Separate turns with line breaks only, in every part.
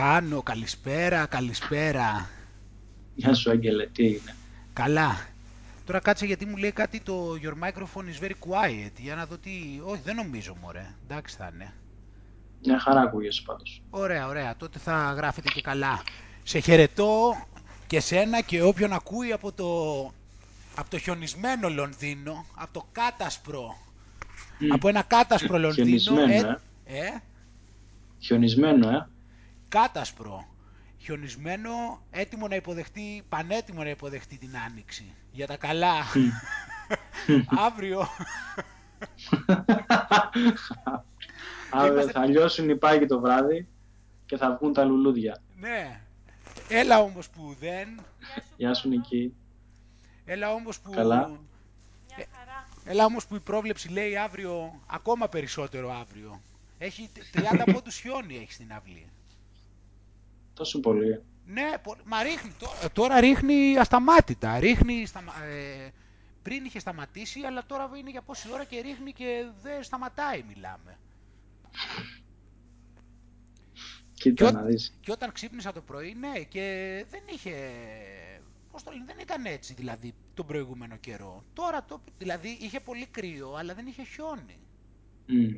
Πάνω, καλησπέρα, καλησπέρα.
Γεια σου Άγγελε, τι είναι.
Καλά. Τώρα κάτσε γιατί μου λέει κάτι το Your microphone is very quiet. Για να δω τι... Όχι, δεν νομίζω μωρέ. Εντάξει θα είναι.
Μια χαρά ακούγεσαι πάντως.
Ωραία, ωραία. Τότε θα γράφετε και καλά. Σε χαιρετώ και σένα και όποιον ακούει από το, από το χιονισμένο Λονδίνο, από το κάτασπρο. Από ένα κάτασπρο Λονδίνο.
Χιονισμένο,
ε, ε,
Χιονισμένο, ε.
Κάτασπρο. Χιονισμένο, έτοιμο να υποδεχτεί, πανέτοιμο να υποδεχτεί την Άνοιξη. Για τα καλά. Αύριο.
Αύριο
Είμαστε-
θα λιώσουν οι πάγοι το βράδυ και θα βγουν τα λουλούδια.
ναι. Έλα όμως που δεν.
Γεια σου Νική.
Έλα όμως που...
Καλά.
Μια χαρά.
Έλα όμως που η πρόβλεψη λέει αύριο, ακόμα περισσότερο αύριο. Έχει 30 πόντους χιόνι έχει στην αυλή.
Τόσο πολύ.
Ναι, πο- μα ρίχνει, τώρα, τώρα ρίχνει ασταμάτητα. Ρίχνει, σταμα- ε, πριν είχε σταματήσει, αλλά τώρα είναι για πόση ώρα και ρίχνει και δεν σταματάει, μιλάμε.
Κοίτα
Και,
να
ό-
δεις.
και όταν ξύπνησα το πρωί, ναι, και δεν είχε... Πώς το λένε, δεν ήταν έτσι δηλαδή τον προηγούμενο καιρό. Τώρα το, δηλαδή είχε πολύ κρύο, αλλά δεν είχε χιόνι.
Μμ.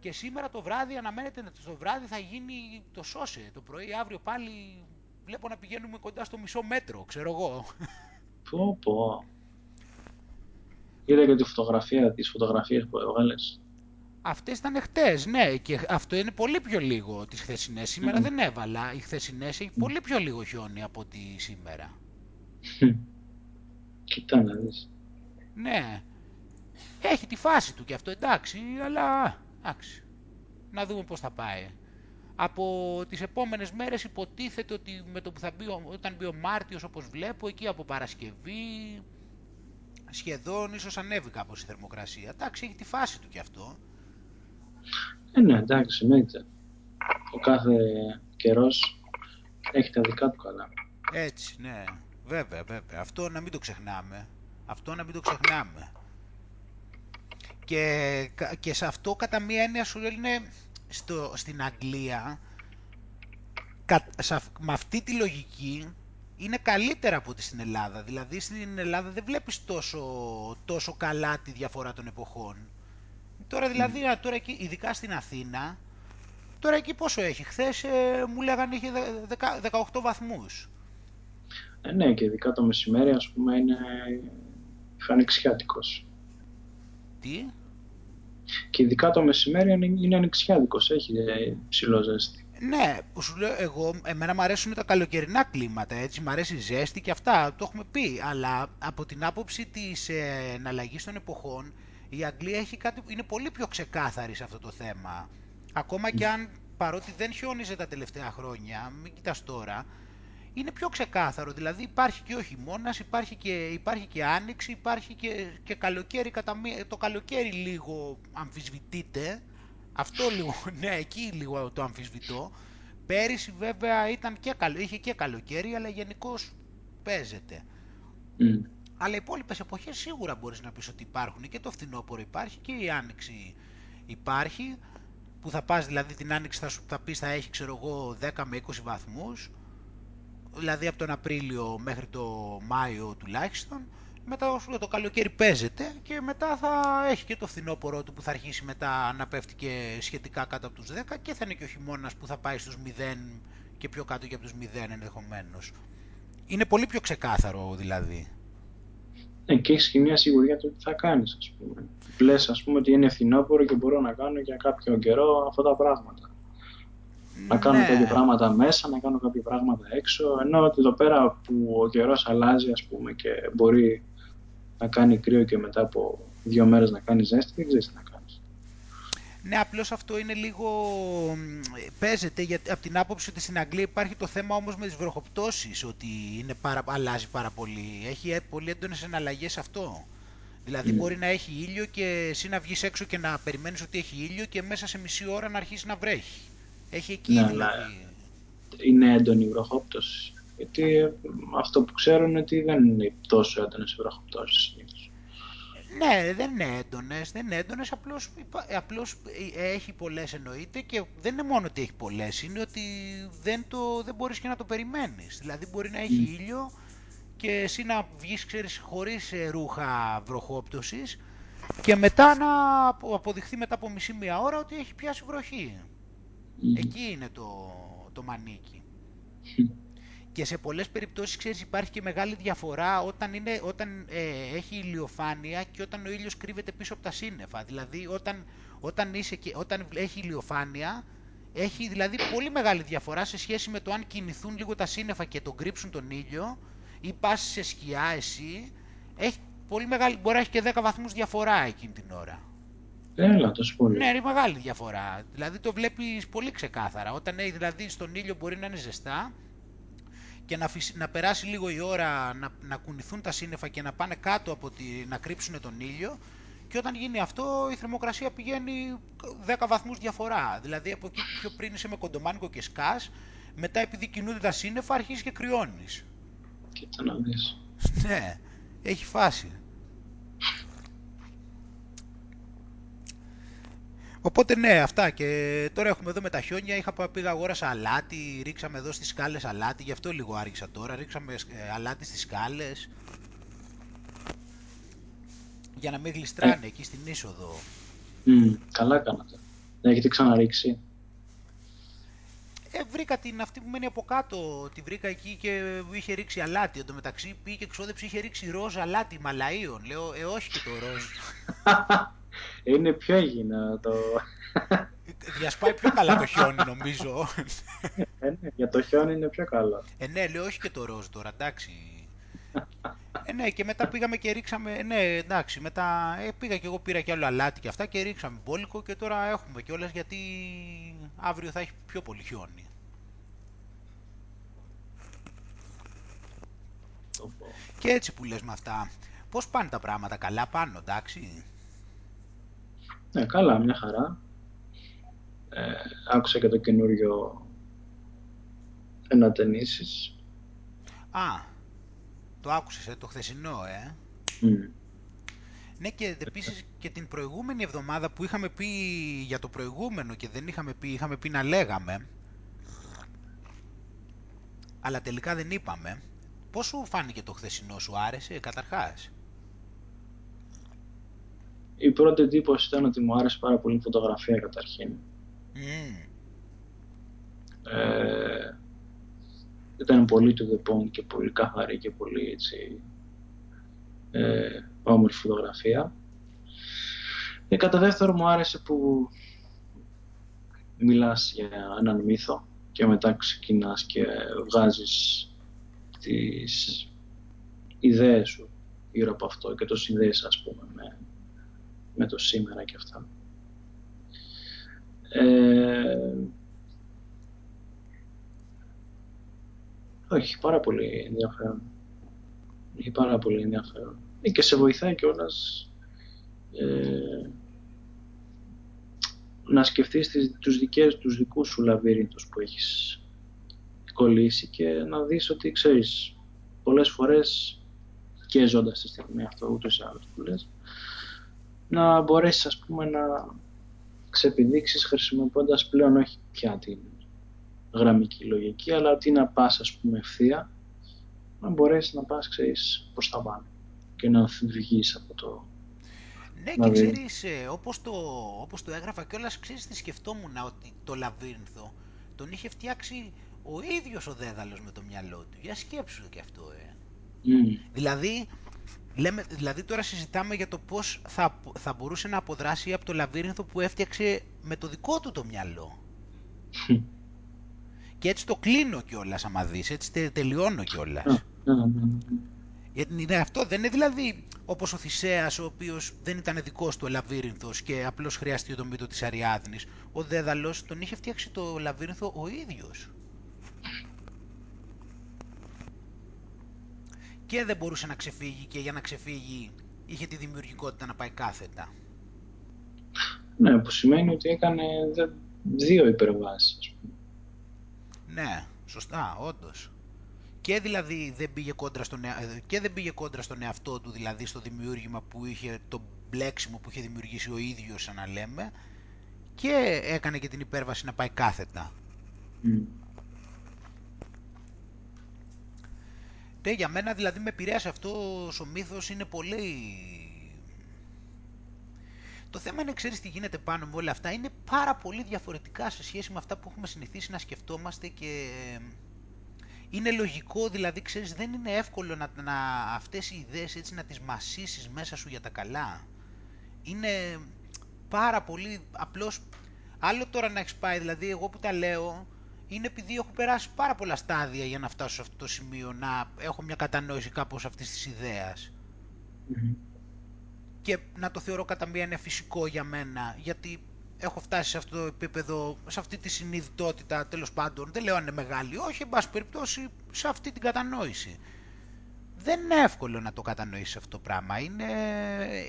Και σήμερα το βράδυ αναμένεται ότι το βράδυ θα γίνει το σώσε. Το πρωί αύριο πάλι βλέπω να πηγαίνουμε κοντά στο μισό μέτρο, ξέρω εγώ.
Πω πω. Είδα και τη φωτογραφία, τις φωτογραφίες που έβγαλες.
Αυτές ήταν χτες, ναι, και αυτό είναι πολύ πιο λίγο τις χθεσινές. Σήμερα
Μμμ.
δεν έβαλα. Οι χθεσινές έχει πολύ πιο λίγο χιόνι από ότι σήμερα.
Κοίτα να δεις.
Ναι. Έχει τη φάση του και αυτό εντάξει, αλλά εντάξει. Να δούμε πώς θα πάει. Από τις επόμενες μέρες υποτίθεται ότι με το που θα μπει, ο- όταν μπει ο Μάρτιος όπως βλέπω, εκεί από Παρασκευή σχεδόν ίσως ανέβει κάπως η θερμοκρασία. Εντάξει, έχει τη φάση του και αυτό.
Ε, ναι, εντάξει, εννοείται. Ο κάθε καιρός έχει τα δικά του καλά.
Έτσι, ναι. Βέβαια, βέβαια. Αυτό να μην το ξεχνάμε. Αυτό να μην το ξεχνάμε. Και, κα- και σε αυτό κατά μία έννοια σου λένε στο, στην Αγγλία κα, σε αυ- με αυτή τη λογική είναι καλύτερα από ότι στην Ελλάδα. Δηλαδή στην Ελλάδα δεν βλέπεις τόσο, τόσο καλά τη διαφορά των εποχών. Τώρα δηλαδή, α, τώρα εκεί, ειδικά στην Αθήνα, τώρα εκεί πόσο έχει; Χθες ε, μου λέγανε είχε δε- δεκα- 18 βαθμούς.
Ε, ναι, και ειδικά το μεσημέρι, ας πούμε, είναι ανοιξιάτικος.
Τι;
Και ειδικά το μεσημέρι είναι, είναι ανοιξιάτικος, έχει ε, ψηλό ζέστη.
Ναι, που σου λέω εγώ, εμένα μου αρέσουν τα καλοκαιρινά κλίματα, έτσι, μου αρέσει η ζέστη και αυτά, το έχουμε πει, αλλά από την άποψη της ε, εναλλαγής των εποχών, η Αγγλία έχει κάτι, είναι πολύ πιο ξεκάθαρη σε αυτό το θέμα. Ακόμα και αν, παρότι δεν χιόνιζε τα τελευταία χρόνια, μην κοιτάς τώρα, είναι πιο ξεκάθαρο, δηλαδή υπάρχει και ο χειμώνας, υπάρχει και, υπάρχει και άνοιξη, υπάρχει και, και καλοκαίρι, κατά μία- το καλοκαίρι λίγο αμφισβητείται, αυτό λίγο, ναι, εκεί λίγο το αμφισβητώ. Πέρυσι βέβαια ήταν και καλο, είχε και καλοκαίρι, αλλά γενικώς παίζεται.
Μμ.
Αλλά οι υπόλοιπες εποχές σίγουρα μπορείς να πεις ότι υπάρχουν και το φθινόπωρο υπάρχει και η άνοιξη υπάρχει που θα πας δηλαδή την άνοιξη θα, σου, θα πεις θα έχει ξέρω εγώ 10 με 20 βαθμούς δηλαδή από τον Απρίλιο μέχρι το Μάιο τουλάχιστον μετά όσο το καλοκαίρι παίζεται και μετά θα έχει και το φθινόπωρο του που θα αρχίσει μετά να πέφτει και σχετικά κάτω από τους 10 και θα είναι και ο χειμώνας που θα πάει στους 0 και πιο κάτω και από τους 0 ενδεχομένως. Είναι πολύ πιο ξεκάθαρο δηλαδή.
Ε, και έχεις και μια σιγουριά του τι θα κάνεις, ας πούμε. Λες, ας πούμε, ότι είναι φθινόπωρο και μπορώ να κάνω για κάποιο καιρό αυτά τα πράγματα. Να κάνω
Ναι.
κάποια πράγματα μέσα, να κάνω κάποια πράγματα έξω. Ενώ ότι εδώ πέρα που ο καιρός αλλάζει, ας πούμε, και μπορεί να κάνει κρύο και μετά από δύο μέρες να κάνει ζέστη, δεν ξέρεις τι να κάνεις.
Ναι, απλώς αυτό είναι λίγο... μ, παίζεται γιατί, από την άποψη ότι στην Αγγλία υπάρχει το θέμα όμως με τις βροχοπτώσεις, ότι είναι πάρα, αλλάζει πάρα πολύ. Έχει ε, πολύ έντονες εναλλαγές αυτό. Δηλαδή
Mm.
μπορεί να έχει ήλιο και εσύ να βγεις έξω και να περιμένεις ότι έχει ήλιο και μέσα σε μισή ώρα να αρχίσεις να βρέχει. Έχει εκεί
Ναι,
δηλαδή.
Είναι έντονη η βροχόπτωση. Γιατί ε, αυτό που ξέρω είναι ότι δεν είναι τόσο έντονες οι βροχοπτώσεις συνήθως.
Ναι, δεν είναι έντονες, δεν είναι έντονες, απλώς, απλώς έχει πολλές εννοείται και δεν είναι μόνο ότι έχει πολλές, είναι ότι δεν, το, δεν μπορείς και να το περιμένεις. Δηλαδή μπορεί να έχει ήλιο και εσύ να βγεις, ξέρεις, χωρίς ε, ρούχα βροχόπτωσης και μετά να αποδειχθεί μετά από μισή μία ώρα ότι έχει πιάσει βροχή. Εκεί είναι το, το μανίκι. Και σε πολλές περιπτώσεις, ξέρεις, υπάρχει και μεγάλη διαφορά όταν, είναι, όταν ε, έχει ηλιοφάνεια και όταν ο ήλιος κρύβεται πίσω από τα σύννεφα. Δηλαδή, όταν, όταν, είσαι και, όταν έχει ηλιοφάνεια, έχει δηλαδή πολύ μεγάλη διαφορά σε σχέση με το αν κινηθούν λίγο τα σύννεφα και τον κρύψουν τον ήλιο ή πας σε σκιά εσύ, έχει πολύ μεγάλη, μπορεί να έχει και 10 βαθμούς διαφορά εκείνη την ώρα.
Έλα, τόσο πολύ.
Ναι, είναι μεγάλη διαφορά. Δηλαδή το βλέπεις πολύ ξεκάθαρα. Όταν έχει δηλαδή στον ήλιο μπορεί να είναι ζεστά και να, να περάσει λίγο η ώρα να, να κουνηθούν τα σύννεφα και να πάνε κάτω από τη, να κρύψουν τον ήλιο και όταν γίνει αυτό η θερμοκρασία πηγαίνει 10 βαθμούς διαφορά. Δηλαδή από εκεί πιο πριν είσαι με κοντομάνικο και σκάς, μετά επειδή κινούνται τα σύννεφα αρχίζεις και κρυώνεις.
Κοίτα να δεις.
ναι, έχει φάση. Οπότε ναι, αυτά και τώρα έχουμε εδώ με τα χιόνια, είχα πήγα αγόρασα αλάτι, ρίξαμε εδώ στις σκάλες αλάτι, γι' αυτό λίγο άργησα τώρα, ρίξαμε ε, αλάτι στις σκάλες για να μην γλιστράνε ε. εκεί στην είσοδο.
Mm, καλά κάνατε. Έχετε ξαναρίξει.
Ε, βρήκα την αυτή που μένει από κάτω, τη βρήκα εκεί και είχε ρίξει αλάτι. Εν τω μεταξύ πήγε και ξόδεψε, είχε ρίξει ροζ αλάτι μαλαΐων. Λέω, ε όχι και το ροζ.
Είναι πιο έγινα το...
Διασπάει πιο καλά το χιόνι νομίζω.
Ε, ναι, για το χιόνι είναι πιο καλό.
Ε, ναι, λέω όχι και το ροζ τώρα, εντάξει. Ε, ναι, και μετά πήγαμε και ρίξαμε. Ε, ναι, εντάξει, μετά ε, πήγα και εγώ πήρα και άλλο αλάτι και αυτά και ρίξαμε μπόλικο και τώρα έχουμε κιόλας γιατί αύριο θα έχει πιο πολύ χιόνι. Και έτσι που λες με αυτά, πώς πάνε τα πράγματα, καλά πάνω, εντάξει;
Ναι, καλά, μια χαρά. Ε, άκουσα και το καινούριο ενατενίσεις.
Α, το άκουσες, ε, το χθεσινό, ε. Ναι και επίσης και την προηγούμενη εβδομάδα που είχαμε πει για το προηγούμενο και δεν είχαμε πει, είχαμε πει να λέγαμε, αλλά τελικά δεν είπαμε. Πώς σου φάνηκε το χθεσινό, σου άρεσε καταρχάς;
Η πρώτη εντύπωση ήταν ότι μου άρεσε πάρα πολύ η φωτογραφία καταρχήν. Ε, ήταν πολύ to the point και πολύ καθαρή και πολύ έτσι, ε, όμορφη φωτογραφία. Και κατά δεύτερο μου άρεσε που μιλάς για έναν μύθο και μετά ξεκινάς και βγάζεις τις ιδέες σου γύρω από αυτό και το συνδέεις ας πούμε με, με το σήμερα και αυτά. Ε, όχι, πάρα πολύ ενδιαφέρον. Έχει πάρα πολύ ενδιαφέρον. Και σε βοηθάει κιόλας ε, να σκεφτείς τις, τους, δικές, τους δικούς σου λαβύρινθους που έχεις κολλήσει και να δεις ότι ξέρεις πολλές φορές και ζώντας τη στιγμή αυτό ούτως ή άλλως που λες να μπορέσεις ας πούμε να ξεπηδείξεις χρησιμοποιώντας πλέον όχι πια την γραμμική λογική αλλά ότι να πας ας πούμε ευθεία να μπορέσεις να πας ξέρεις προς τα πάνω και να βγεις από το
ναι, και ξέρεις, ε, όπως το, όπως το έγραφα κιόλας, ξέρεις τι σκεφτόμουν ότι το λαβύρινθο τον είχε φτιάξει ο ίδιος ο Δέδαλος με το μυαλό του. Για σκέψου και αυτό, ε. Δηλαδή, λέμε, δηλαδή τώρα συζητάμε για το πώς θα, θα μπορούσε να αποδράσει από το λαβύρινθο που έφτιαξε με το δικό του το μυαλό. και έτσι το κλείνω κιόλας, άμα δεις, έτσι τελειώνω κιόλας. Είναι αυτό, δεν είναι δηλαδή όπως ο Θησέας ο οποίος δεν ήταν δικός του ο λαβύρινθος και απλώς χρειάστηκε το μύτο της Αριάδνης. Ο Δέδαλος τον είχε φτιάξει το λαβύρινθο ο ίδιος. Και δεν μπορούσε να ξεφύγει και για να ξεφύγει είχε τη δημιουργικότητα να πάει κάθετα.
Ναι, που σημαίνει ότι έκανε δύο υπερβάσεις.
Ναι, σωστά, όντως. και δηλαδή δεν πήγε κόντρα στον, και δεν πήγε κόντρα στον εαυτό του, δηλαδή στο δημιούργημα που είχε, το μπλέξιμο που είχε δημιουργήσει ο ίδιος, σαν να λέμε, και έκανε και την υπέρβαση να πάει κάθετα. Mm. Ναι, για μένα δηλαδή με επηρέασε αυτό ο μύθος είναι πολύ... Το θέμα είναι, ξέρεις τι γίνεται πάνω με όλα αυτά, είναι πάρα πολύ διαφορετικά σε σχέση με αυτά που έχουμε συνηθίσει να σκεφτόμαστε και είναι λογικό, δηλαδή, ξέρεις, δεν είναι εύκολο να, να αυτές οι ιδέες έτσι να τις μασίσεις μέσα σου για τα καλά. Είναι πάρα πολύ απλώς, άλλο τώρα να έχεις πάει, δηλαδή εγώ που τα λέω, είναι επειδή έχω περάσει πάρα πολλά στάδια για να φτάσω σε αυτό το σημείο, να έχω μια κατανόηση κάπως αυτής της ιδεας Και να το θεωρώ κατά μία είναι φυσικό για μένα, γιατί έχω φτάσει σε αυτό το επίπεδο, σε αυτή τη συνειδητότητα τέλος πάντων. Δεν λέω αν είναι μεγάλη, όχι, εν πάση περιπτώσει, σε αυτή την κατανόηση. Δεν είναι εύκολο να το κατανοήσεις αυτό το πράγμα. Είναι,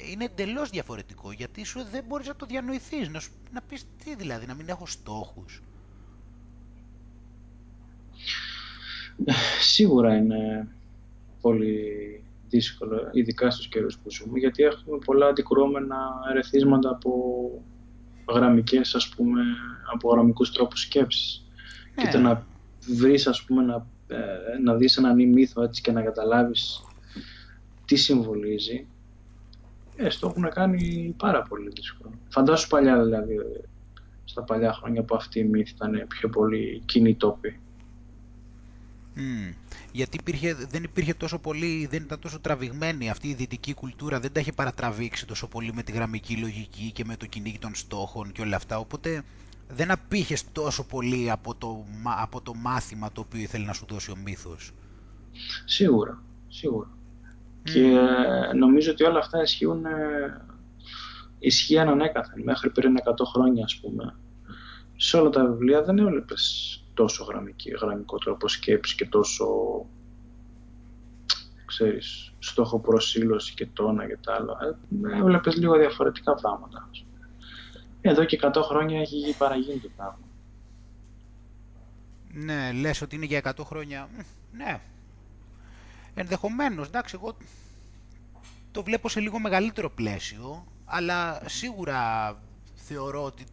είναι εντελώς διαφορετικό γιατί σου δεν μπορείς να το διανοηθείς. Να, σου, να πεις τι δηλαδή, να μην έχω στόχους.
Σίγουρα είναι πολύ δύσκολο, ειδικά στους καιρούς που ζούμε, γιατί έχουμε πολλά αντικρουόμενα ερεθίσματα από γραμμικές, ας πούμε, από γραμμικούς τρόπους σκέψης. Και το ναι. να βρεις, ας πούμε, να, ε, να δεις έναν μύθο έτσι και να καταλάβεις τι συμβολίζει, ε, στο έχουν κάνει πάρα πολύ δύσκολο. Φαντάσου παλιά, δηλαδή, στα παλιά χρόνια που αυτή η μύθη ήταν πιο πολύ κοινή τόπη.
Mm. Γιατί υπήρχε, δεν υπήρχε τόσο πολύ, δεν ήταν τόσο τραβηγμένη αυτή η δυτική κουλτούρα, δεν τα είχε παρατραβήξει τόσο πολύ με τη γραμμική λογική και με το κυνήγι των στόχων και όλα αυτά, οπότε δεν απήχες τόσο πολύ από το, από το μάθημα το οποίο ήθελε να σου δώσει ο μύθος.
Σίγουρα, σίγουρα. Και νομίζω ότι όλα αυτά ισχύουν, ε, ισχύαν ανέκαθεν μέχρι πριν 100 χρόνια ας πούμε. Σε όλα τα βιβλία δεν έβλεπες τόσο γραμμική, γραμμικό τρόπο σκέψης και τόσο ξέρεις, στόχο προσήλωση και τόνα και τα άλλα. Ε, έβλεπες λίγο διαφορετικά πράγματα. Εδώ και 100 χρόνια έχει παραγίνει το πράγμα.
Ναι, λες ότι είναι για 100 χρόνια. Ναι. Ενδεχομένως, εντάξει, εγώ το βλέπω σε λίγο μεγαλύτερο πλαίσιο, αλλά σίγουρα θεωρώ ότι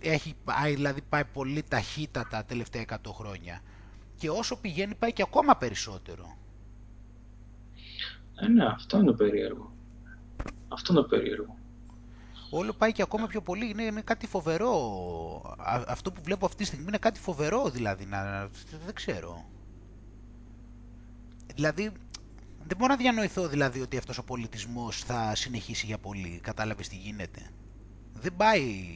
έχει πάει, δηλαδή πάει πολύ ταχύτατα τα τελευταία 100 χρόνια. Και όσο πηγαίνει πάει και ακόμα περισσότερο.
Ε, ναι, αυτό είναι το περίεργο. Αυτό είναι το περίεργο.
Όλο πάει και ακόμα πιο πολύ, είναι, είναι κάτι φοβερό. αυτό που βλέπω αυτή τη στιγμή είναι κάτι φοβερό δηλαδή, να, δεν ξέρω. Δηλαδή, δεν μπορώ να διανοηθώ δηλαδή ότι αυτός ο πολιτισμός θα συνεχίσει για πολύ. Κατάλαβες τι γίνεται. Δεν πάει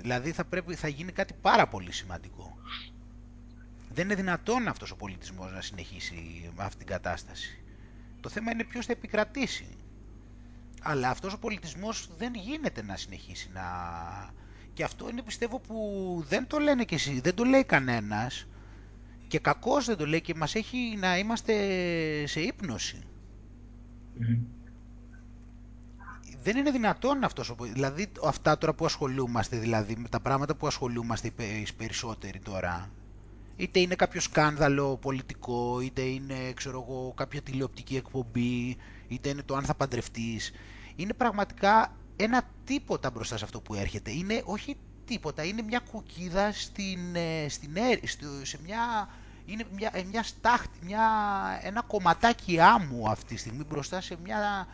Δηλαδή θα, πρέπει, θα γίνει κάτι πάρα πολύ σημαντικό. Δεν είναι δυνατόν αυτός ο πολιτισμός να συνεχίσει με αυτή την κατάσταση. Το θέμα είναι ποιος θα επικρατήσει. Αλλά αυτός ο πολιτισμός δεν γίνεται να συνεχίσει να... Και αυτό είναι πιστεύω που δεν το λένε και εσύ, δεν το λέει κανένας και κακώς δεν το λέει και μας έχει να είμαστε σε ύπνωση δεν είναι δυνατόν αυτός, δηλαδή αυτά τώρα που ασχολούμαστε, δηλαδή με τα πράγματα που ασχολούμαστε οι περισσότεροι τώρα, είτε είναι κάποιο σκάνδαλο πολιτικό, είτε είναι ξέρω εγώ, κάποια τηλεοπτική εκπομπή, είτε είναι το αν θα παντρευτείς, είναι πραγματικά ένα τίποτα μπροστά σε αυτό που έρχεται. Είναι όχι τίποτα, είναι μια κουκίδα στην, ε, στην, σε μια, είναι μια, ε, μια στάχτη, μια, ένα κομματάκι άμμου αυτή τη στιγμή μπροστά σε μια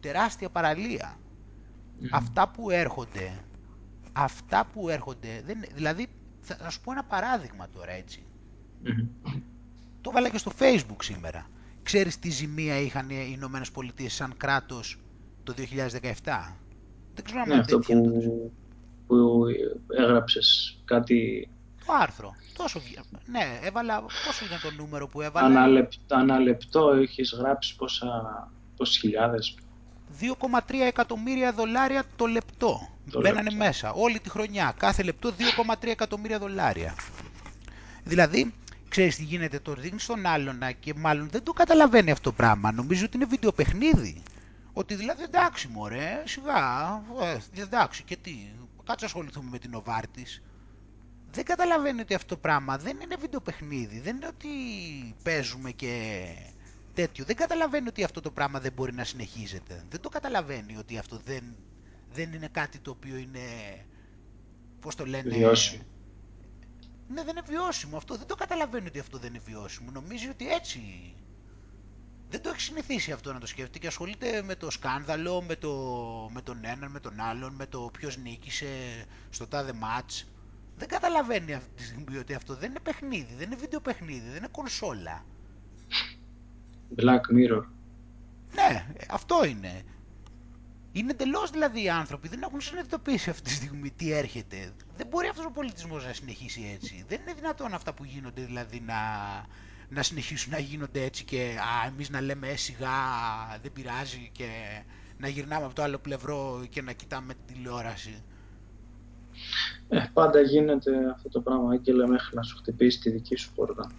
τεράστια παραλία. Αυτά που έρχονται, αυτά που έρχονται, δεν, δηλαδή θα σου πω ένα παράδειγμα τώρα Το έβαλα και στο facebook σήμερα. Ξέρεις τι ζημία είχαν οι Ηνωμένες Πολιτείες σαν κράτος το 2017. Δεν ξέρω αν
ναι, αυτό που, που έγραψες κάτι...
Το άρθρο. Τόσο, ναι, έβαλα, πόσο ήταν το νούμερο που έβαλα.
Αναλεπτό, αναλεπτό έχεις γράψει πόσα, πόσες χιλιάδες
2,3 εκατομμύρια δολάρια το λεπτό. Το Μπαίνανε μέσα όλη τη χρονιά. Κάθε λεπτό 2,3 εκατομμύρια δολάρια. Δηλαδή, ξέρεις τι γίνεται, το δίνει στον άλλον και μάλλον δεν το καταλαβαίνει αυτό το πράγμα. Νομίζω ότι είναι βιντεοπαιχνίδι. Ότι δηλαδή εντάξει μωρέ, σιγά, ε, εντάξει και τι, κάτσε ασχοληθούμε με την Οβάρτης. δεν καταλαβαίνει ότι αυτό το πράγμα δεν είναι βιντεοπαιχνίδι, δεν είναι ότι παίζουμε και τέτοιο. Δεν καταλαβαίνει ότι αυτό το πράγμα δεν μπορεί να συνεχίζεται. Δεν το καταλαβαίνει ότι αυτό δεν, δεν είναι κάτι το οποίο είναι, πώς το λένε...
Βιώσιμο.
Ναι, δεν είναι βιώσιμο αυτό. Δεν το καταλαβαίνει ότι αυτό δεν είναι βιώσιμο. Νομίζει ότι έτσι... Δεν το έχει συνηθίσει αυτό να το σκέφτεται και ασχολείται με το σκάνδαλο, με, το, με τον έναν, με τον άλλον, με το ποιος νίκησε στο τάδε μάτς. Δεν καταλαβαίνει αυτή τη στιγμή ότι αυτό δεν είναι παιχνίδι, δεν είναι βίντεο παιχνίδι, δεν είναι κονσόλα.
Black Mirror.
Ναι, αυτό είναι. Είναι εντελώς δηλαδή οι άνθρωποι δεν έχουν συνειδητοποιήσει αυτή τη στιγμή τι έρχεται. Δεν μπορεί αυτός ο πολιτισμός να συνεχίσει έτσι. Δεν είναι δυνατόν αυτά που γίνονται δηλαδή να, να συνεχίσουν να γίνονται έτσι και α, εμείς να λέμε «Ε, σιγά δεν πειράζει και να γυρνάμε από το άλλο πλευρό και να κοιτάμε τη τηλεόραση.
Ε, πάντα γίνεται αυτό το πράγμα, Άγγελε, μέχρι να σου χτυπήσει τη δική σου πόρτα.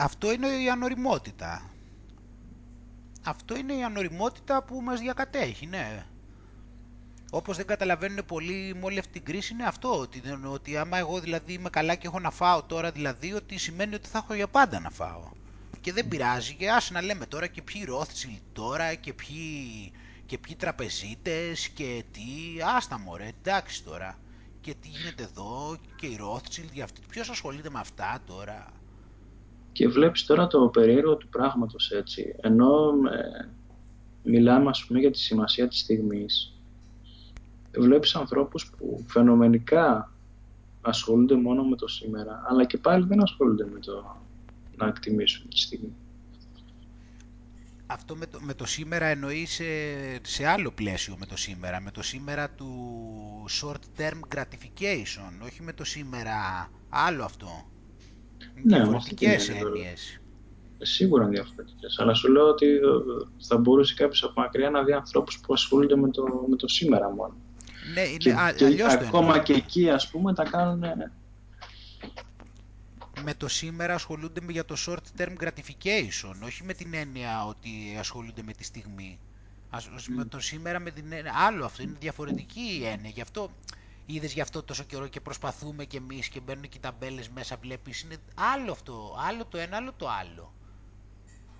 Αυτό είναι η ανοριμότητα. Αυτό είναι η ανοριμότητα που μας διακατέχει, ναι. Όπως δεν καταλαβαίνουν πολύ με όλη αυτή την κρίση είναι αυτό, ότι, ότι άμα εγώ δηλαδή είμαι καλά και έχω να φάω τώρα δηλαδή, ότι σημαίνει ότι θα έχω για πάντα να φάω. Και δεν πειράζει και άσε να λέμε τώρα και ποιοι Rothschild τώρα και ποιοι, και ποιοι τραπεζίτες και τι, άστα μωρέ, εντάξει τώρα. Και τι γίνεται εδώ και οι Rothschild, για αυτή, ποιος ασχολείται με αυτά τώρα;
Και βλέπεις τώρα το περίεργο του πράγματος έτσι, ενώ ε, μιλάμε ας πούμε για τη σημασία της στιγμής, βλέπεις ανθρώπους που φαινομενικά ασχολούνται μόνο με το σήμερα, αλλά και πάλι δεν ασχολούνται με το να εκτιμήσουν τη στιγμή.
Αυτό με το, με το σήμερα εννοείς σε, σε άλλο πλαίσιο με το σήμερα, με το σήμερα του short term gratification, όχι με το σήμερα άλλο αυτό.
Ναι,
Διαφορετικές έννοιες.
Σίγουρα είναι διαφορετικές, αλλά σου λέω ότι θα μπορούσε κάποιος από μακριά να δει ανθρώπους που ασχολούνται με το, με το σήμερα μόνο.
Ναι, είναι,
Και,
α,
και
αλλιώς το
ακόμα
εννοώ.
και εκεί ας πούμε τα κάνουν
Με το σήμερα ασχολούνται με- για το short term gratification, όχι με την έννοια ότι ασχολούνται με τη στιγμή. Ας, ας- Με το σήμερα με την έννοια, άλλο αυτό, είναι διαφορετική η έννοια. Γι' αυτό είδες γι' αυτό τόσο καιρό και προσπαθούμε κι εμείς και μπαίνουν και οι ταμπέλες μέσα, βλέπεις, είναι άλλο αυτό, άλλο το ένα, άλλο το άλλο.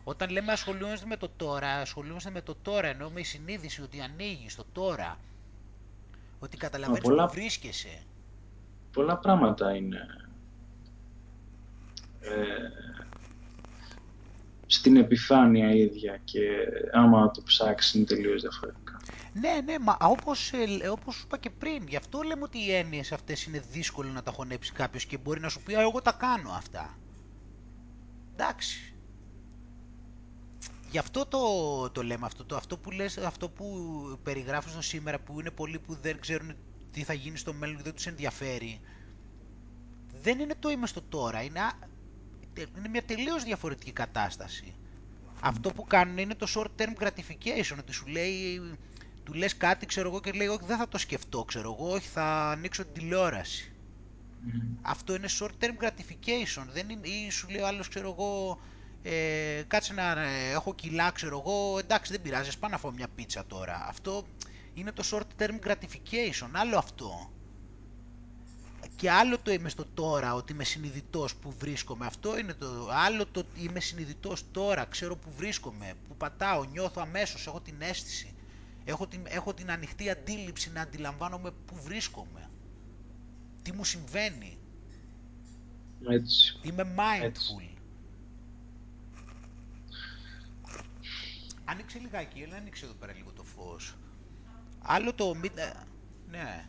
Όταν λέμε ασχολούμαστε με το τώρα, ασχολούμαστε με το τώρα, ενώ με η συνείδηση ότι ανοίγεις το τώρα, ότι καταλαβαίνεις
πολλά-
που βρίσκεσαι.
πολλά πράγματα είναι ε, στην επιφάνεια ίδια και άμα το ψάξεις είναι τελείως διαφορετικά.
Ναι, ναι, μα όπως, ε, όπως σου είπα και πριν, γι' αυτό λέμε ότι οι έννοιες αυτές είναι δύσκολο να τα χωνέψει κάποιος και μπορεί να σου πει «Α, εγώ τα κάνω αυτά». Εντάξει. Γι' αυτό το, το λέμε αυτό, το, αυτό που λες, αυτό που περιγράφεις το σήμερα που είναι πολλοί που δεν ξέρουν τι θα γίνει στο μέλλον και δεν τους ενδιαφέρει. Δεν είναι το είμαι στο τώρα, είναι, α- είναι μια τελείως διαφορετική κατάσταση. Αυτό που κάνουν είναι το short term gratification, ότι σου λέει, του λες κάτι ξέρω εγώ και λέει όχι δεν θα το σκεφτώ ξέρω εγώ, όχι θα ανοίξω την τηλεόραση. Αυτό είναι short term gratification, δεν είναι, ή σου λέει ο άλλος ξέρω εγώ, ε, κάτσε να ε, έχω κιλά ξέρω εγώ, εντάξει δεν πειράζει, ας πάω να φάω μια πίτσα τώρα. Αυτό είναι το short term gratification, άλλο αυτό. Και άλλο το είμαι στο τώρα, ότι είμαι συνειδητός που βρίσκομαι. Αυτό είναι το άλλο το ότι είμαι συνειδητός τώρα, ξέρω που βρίσκομαι, που πατάω, νιώθω αμέσως, έχω την αίσθηση. Έχω την, έχω την ανοιχτή αντίληψη να αντιλαμβάνομαι που βρίσκομαι. Τι μου συμβαίνει.
Έτσι.
Είμαι mindful. Άνοιξε λιγάκι, έλα άνοιξε εδώ πέρα λίγο το φως. Άλλο το... μη- ε, Ναι.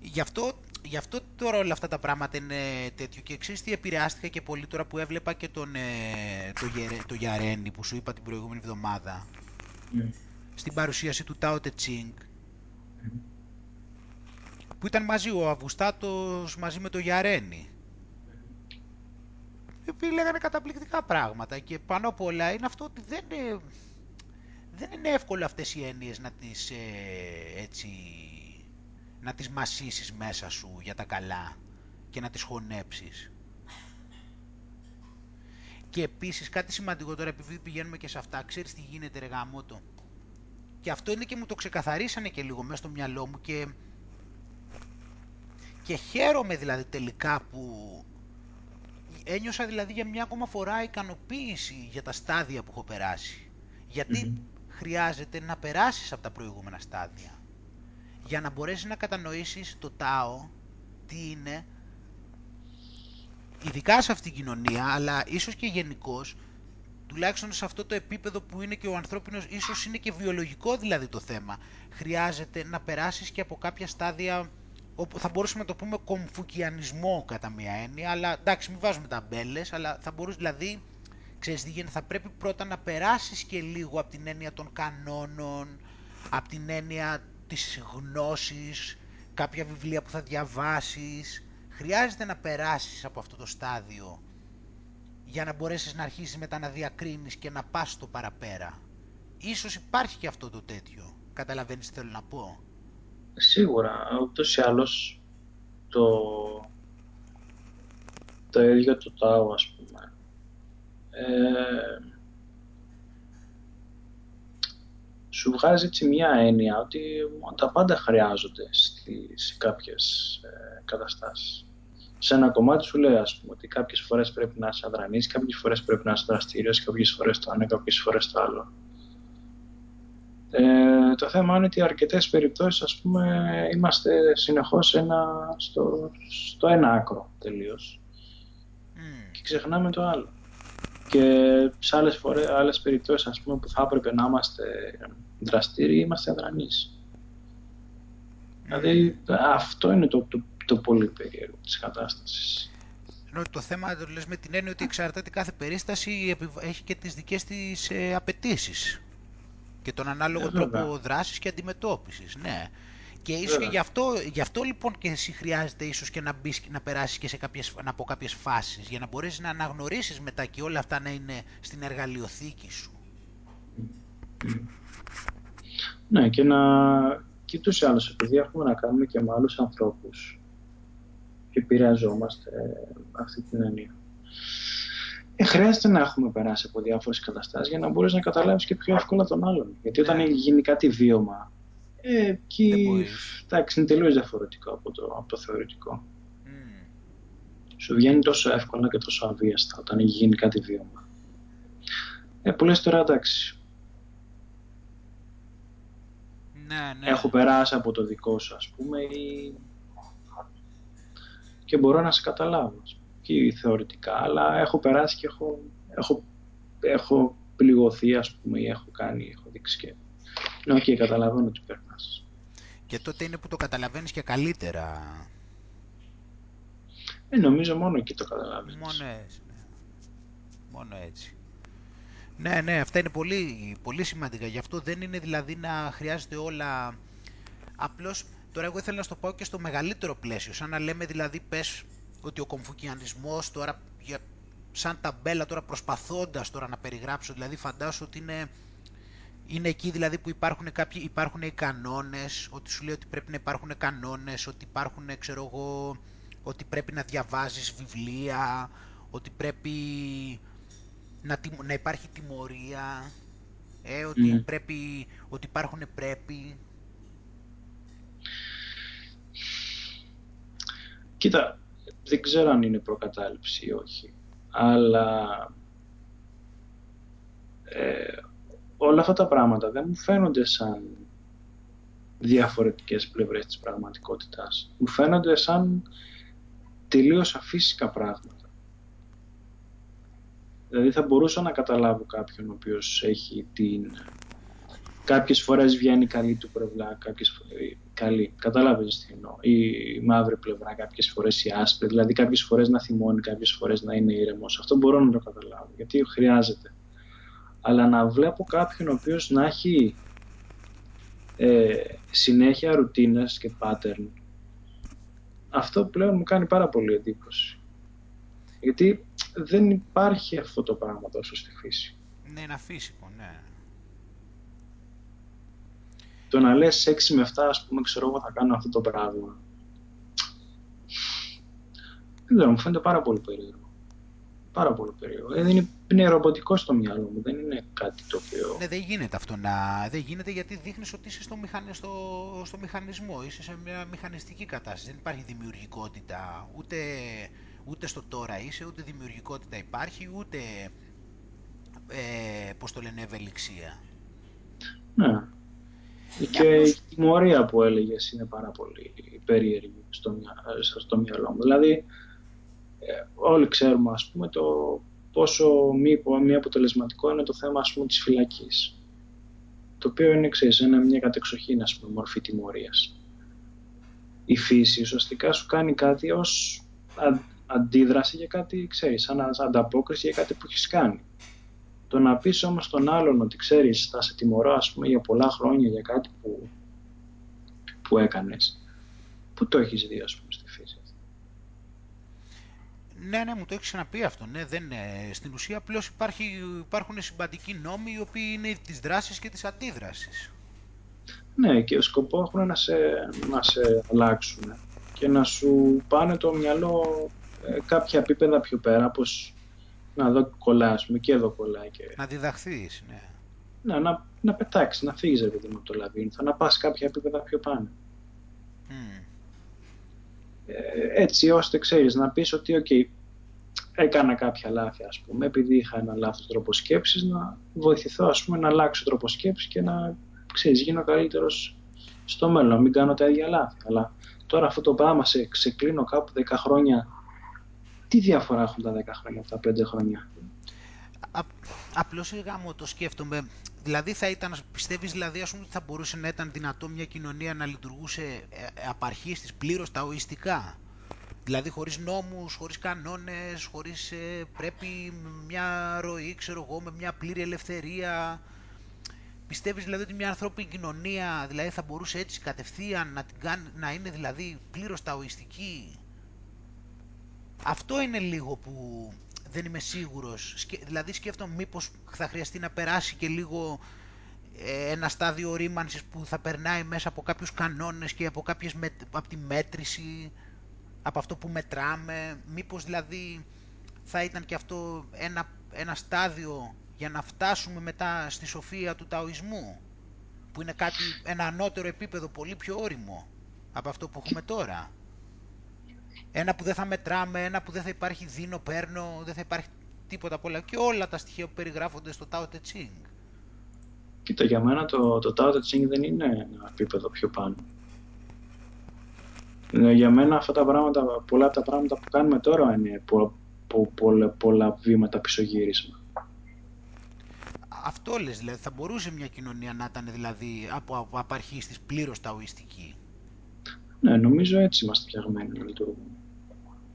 Γι' αυτό, γι' αυτό τώρα όλα αυτά τα πράγματα είναι τέτοιο. Και ξέρεις τι επηρεάστηκα και πολύ τώρα που έβλεπα και τον, ε, το, Γερε- το Γιαρένι που σου είπα την προηγούμενη εβδομάδα.
Μμ.
στην παρουσίαση του Tao Te Ching. Που ήταν μαζί ο Αυγουστάτος μαζί με το Γιαρένι οι οποίοι λέγανε καταπληκτικά πράγματα και πάνω απ' όλα είναι αυτό ότι δεν είναι, δεν είναι εύκολο αυτές οι έννοιες να τις ε, έτσι να τις μασίσεις μέσα σου για τα καλά και να τις χωνέψεις. Και επίσης κάτι σημαντικό τώρα επειδή πηγαίνουμε και σε αυτά, ξέρεις τι γίνεται ρε γαμότο. Και αυτό είναι και μου το ξεκαθαρίσανε και λίγο μέσα στο μυαλό μου και, και χαίρομαι δηλαδή τελικά που ένιωσα δηλαδή για μια ακόμα φορά ικανοποίηση για τα στάδια που έχω περάσει. χρειάζεται να περάσεις από τα προηγούμενα στάδια για να μπορέσεις να κατανοήσεις το τάο, τι είναι, ειδικά σε αυτήν την κοινωνία, αλλά ίσως και γενικώς, τουλάχιστον σε αυτό το επίπεδο που είναι και ο ανθρώπινος, ίσως είναι και βιολογικό δηλαδή το θέμα. Χρειάζεται να περάσεις και από κάποια στάδια όπου θα μπορούσαμε να το πούμε κομφουκιανισμό κατά μία έννοια, αλλά εντάξει μην βάζουμε ταμπέλες, αλλά θα μπορούσες δηλαδή, ξέρεις τι γίνεται, θα πρέπει πρώτα να περάσεις και λίγο από την έννοια των κανόνων, από την έννοια της γνώσης, κάποια βιβλία που θα διαβάσεις, χρειάζεται να περάσεις από αυτό το στάδιο για να μπορέσεις να αρχίσεις μετά να διακρίνεις και να πας στο παραπέρα. Ίσως υπάρχει και αυτό το τέτοιο. Καταλαβαίνεις τι θέλω να πω;
Σίγουρα, ούτως ή άλλως το, το ίδιο το τάο ας πούμε ε, σου βγάζει έτσι μια έννοια ότι τα πάντα χρειάζονται σε κάποιες ε, καταστάσεις. Σε ένα κομμάτι σου λέει ας πούμε ότι κάποιες φορές πρέπει να είσαι αδρανής, κάποιες φορές πρέπει να είσαι δραστήριος, κάποιες φορές το ένα, κάποιες φορές το άλλο. Ε, το θέμα είναι ότι αρκετές περιπτώσεις ας πούμε είμαστε συνεχώς ένα, στο, στο ένα άκρο τελείως και ξεχνάμε το άλλο. Και σε άλλες, φορές, άλλες περιπτώσεις ας πούμε, που θα έπρεπε να είμαστε δραστήριοι, είμαστε αδρανείς. Δηλαδή αυτό είναι το, το, το πολύ περίεργο της κατάστασης.
Ενώ το θέμα το λες με την έννοια ότι εξαρτάται κάθε περίσταση έχει και τις δικές της ε, απαιτήσεις και τον ανάλογο ε, τρόπο δράσης και αντιμετώπισης. Ναι. Και ίσως και γι αυτό, γι' αυτό λοιπόν και εσύ χρειάζεται ίσως και να, μπεις, να περάσεις και σε κάποιες, από κάποιες φάσεις για να μπορέσεις να αναγνωρίσεις μετά και όλα αυτά να είναι στην εργαλειοθήκη σου.
Ναι και να και τους άλλους επειδή έχουμε να κάνουμε και με άλλους ανθρώπους και επηρεαζόμαστε αυτή την έννοια. Ε, χρειάζεται να έχουμε περάσει από διάφορες καταστάσεις για να μπορείς να καταλάβεις και πιο εύκολα τον άλλον. Γιατί όταν ναι. γίνει κάτι βίωμα ε, εκεί, εντάξει, είναι τελείως διαφορετικό από το, από το θεωρητικό. Mm. Σου βγαίνει τόσο εύκολα και τόσο αβίαστα όταν έχει γίνει κάτι βίωμα. Ε, που λες τώρα, εντάξει,
ναι, ναι.
έχω περάσει από το δικό σου, ας πούμε, ή... και μπορώ να σε καταλάβω, και θεωρητικά, αλλά έχω περάσει και έχω, έχω, έχω πληγωθεί, ας πούμε, ή έχω κάνει, έχω δείξει και... Ναι, OK, okay, καταλαβαίνω τι περνάς.
Και τότε είναι που το καταλαβαίνεις και καλύτερα.
Ε, νομίζω μόνο εκεί το καταλαβαίνεις.
Μόνο έτσι, ναι. Μόνο έτσι. Ναι, ναι, αυτά είναι πολύ, πολύ σημαντικά. Γι' αυτό δεν είναι δηλαδή να χρειάζεται όλα... Απλώς, τώρα εγώ ήθελα να το πάω και στο μεγαλύτερο πλαίσιο. Σαν να λέμε δηλαδή, πες ότι ο κομφουκιανισμός τώρα, για, σαν ταμπέλα τώρα προσπαθώντας τώρα να περιγράψω, δηλαδή φαντάσου ότι είναι είναι εκεί δηλαδή που υπάρχουν, κάποιοι, υπάρχουν οι κανόνες, ότι σου λέει ότι πρέπει να υπάρχουν κανόνες, ότι υπάρχουν, ξέρω εγώ, ότι πρέπει να διαβάζεις βιβλία, ότι πρέπει να, να υπάρχει τιμωρία, ε, ότι, πρέπει, ότι υπάρχουν πρέπει.
Κοίτα, δεν ξέρω αν είναι προκατάληψη ή όχι, αλλά ε, όλα αυτά τα πράγματα δεν μου φαίνονται σαν διαφορετικές πλευρές της πραγματικότητας. Μου φαίνονται σαν τελείως αφύσικα πράγματα. Δηλαδή θα μπορούσα να καταλάβω κάποιον ο οποίος έχει την... Κάποιες φορές βγαίνει καλή του πλευρά, κάποιες φορές καλή, κατάλαβες τι εννοώ, η μαύρη πλευρά, κάποιες φορές η άσπρη, δηλαδή κάποιες φορές να θυμώνει, κάποιες φορές να είναι ήρεμος. Αυτό μπορώ να το καταλάβω, γιατί χρειάζεται. Αλλά να βλέπω κάποιον ο οποίος να έχει ε, συνέχεια ρουτίνες και pattern αυτό πλέον μου κάνει πάρα πολύ εντύπωση γιατί δεν υπάρχει αυτό το πράγμα τόσο στη φύση
Ναι, ένα φύσικο, ναι
το να λες 6 με 7 ας πούμε ξέρω εγώ θα κάνω αυτό το πράγμα δεν ξέρω, μου φαίνεται πάρα πολύ περίεργο Πάρα πολύ περίεργο. Ε, είναι, είναι ρομποτικό στο μυαλό μου, δεν είναι κάτι το οποίο...
Ναι, δεν γίνεται αυτό να... Δεν γίνεται γιατί δείχνεις ότι είσαι στο, μηχανι... στο... στο μηχανισμό, είσαι σε μια μηχανιστική κατάσταση. Δεν υπάρχει δημιουργικότητα, ούτε, ούτε στο τώρα είσαι, ούτε δημιουργικότητα υπάρχει, ούτε, ε, πώς το λένε, ευελιξία.
Ναι. Και η τιμωρία που έλεγες είναι πάρα πολύ περίεργη στο, στο μυαλό μου. Δηλαδή, ε, όλοι ξέρουμε ας πούμε το πόσο μη, μη αποτελεσματικό είναι το θέμα ας πούμε της φυλακής το οποίο είναι ξέρεις, είναι μια κατεξοχήν ας πούμε, μορφή τιμωρίας. Η φύση ουσιαστικά σου κάνει κάτι ως αντίδραση για κάτι, ξέρεις, σαν ανταπόκριση για κάτι που έχεις κάνει. Το να πεις όμως τον άλλον ότι ξέρεις θα σε τιμωρώ ας πούμε για πολλά χρόνια για κάτι που, που έκανες, που το έχεις δει ας πούμε στη φύση.
Ναι, ναι, μου το έχεις ξαναπεί αυτό. Ναι, δεν, είναι. στην ουσία απλώς υπάρχουν συμπαντικοί νόμοι οι οποίοι είναι της δράσης και της αντίδρασης.
Ναι, και ο σκοπός έχουν να σε, να σε αλλάξουν και να σου πάνε το μυαλό ε, κάποια επίπεδα πιο πέρα, όπως να δω κολλά, και εδώ κολλάει. Και...
Να διδαχθείς, ναι.
Ναι, να, να πετάξεις, να φύγεις επειδή από το λαβύρινθο, να πας κάποια επίπεδα πιο πάνω. Ε, έτσι ώστε ξέρεις να πεις ότι okay, έκανα κάποια λάθη ας πούμε επειδή είχα ένα λάθος τρόπο σκέψης να βοηθηθώ ας πούμε να αλλάξω τρόπο σκέψης και να ξέρεις γίνω καλύτερος στο μέλλον, να μην κάνω τα ίδια λάθη αλλά τώρα αυτό το πράγμα σε ξεκλίνω κάπου 10 χρόνια τι διαφορά έχουν τα 10 χρόνια από τα 5 χρόνια;
Α, απλώς μου το σκέφτομαι δηλαδή θα ήταν, πιστεύεις δηλαδή ας πούμε ότι θα μπορούσε να ήταν δυνατό μια κοινωνία να λειτουργούσε ε, απαρχής της πλήρως ταοιστικά. Δηλαδή χωρίς νόμους, χωρίς κανόνες, χωρίς ε, πρέπει μια ροή, ξέρω εγώ, με μια πλήρη ελευθερία. Πιστεύεις δηλαδή ότι μια ανθρώπινη κοινωνία δηλαδή, θα μπορούσε έτσι κατευθείαν να, την κάνει, να είναι δηλαδή πλήρως ταοιστική. Αυτό είναι λίγο που δεν είμαι σίγουρος. Δηλαδή σκέφτομαι μήπως θα χρειαστεί να περάσει και λίγο ε, ένα στάδιο ρήμανσης που θα περνάει μέσα από κάποιους κανόνες και από, κάποιες από τη μέτρηση, από αυτό που μετράμε. Μήπως δηλαδή θα ήταν και αυτό ένα, ένα στάδιο για να φτάσουμε μετά στη σοφία του ταοισμού που είναι κάτι, ένα ανώτερο επίπεδο πολύ πιο όριμο από αυτό που έχουμε τώρα. Ένα που δεν θα μετράμε, ένα που δεν θα υπάρχει δίνω, παίρνω, δεν θα υπάρχει τίποτα από όλα και όλα τα στοιχεία που περιγράφονται στο Tao Te Ching.
Κοίτα, για μένα το, το Tao Te Ching δεν είναι ένα επίπεδο πιο πάνω. Ε, για μένα αυτά τα πράγματα, πολλά από τα πράγματα που κάνουμε τώρα είναι πο, πο, πολλά, πολλά βήματα πισωγύρισμα.
Αυτό λες, δηλαδή, θα μπορούσε μια κοινωνία να ήταν δηλαδή από, από απαρχής της πλήρως ταοιστική.
Ναι, νομίζω έτσι είμαστε φτιαγμένοι να λειτουργούμε.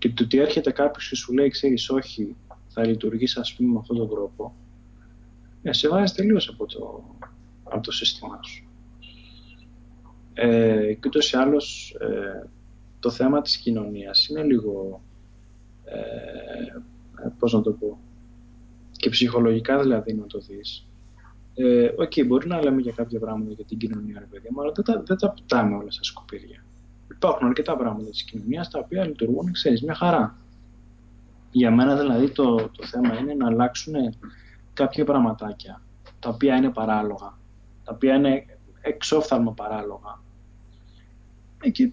Και το ότι έρχεται κάποιος και σου λέει, ξέρεις, όχι, θα λειτουργήσει ας πούμε με αυτόν τον τρόπο, ε, σε βάζει τελείως από το, από το σύστημά σου. Ε, και ούτως ή άλλως ε, το θέμα της κοινωνίας είναι λίγο, ε, ε πώς να το πω, και ψυχολογικά δηλαδή να το δεις. Ε, OK, okay, μπορεί να λέμε για κάποια πράγματα για την κοινωνία, ρε παιδί αλλά δεν τα, δεν τα πετάμε όλα στα σκουπίδια υπάρχουν αρκετά πράγματα της κοινωνίας τα οποία λειτουργούν, ξέρεις, μια χαρά. Για μένα δηλαδή το, το θέμα είναι να αλλάξουν κάποια πραγματάκια τα οποία είναι παράλογα, τα οποία είναι εξόφθαλμα παράλογα. Ε, και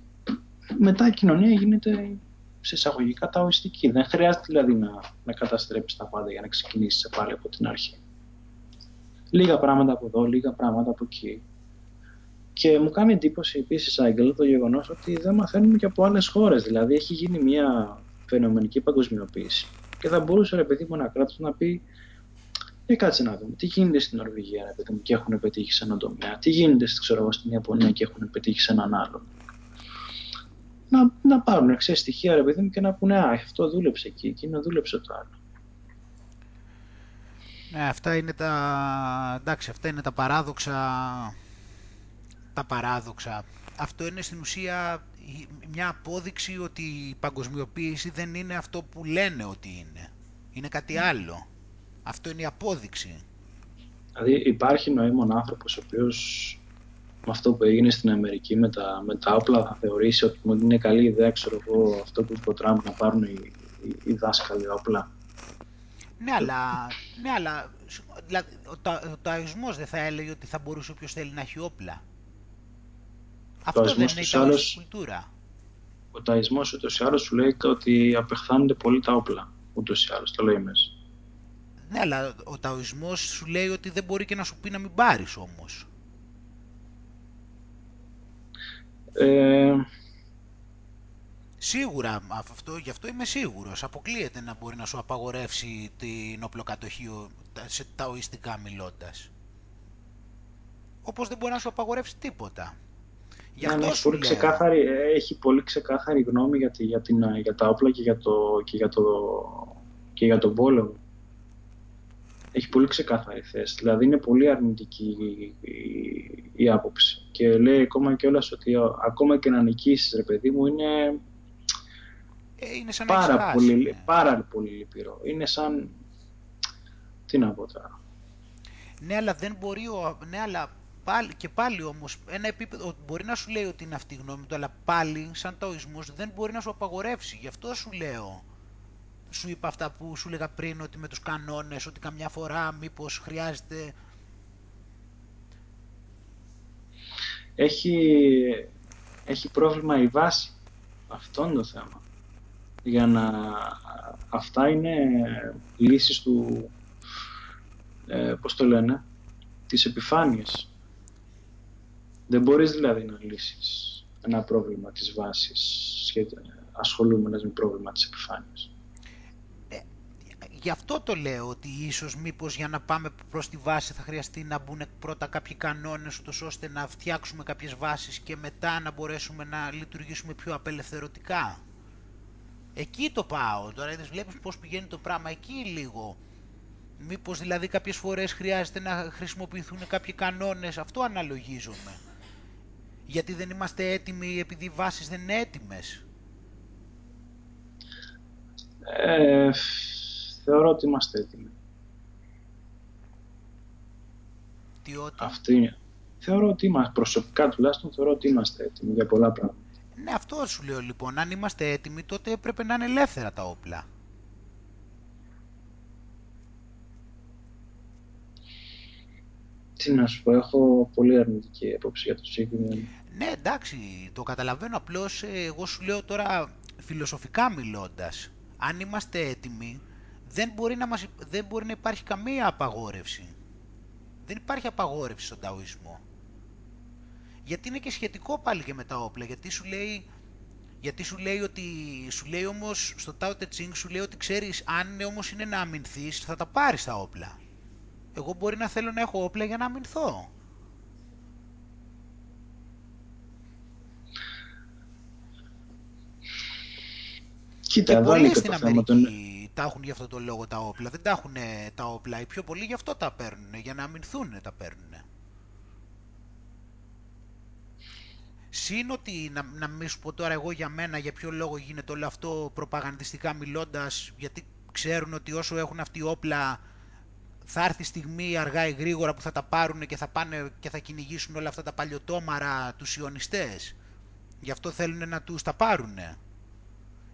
μετά η κοινωνία γίνεται σε εισαγωγικά ταοιστική. Δεν χρειάζεται δηλαδή να, να καταστρέψεις τα πάντα για να ξεκινήσεις πάλι από την αρχή. Λίγα πράγματα από εδώ, λίγα πράγματα από εκεί. Και μου κάνει εντύπωση επίσης, Άγγελο, το γεγονός ότι δεν μαθαίνουμε και από άλλες χώρες. Δηλαδή, έχει γίνει μια φαινομενική παγκοσμιοποίηση. Και θα μπορούσε ρε παιδί μου ένα κράτος να πει: Ε, κάτσε να δούμε τι γίνεται στην Νορβηγία ρε παιδί μου, και έχουν πετύχει σε έναν τομέα, τι γίνεται ξέρω, στην Ιαπωνία και έχουν πετύχει σε έναν άλλο. Να, να πάρουν εξέ στοιχεία ρε παιδί μου και να πούνε Α, αυτό δούλεψε εκεί, εκείνο δούλεψε το άλλο.
Ναι, αυτά είναι τα, εντάξει, αυτά είναι τα παράδοξα τα παράδοξα. Αυτό είναι στην ουσία μια απόδειξη ότι η παγκοσμιοποίηση δεν είναι αυτό που λένε ότι είναι. Είναι κάτι άλλο. Αυτό είναι η απόδειξη.
Δηλαδή υπάρχει νοήμων άνθρωπος ο οποίος με αυτό που έγινε στην Αμερική με τα, με τα όπλα θα θεωρήσει ότι είναι καλή ιδέα ξέρω εγώ, αυτό που είπε ο Τραμπ να πάρουν οι, οι, οι δάσκαλοι όπλα.
Ναι, αλλά, ναι, αλλά ο, τα, ο ταοισμός δεν θα έλεγε ότι θα μπορούσε όποιος θέλει να έχει όπλα. Αυτό δεν είναι η ταοιστική κουλτούρα.
Ο ταϊσμός ούτως ή άλλως σου λέει ότι απεχθάνονται πολύ τα όπλα, ούτως ή άλλως, το λέει μέσα.
Ναι, αλλά ο ταοισμός σου λέει ότι δεν μπορεί και να σου πει να μην πάρεις όμως.
Ε,
Σίγουρα, αυτό, γι' αυτό είμαι σίγουρος. Αποκλείεται να μπορεί να σου απαγορεύσει την οπλοκατοχή σε ταοιστικά μιλώντας. Όπως δεν μπορεί να σου απαγορεύσει τίποτα.
Γι' ναι, αυτό ναι, έχει, πολύ ξεκάθαρη, έχει πολύ ξεκάθαρη γνώμη για, τη, για, την, για τα όπλα και για, το, και, για το, και για τον πόλεμο. Έχει πολύ ξεκάθαρη θέση. Δηλαδή είναι πολύ αρνητική η, η, η άποψη. Και λέει ακόμα κιόλας ότι ακόμα και να νικήσεις, ρε παιδί μου, είναι
ε, είναι σαν
πάρα,
να
πολύ,
ναι.
πάρα πολύ λυπηρό. Είναι σαν... Τι να πω τώρα.
Ναι, αλλά δεν μπορεί... Ο... Ναι, αλλά πάλι, και πάλι όμως ένα επίπεδο μπορεί να σου λέει ότι είναι αυτή η γνώμη του, αλλά πάλι σαν ταοισμός δεν μπορεί να σου απαγορεύσει. Γι' αυτό σου λέω. Σου είπα αυτά που σου έλεγα πριν ότι με τους κανόνες, ότι καμιά φορά μήπως χρειάζεται...
Έχει, έχει πρόβλημα η βάση. Αυτό είναι το θέμα για να... Αυτά είναι λύσεις του, ε, πώς το λένε, της επιφάνειας. Δεν μπορείς δηλαδή να λύσεις ένα πρόβλημα της βάσης ασχολούμενες με πρόβλημα της επιφάνειας.
Ε, γι' αυτό το λέω ότι ίσως μήπως για να πάμε προς τη βάση θα χρειαστεί να μπουν πρώτα κάποιοι κανόνες ούτως ώστε να φτιάξουμε κάποιες βάσεις και μετά να μπορέσουμε να λειτουργήσουμε πιο απελευθερωτικά. Εκεί το πάω. Τώρα είδες, βλέπεις πώς πηγαίνει το πράγμα εκεί λίγο. Μήπως δηλαδή κάποιες φορές χρειάζεται να χρησιμοποιηθούν κάποιοι κανόνες. Αυτό αναλογίζομαι. Γιατί δεν είμαστε έτοιμοι επειδή οι βάσεις δεν είναι έτοιμες.
Ε, θεωρώ ότι είμαστε έτοιμοι.
Τι ότι...
Αυτή είναι. Θεωρώ ότι είμαστε, προσωπικά τουλάχιστον θεωρώ ότι είμαστε έτοιμοι για πολλά πράγματα.
Ναι, αυτό σου λέω λοιπόν. Αν είμαστε έτοιμοι, τότε έπρεπε να είναι ελεύθερα τα όπλα.
Τι να σου πω, έχω πολύ αρνητική έποψη για το συγκεκριμένο.
Ναι, εντάξει, το καταλαβαίνω. Απλώς ε, εγώ σου λέω τώρα φιλοσοφικά μιλώντας. Αν είμαστε έτοιμοι, δεν μπορεί να, μας, δεν μπορεί να υπάρχει καμία απαγόρευση. Δεν υπάρχει απαγόρευση στον ταοισμό. Γιατί είναι και σχετικό πάλι και με τα όπλα. Γιατί σου λέει, γιατί σου λέει ότι, σου λέει όμως στο Tao Te Ching σου λέει ότι ξέρεις αν όμως είναι να αμυνθείς θα τα πάρεις τα όπλα. Εγώ μπορεί να θέλω να έχω όπλα για να αμυνθώ.
Κοίτα,
και πολλοί στην Αμερική τον... τα έχουν για αυτό το λόγο τα όπλα. Δεν τα έχουν τα όπλα. Οι πιο πολλοί γι' αυτό τα παίρνουν. Για να αμυνθούν τα παίρνουν. Συν ότι να, να μην σου πω τώρα εγώ για μένα για ποιο λόγο γίνεται όλο αυτό προπαγανδιστικά μιλώντας γιατί ξέρουν ότι όσο έχουν αυτοί όπλα θα έρθει η στιγμή αργά ή γρήγορα που θα τα πάρουν και θα πάνε και θα κυνηγήσουν όλα αυτά τα παλιωτόμαρα τους ιονιστές. Γι' αυτό θέλουν να τους τα πάρουν.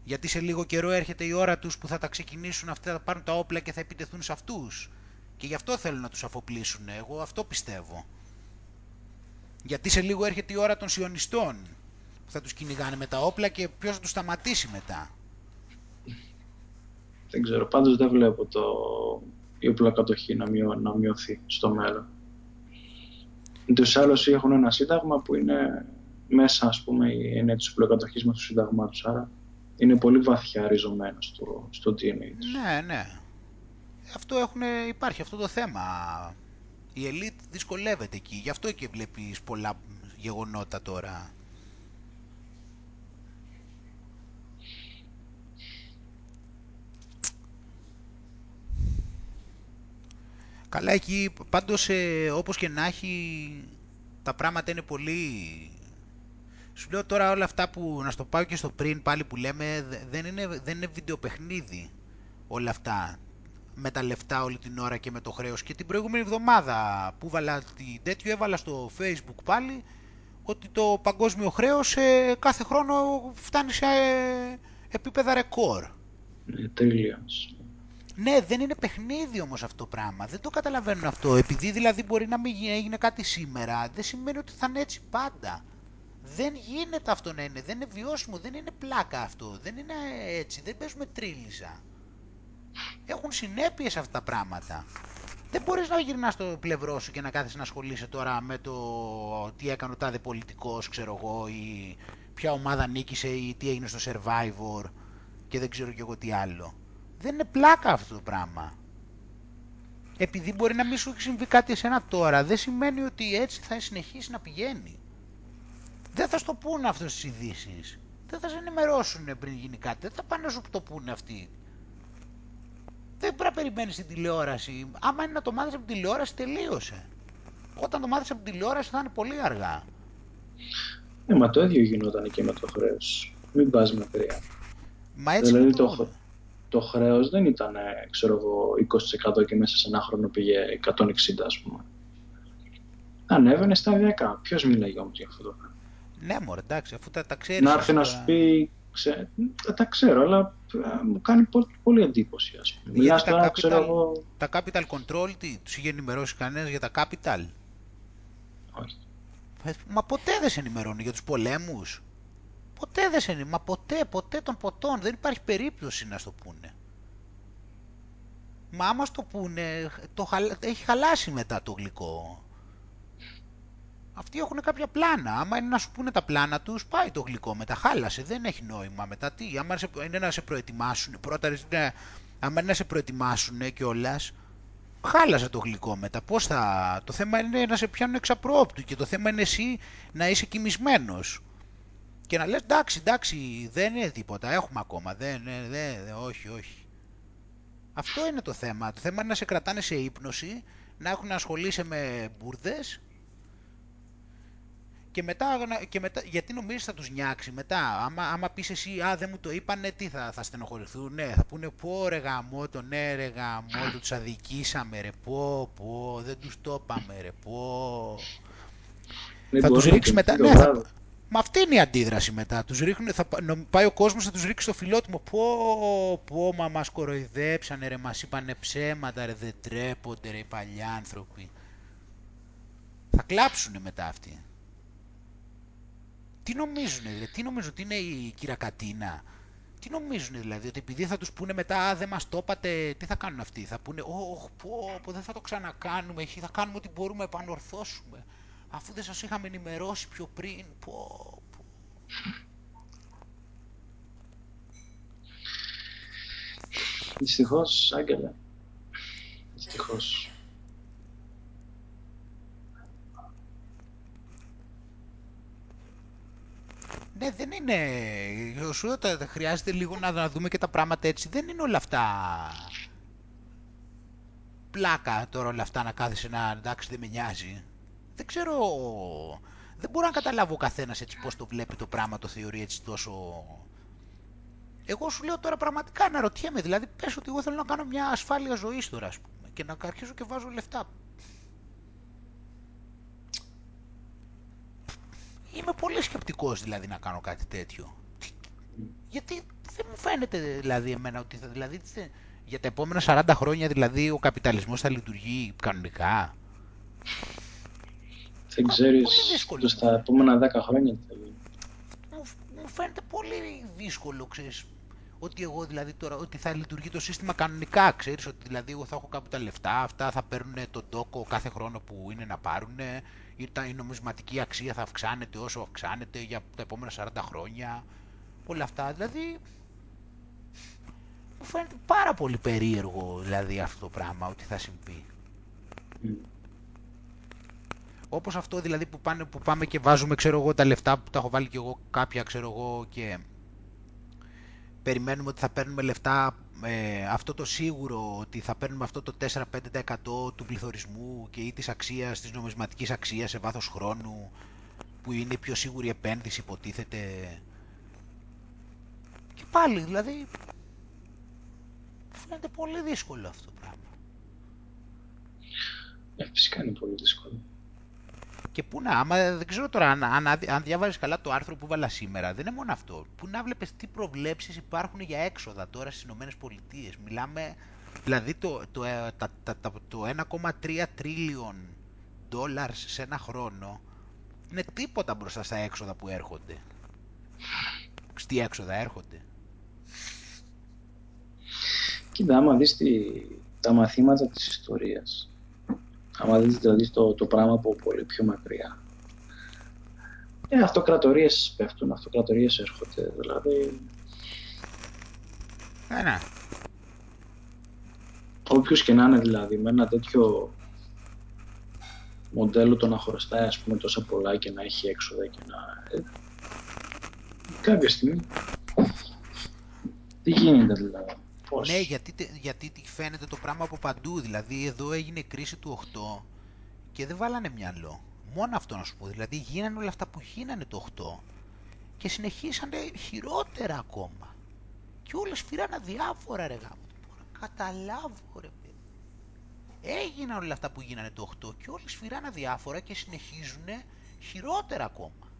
Γιατί σε λίγο καιρό έρχεται η ώρα τους που θα τα ξεκινήσουν αυτά, θα πάρουν τα όπλα και θα επιτεθούν σε αυτούς. Και γι' αυτό θέλουν να τους αφοπλίσουν. Εγώ αυτό πιστεύω. Γιατί σε λίγο έρχεται η ώρα των σιωνιστών που θα τους κυνηγάνε με τα όπλα και ποιος θα τους σταματήσει μετά.
Δεν ξέρω, πάντως δεν βλέπω το... η οπλοκατοχή να, μειω... να μειωθεί στο μέλλον. Τους άλλους έχουν ένα σύνταγμα που είναι μέσα, ας πούμε, η έννοια της οπλοκατοχής με το σύνταγμά τους, άρα είναι πολύ βαθιά ριζωμένος στο, στο DNA τους.
Ναι, ναι. Αυτό έχουν, υπάρχει αυτό το θέμα η ελίτ δυσκολεύεται εκεί. Γι' αυτό και βλέπεις πολλά γεγονότα τώρα. Καλά εκεί πάντως ε, όπως και να έχει τα πράγματα είναι πολύ... Σου λέω τώρα όλα αυτά που να στο πάω και στο πριν πάλι που λέμε δεν είναι, δεν είναι βιντεοπαιχνίδι όλα αυτά με τα λεφτά όλη την ώρα και με το χρέος. Και την προηγούμενη εβδομάδα που βάλα την τέτοιο έβαλα στο facebook πάλι ότι το παγκόσμιο χρέος ε, κάθε χρόνο φτάνει σε ε, επίπεδα ρεκόρ.
Trillions.
Ναι, δεν είναι παιχνίδι όμως αυτό το πράγμα. Δεν το καταλαβαίνουν αυτό. Επειδή δηλαδή μπορεί να μην έγινε κάτι σήμερα, δεν σημαίνει ότι θα είναι έτσι πάντα. Δεν γίνεται αυτό να είναι. Δεν είναι βιώσιμο. Δεν είναι πλάκα αυτό. Δεν είναι έτσι. Δεν παίζουμε τρίλιζα. Έχουν συνέπειες αυτά τα πράγματα. Δεν μπορείς να γυρνάς στο πλευρό σου και να κάθεσαι να ασχολείσαι τώρα με το τι έκανε ο τάδε πολιτικός, ξέρω εγώ, ή ποια ομάδα νίκησε ή τι έγινε στο Survivor και δεν ξέρω κι εγώ τι άλλο. Δεν είναι πλάκα αυτό το πράγμα. Επειδή μπορεί να μην σου έχει συμβεί κάτι εσένα τώρα, δεν σημαίνει ότι έτσι θα συνεχίσει να πηγαίνει. Δεν θα στο πούνε αυτό στις ειδήσεις. Δεν θα σε ενημερώσουν πριν γίνει κάτι. Δεν θα πάνε να σου το πούνε αυτοί. Δεν πρέπει να περιμένεις την τηλεόραση. Άμα είναι να το μάθεις από την τηλεόραση, τελείωσε. Όταν το μάθεις από την τηλεόραση θα είναι πολύ αργά.
Ναι, μα το ίδιο γινόταν και με το χρέος. Μην πας μακριά.
Μα έτσι
δηλαδή
το...
το, το χρέος δεν ήταν, ξέρω εγώ, 20% και μέσα σε ένα χρόνο πήγε 160, ας πούμε. Ανέβαινε σταδιακά. Ποιος μιλάει όμως για αυτό το πράγμα.
Ναι, μωρέ, εντάξει, αφού τα, τα ξέρεις.
Να έρθει να σου πει. Ξέ, τα ξέρω, αλλά μου κάνει πολύ, πολύ εντύπωση. Ας πούμε. Μιλάς
τα
τώρα,
capital,
ξέρω εγώ.
Τα capital control, τι, τους είχε ενημερώσει κανένας για τα capital;
Όχι.
Ε, Μα ποτέ δεν σε ενημερώνει για τους πολέμους. Ποτέ δεν σε ενημερώνει. Μα ποτέ, ποτέ των ποτών. Δεν υπάρχει περίπτωση να στο πούνε. Μα άμα στο πούνε, το χαλα... έχει χαλάσει μετά το γλυκό. Αυτοί έχουν κάποια πλάνα. Άμα είναι να σου πούνε τα πλάνα τους, πάει το γλυκό μετά. Χάλασε, δεν έχει νόημα μετά. Τι, άμα είναι να σε προετοιμάσουν, πρώτα, ναι, άμα είναι να σε προετοιμάσουν κιόλας, χάλασε το γλυκό μετά. Πώς θα... Το θέμα είναι να σε πιάνουν εξαπρόπτου και το θέμα είναι εσύ να είσαι κοιμισμένος. Και να λες εντάξει, εντάξει, δεν είναι τίποτα, έχουμε ακόμα, δεν, δεν, δεν, όχι, όχι. Αυτό είναι το θέμα. Το θέμα είναι να σε κρατάνε σε ύπνωση, να έχουν ασχολήσει με μπουρδες και μετά, και μετά, γιατί νομίζεις θα τους νιάξεις μετά, άμα, άμα πεις εσύ, α δεν μου το είπανε, τι θα, θα στενοχωρηθούν, ναι, θα πούνε πω ρε γαμότο, ναι ρε γαμότο, τους αδικήσαμε ρε, πω, πω, δεν τους το είπαμε ρε, πω.
Δεν
θα τους
μπορεί
ρίξει
και
μετά,
το
ναι, θα,
βράδυ.
Μα αυτή είναι η αντίδραση μετά. Τους ρίχνουν, θα, πα- νο- πάει ο κόσμος να τους ρίξει στο φιλότιμο. Πω, πω, μα μας κοροϊδέψανε ρε, μας είπανε ψέματα ρε, δεν τρέπονται ρε οι παλιοί άνθρωποι. Θα κλάψουνε μετά αυτοί. Τι νομίζουνε, δηλαδή, τι νομίζουν ότι είναι η κυρακατίνα. Τι νομίζουνε δηλαδή, ότι επειδή θα τους πούνε μετά, α, δεν μας το είπατε, τι θα κάνουν αυτοί; Θα πούνε, όχι, πω, πω, δεν θα το ξανακάνουμε, έχει, θα κάνουμε ό,τι μπορούμε να επανορθώσουμε. Αφού δεν σας είχαμε ενημερώσει πιο πριν, πω, πω.
Δυστυχώς, Άγγελε. Δυστυχώς.
Ναι, δεν είναι. Σου λέω, τα- χρειάζεται λίγο να, να δούμε και τα πράγματα έτσι. Δεν είναι όλα αυτά. Πλάκα τώρα όλα αυτά να κάθεσαι να εντάξει δεν με νοιάζει. Δεν ξέρω. Δεν μπορώ να καταλάβω ο καθένας έτσι πώς το βλέπει το πράγμα, το θεωρεί έτσι τόσο. Εγώ σου λέω τώρα πραγματικά να ρωτιέμαι. Δηλαδή, πες ότι εγώ θέλω να κάνω μια ασφάλεια ζωής τώρα, ας πούμε, και να αρχίσω και βάζω λεφτά. Είμαι πολύ σκεπτικός δηλαδή να κάνω κάτι τέτοιο. Τι- Γιατί δεν μου φαίνεται δηλαδή εμένα ότι θα, δηλαδή, θε- για τα επόμενα 40 χρόνια δηλαδή ο καπιταλισμός θα λειτουργεί κανονικά;
Δεν
Μα,
ξέρεις
πολύ δύσκολο
το
μου
στα
φαίνεται.
επόμενα 10 χρόνια τι θα γίνει.
Μου, μου φαίνεται πολύ δύσκολο, ξέρεις, ότι εγώ δηλαδή τώρα, ότι θα λειτουργεί το σύστημα κανονικά, ξέρεις, ότι δηλαδή εγώ θα έχω κάπου τα λεφτά, αυτά θα παίρνουν τον τόκο κάθε χρόνο που είναι να πάρουν, ή τα- η νομισματική αξία θα αυξάνεται όσο αυξάνεται για τα επόμενα 40 χρόνια, όλα αυτά, δηλαδή μου φαίνεται πάρα πολύ περίεργο δηλαδή αυτό το πράγμα ότι θα συμβεί.
Μμ.
Όπως αυτό δηλαδή που, πάνε, που πάμε και βάζουμε ξέρω εγώ τα λεφτά που τα έχω βάλει και εγώ κάποια ξέρω εγώ και περιμένουμε ότι θα παίρνουμε λεφτά ε, αυτό το σίγουρο ότι θα παίρνουμε αυτό το 4-5% του πληθωρισμού και ή της αξίας, της νομισματικής αξίας σε βάθος χρόνου που είναι η πιο σίγουρη επένδυση υποτίθεται και πάλι δηλαδή φαίνεται πολύ δύσκολο αυτό το πράγμα.
Ε, φυσικά είναι πολύ δύσκολο.
Και πού να, άμα δεν ξέρω τώρα, αν, αν, αν διάβαζες καλά το άρθρο που βάλα σήμερα, δεν είναι μόνο αυτό. Πού να βλέπεις τι προβλέψεις υπάρχουν για έξοδα τώρα στις Ηνωμένες Πολιτείες. Μιλάμε Δηλαδή το, το, ε, τα, τα, τα, το 1,3 τρίλιον δόλαρ σε ένα χρόνο είναι τίποτα μπροστά στα έξοδα που έρχονται. Στη έξοδα έρχονται.
Κοίτα, άμα δεις τη, τα μαθήματα της ιστορίας, άμα δεις δηλαδή το, το πράγμα από πολύ πιο μακριά, ε, αυτοκρατορίες πέφτουν, αυτοκρατορίες έρχονται, δηλαδή...
Ε, ναι.
Όποιος και να είναι δηλαδή, με ένα τέτοιο μοντέλο το να χρωστάει ας πούμε τόσα πολλά και να έχει έξοδα και να... Ε, κάποια στιγμή τι γίνεται δηλαδή. Πώς;
Ναι, γιατί, γιατί φαίνεται το πράγμα από παντού. Δηλαδή εδώ έγινε κρίση του 8 και δεν βάλανε μυαλό. Μόνο αυτό να σου πω. Δηλαδή γίνανε όλα αυτά που γίνανε το 8 και συνεχίσανε χειρότερα ακόμα. Και όλες φυράνε διάφορα ρε γάμο. Καταλάβω ρε παιδί. Έγιναν όλα αυτά που γίνανε το 8 και όλες φυράνε διάφορα και συνεχίζουν χειρότερα ακόμα.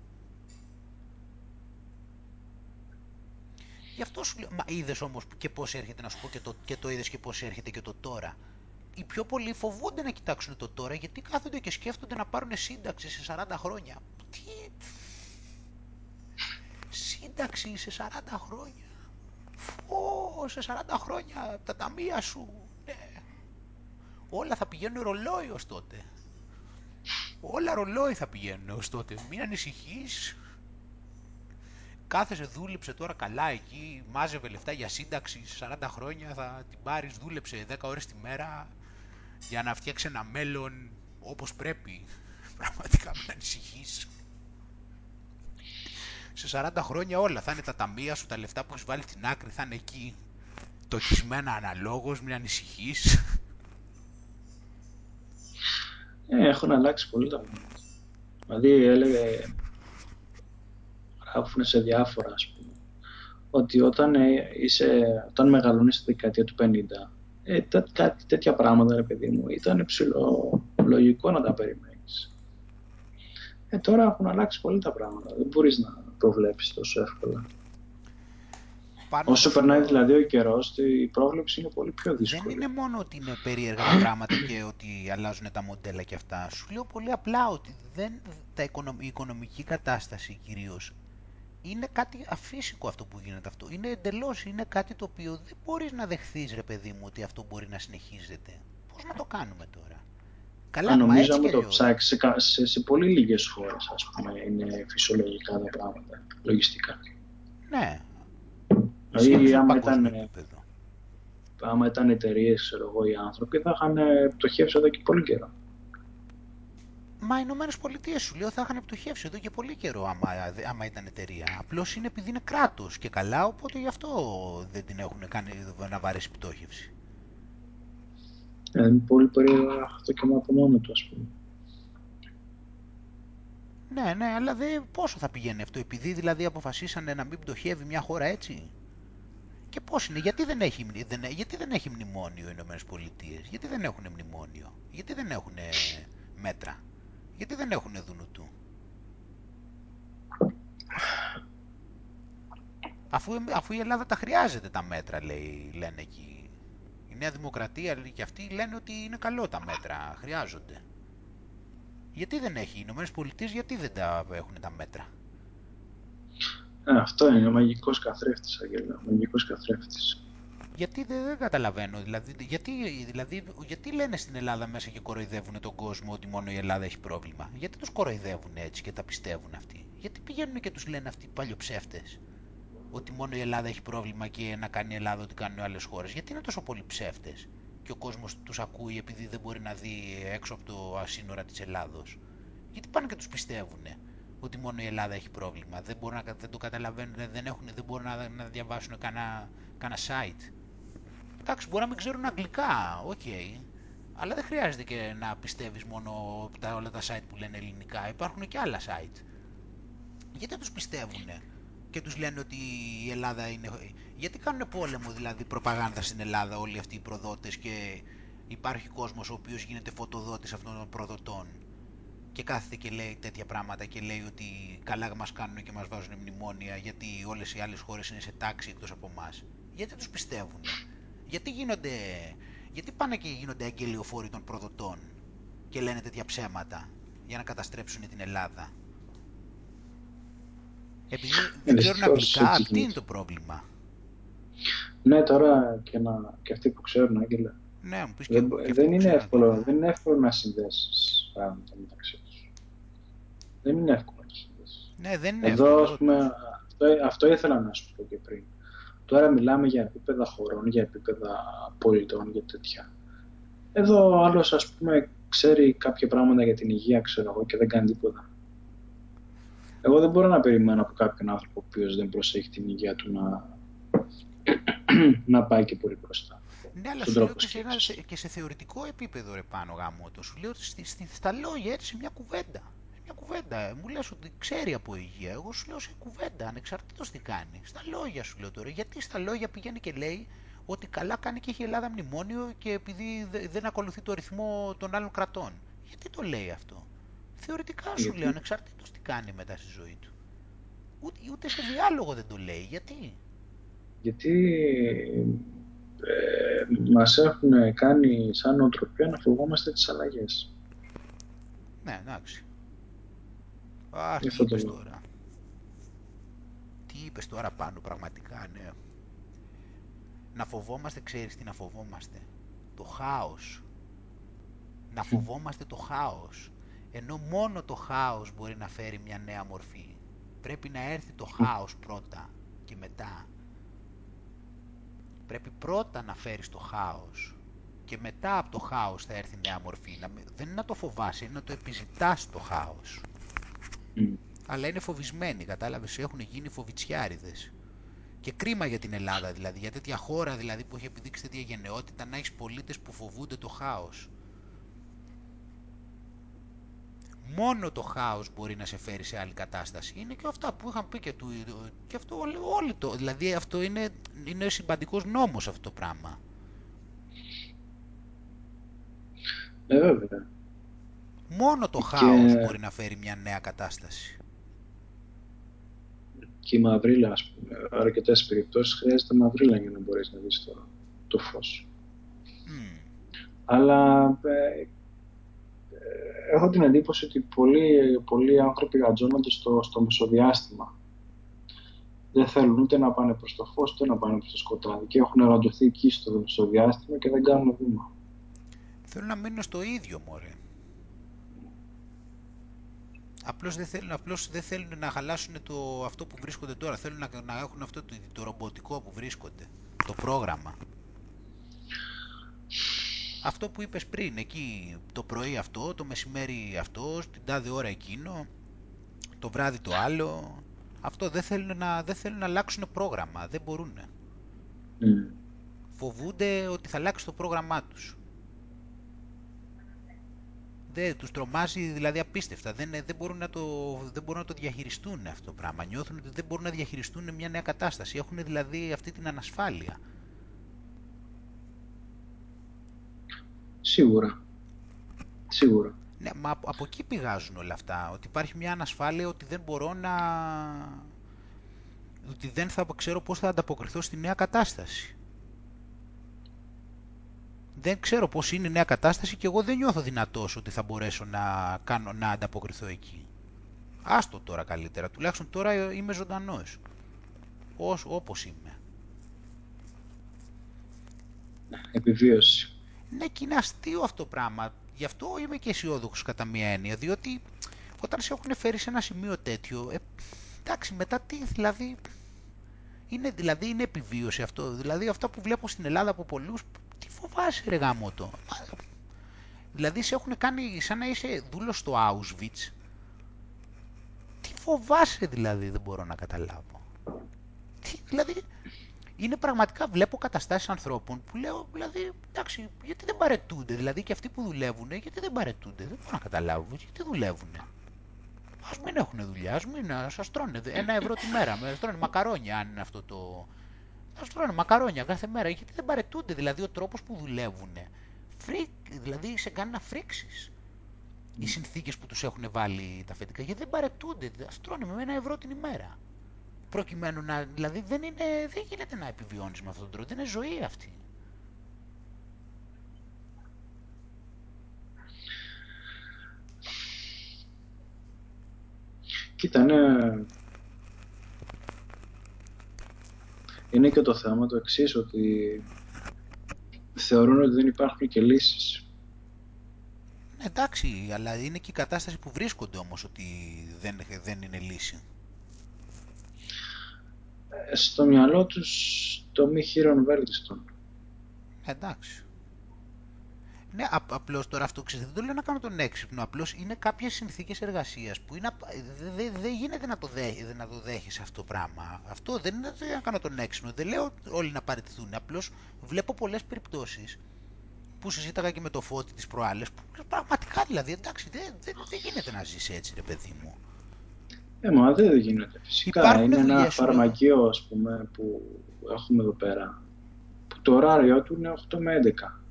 Γι' αυτό σου λέω, μα είδες όμως και πώς έρχεται να σου πω και το, και το είδες και πώς έρχεται και το τώρα. Οι πιο πολλοί φοβούνται να κοιτάξουν το τώρα γιατί κάθονται και σκέφτονται να πάρουν σύνταξη σε 40 χρόνια. Τι... Σύνταξη σε 40 χρόνια. Φω, σε 40 χρόνια τα ταμεία σου. Ναι. Όλα θα πηγαίνουν ρολόι ως τότε. Όλα ρολόι θα πηγαίνουν ως τότε. Μην ανησυχείς κάθεσε, δούλεψε τώρα καλά εκεί, μάζευε λεφτά για σύνταξη 40 χρόνια, θα την πάρεις, δούλεψε 10 ώρες τη μέρα για να φτιάξει ένα μέλλον όπως πρέπει. Πραγματικά μην ανησυχείς. Σε 40 χρόνια όλα θα είναι τα ταμεία σου, τα λεφτά που έχεις βάλει στην άκρη θα είναι εκεί. Τοχισμένα αναλόγως, μην ανησυχείς.
Ε, έχουν αλλάξει πολύ τα πράγματα. Δηλαδή έλεγε γράφουν σε διάφορα, ας πούμε, ότι όταν, ε, είσαι, όταν μεγαλώνεις στη δεκαετία του 50, ε, κάτι τέτοια πράγματα, ρε παιδί μου, ήταν ψηλό λογικό να τα περιμένεις. Ε, τώρα έχουν αλλάξει πολύ τα πράγματα. Δεν μπορείς να προβλέψεις τόσο εύκολα. Πάνω Όσο περνάει δηλαδή ο καιρός, η πρόβλεψη είναι πολύ πιο δύσκολη.
Δεν είναι μόνο ότι είναι περίεργα τα πράγματα και ότι αλλάζουν τα μοντέλα και αυτά. Σου λέω πολύ απλά ότι δεν, τα η οικονομική κατάσταση κυρίως είναι κάτι αφύσικο αυτό που γίνεται αυτό. Είναι εντελώς, είναι κάτι το οποίο δεν μπορείς να δεχθείς, ρε παιδί μου, ότι αυτό μπορεί να συνεχίζεται. Πώς να το κάνουμε τώρα;
Καλά, νομίζω ότι το ψάξεις σε, σε, σε, πολύ λίγες χώρες, ας πούμε, είναι φυσιολογικά τα πράγματα, λογιστικά.
Ναι.
Δηλαδή, άμα ήταν, άμα ήταν εταιρείες, ξέρω εγώ, οι άνθρωποι, θα είχαν πτωχεύσει εδώ και πολύ καιρό.
Μα οι Ηνωμένες Πολιτείες σου λέω θα είχαν πτωχεύσει εδώ και πολύ καιρό άμα, άμα ήταν εταιρεία. Απλώς είναι επειδή είναι κράτος και καλά, οπότε γι' αυτό δεν την έχουν κάνει να βαρέσει πτώχευση.
Ε, είναι πολύ περίεργο αυτό και από μόνο του, ας πούμε.
Ναι, ναι, αλλά δε, πόσο θα πηγαίνει αυτό, επειδή δηλαδή αποφασίσανε να μην πτωχεύει μια χώρα έτσι; Και πώς είναι, γιατί δεν έχει, δεν, γιατί δεν έχει μνημόνιο οι Ηνωμένες Πολιτείες, γιατί δεν έχουν μνημόνιο, γιατί δεν έχουν μέτρα; Γιατί δεν έχουν δουνουτού; Αφού, αφού η Ελλάδα τα χρειάζεται τα μέτρα, λέει, λένε εκεί. Η Νέα Δημοκρατία και αυτοί λένε ότι είναι καλό τα μέτρα, χρειάζονται. Γιατί δεν έχει, οι Ηνωμένες Πολιτείες γιατί δεν τα έχουν τα μέτρα;
Ε, αυτό είναι ο μαγικός καθρέφτης, Αγγέλα, ο μαγικός καθρέφτης.
Γιατί δεν, δεν καταλαβαίνω, δηλαδή γιατί, δηλαδή γιατί λένε στην Ελλάδα μέσα και κοροϊδεύουν τον κόσμο ότι μόνο η Ελλάδα έχει πρόβλημα; Γιατί τους κοροϊδεύουν έτσι και τα πιστεύουν αυτοί; Γιατί πηγαίνουν και τους λένε αυτοί οι ψεύτες ότι μόνο η Ελλάδα έχει πρόβλημα και να κάνει η Ελλάδα ό,τι κάνουν άλλες χώρες; Γιατί είναι τόσο πολλοί ψεύτες και ο κόσμος τους ακούει επειδή δεν μπορεί να δει έξω από τα σύνορα της Ελλάδος; Γιατί πάνε και τους πιστεύουν ότι μόνο η Ελλάδα έχει πρόβλημα; Δεν, μπορούν να, δεν το καταλαβαίνουν, δεν, έχουν, δεν μπορούν να, να διαβάσουν κανένα, κανένα site; Εντάξει, μπορεί να μην ξέρουν αγγλικά, OK. Okay. Αλλά δεν χρειάζεται και να πιστεύεις μόνο τα, όλα τα site που λένε ελληνικά. Υπάρχουν και άλλα site. Γιατί τους πιστεύουν και τους λένε ότι η Ελλάδα είναι... Γιατί κάνουν πόλεμο δηλαδή προπαγάνδα στην Ελλάδα όλοι αυτοί οι προδότες και υπάρχει κόσμος ο οποίος γίνεται φωτοδότης αυτών των προδοτών και κάθεται και λέει τέτοια πράγματα και λέει ότι καλά μας κάνουν και μας βάζουν μνημόνια γιατί όλες οι άλλες χώρες είναι σε τάξη εκτός από εμάς. Γιατί τους πιστεύουν γιατί γίνονται Γιατί πάνε και γίνονται αγγελιοφόροι των προδοτών και λένε τέτοια ψέματα για να καταστρέψουν την Ελλάδα; Επειδή δεν ξέρουν αγγλικά, τι είναι το πρόβλημα.
Ναι, τώρα και, να, και αυτοί που ξέρουν, Άγγελα.
Ναι, μου πεις
δεν,
και, και
δεν, είναι εύκολο,
ναι.
δεν είναι εύκολο να συνδέσεις πράγματα μεταξύ τους. Δεν είναι εύκολο να συνδέσεις.
Ναι, δεν είναι
Εδώ,
εύκολο.
ας πούμε, αυτό, αυτό ήθελα να σου πω και πριν. Τώρα μιλάμε για επίπεδα χωρών, για επίπεδα πολιτών, για τέτοια. Εδώ ο άλλος, ας πούμε, ξέρει κάποια πράγματα για την υγεία, ξέρω εγώ, και δεν κάνει τίποτα. Εγώ δεν μπορώ να περιμένω από κάποιον άνθρωπο ο οποίος δεν προσέχει την υγεία του να, να πάει και πολύ μπροστά.
Ναι, αλλά
στον
σου λέω
τρόπο
και σε, ένα,
σκέψης.
σε- και σε θεωρητικό επίπεδο ρε πάνω γάμο το. Σου λέω ότι στη, στη- στα λόγια έτσι σε μια κουβέντα. Σε μια κουβέντα. Ε, Μου λες ότι ξέρει από υγεία. Εγώ σου λέω σε κουβέντα, ανεξαρτήτως τι κάνει. Στα λόγια σου λέω τώρα. Γιατί στα λόγια πηγαίνει και λέει ότι καλά κάνει και έχει η Ελλάδα μνημόνιο και επειδή δε- δεν ακολουθεί το ρυθμό των άλλων κρατών. Γιατί το λέει αυτό; Θεωρητικά σου
Γιατί;
λέω, ανεξαρτήτως τι κάνει μετά στη ζωή του. Ούτε, ούτε σε διάλογο δεν το λέει. Γιατί;
Γιατί ε, μας έχουν κάνει σαν νοοτροπία να φοβόμαστε τις αλλαγές.
Ναι, εντάξει. Αχ,
Γι'
τι
αυτό το
είπες
λέω.
τώρα. Τι είπες τώρα πάνω, πραγματικά, ναι. Να φοβόμαστε, ξέρεις τι να φοβόμαστε. Το χάος. Να φοβόμαστε το χάος. Ενώ μόνο το χάος μπορεί να φέρει μια νέα μορφή. Πρέπει να έρθει το χάος πρώτα και μετά. Πρέπει πρώτα να φέρεις το χάος και μετά από το χάος θα έρθει νέα μορφή. Να μην- δεν είναι να το φοβάσαι, είναι να το επιζητάς το χάος.
Μμ.
αλλά είναι φοβισμένοι, κατάλαβες, έχουν γίνει φοβιτσιάριδες. Και κρίμα για την Ελλάδα δηλαδή, για τέτοια χώρα δηλαδή που έχει επιδείξει τέτοια γενναιότητα να έχεις πολίτες που φοβούνται το χάος. Μόνο το χάος μπορεί να σε φέρει σε άλλη κατάσταση. Είναι και αυτά που είχαν πει και του. Και αυτό όλοι, όλοι το. Δηλαδή αυτό είναι, είναι συμπαντικός νόμος αυτό το πράγμα.
Ε, βέβαια.
Μόνο το
Και-
χάος μπορεί να φέρει μια νέα κατάσταση.
Και η μαυρίλα, ας πούμε, αρκετές περιπτώσεις χρειάζεται μαυρίλα για να μπορείς να δεις το, το φως.
Μμμ.
Αλλά ε, ε, έχω την εντύπωση ότι πολλοί, πολλοί άνθρωποι γατζώνονται στο, στο μεσοδιάστημα. Δεν θέλουν ούτε να πάνε προς το φως, ούτε να πάνε προς το σκοτάδι. Και έχουν ραντωθεί εκεί στο μεσοδιάστημα και δεν κάνουν βήμα.
Θέλουν να μείνουν στο ίδιο, μωρέ. Απλώς δεν θέλουν, απλώς δεν θέλουν να χαλάσουν το, αυτό που βρίσκονται τώρα. Θέλουν να, να έχουν αυτό το, το ρομποτικό που βρίσκονται. Το πρόγραμμα. Αυτό που είπες πριν, εκεί το πρωί αυτό, το μεσημέρι αυτό, την τάδε ώρα εκείνο, το βράδυ το άλλο. Αυτό δεν θέλουν να, δεν θέλουν να αλλάξουν πρόγραμμα. Δεν μπορούν.
Mm.
Φοβούνται ότι θα αλλάξει το πρόγραμμά τους. Δεν, τους τρομάζει δηλαδή απίστευτα. Δεν, δεν, μπορούν να το, δεν μπορούν να το διαχειριστούν αυτό το πράγμα. Νιώθουν ότι δεν μπορούν να διαχειριστούν μια νέα κατάσταση. Έχουν δηλαδή αυτή την ανασφάλεια.
Σίγουρα. Σίγουρα.
Ναι, μα από, από εκεί πηγάζουν όλα αυτά. Ότι υπάρχει μια ανασφάλεια ότι δεν μπορώ να... ότι δεν θα ξέρω πώς θα ανταποκριθώ στη νέα κατάσταση. Δεν ξέρω πώς είναι η νέα κατάσταση και εγώ δεν νιώθω δυνατός ότι θα μπορέσω να, κάνω, να ανταποκριθώ εκεί. Άστο τώρα καλύτερα, τουλάχιστον τώρα είμαι ζωντανός. Ως, όπως είμαι.
Επιβίωση.
Ναι, και είναι αστείο αυτό το πράγμα. Γι' αυτό είμαι και αισιόδοξος κατά μία έννοια. Διότι όταν σε έχουν φέρει σε ένα σημείο τέτοιο, ε, εντάξει, μετά τι, δηλαδή. Είναι, δηλαδή είναι επιβίωση αυτό. Δηλαδή αυτά που βλέπω στην Ελλάδα από πολλούς, τι φοβάσαι ρε γάμο Δηλαδή σε έχουν κάνει σαν να είσαι δούλος στο Auschwitz. Τι φοβάσαι δηλαδή, δεν μπορώ να καταλάβω. Τι, δηλαδή, είναι πραγματικά, βλέπω καταστάσεις ανθρώπων που λέω, δηλαδή, εντάξει, γιατί δεν παρετούνται, δηλαδή και αυτοί που δουλεύουν, γιατί δεν παρετούνται, δεν μπορώ να καταλάβω, γιατί δουλεύουν. Ας μην έχουν δουλειά, ας μην, ας τρώνε ένα ευρώ τη μέρα, ας τρώνε μακαρόνια αν είναι αυτό το θα τρώνε μακαρόνια κάθε μέρα. Γιατί δεν παραιτούνται, δηλαδή ο τρόπος που δουλεύουν. Φρίκη, δηλαδή σε κάνει να φρίξεις οι συνθήκες που τους έχουν βάλει τα αφεντικά. Γιατί δεν παραιτούνται, ας τρώνε με ένα ευρώ την ημέρα. Προκειμένου να. Δηλαδή δεν, είναι, δεν γίνεται να επιβιώνεις με αυτόν τον τρόπο. Δεν είναι ζωή αυτή.
Κοίτα, ναι, Είναι και το θέμα το εξής ότι θεωρούν ότι δεν υπάρχουν και λύσεις.
Εντάξει, αλλά είναι και η κατάσταση που βρίσκονται όμως ότι δεν, δεν είναι λύση.
Ε, στο μυαλό τους το μη χείρον βέλτιστον.
Εντάξει. Ναι, απλώς τώρα αυτό ξέρετε, δεν το λέω να κάνω τον έξυπνο. Απλώς είναι κάποιες συνθήκες εργασίας που είναι, δεν δε γίνεται να το, δέ, να το δέχεσαι αυτό το πράγμα. Αυτό δεν είναι να κάνω τον έξυπνο. Δεν λέω όλοι να παραιτηθούν. Απλώς βλέπω πολλές περιπτώσεις που συζήταγα και με το φώτι της προάλλες. Πραγματικά δηλαδή, εντάξει, δεν, δεν, δεν γίνεται να ζεις έτσι, ρε παιδί μου.
Ε, μα δεν γίνεται. Φυσικά Υπάρχουν είναι ένα φαρμακείο, ας πούμε, που έχουμε εδώ πέρα, που το ωράριο του είναι 8 με 11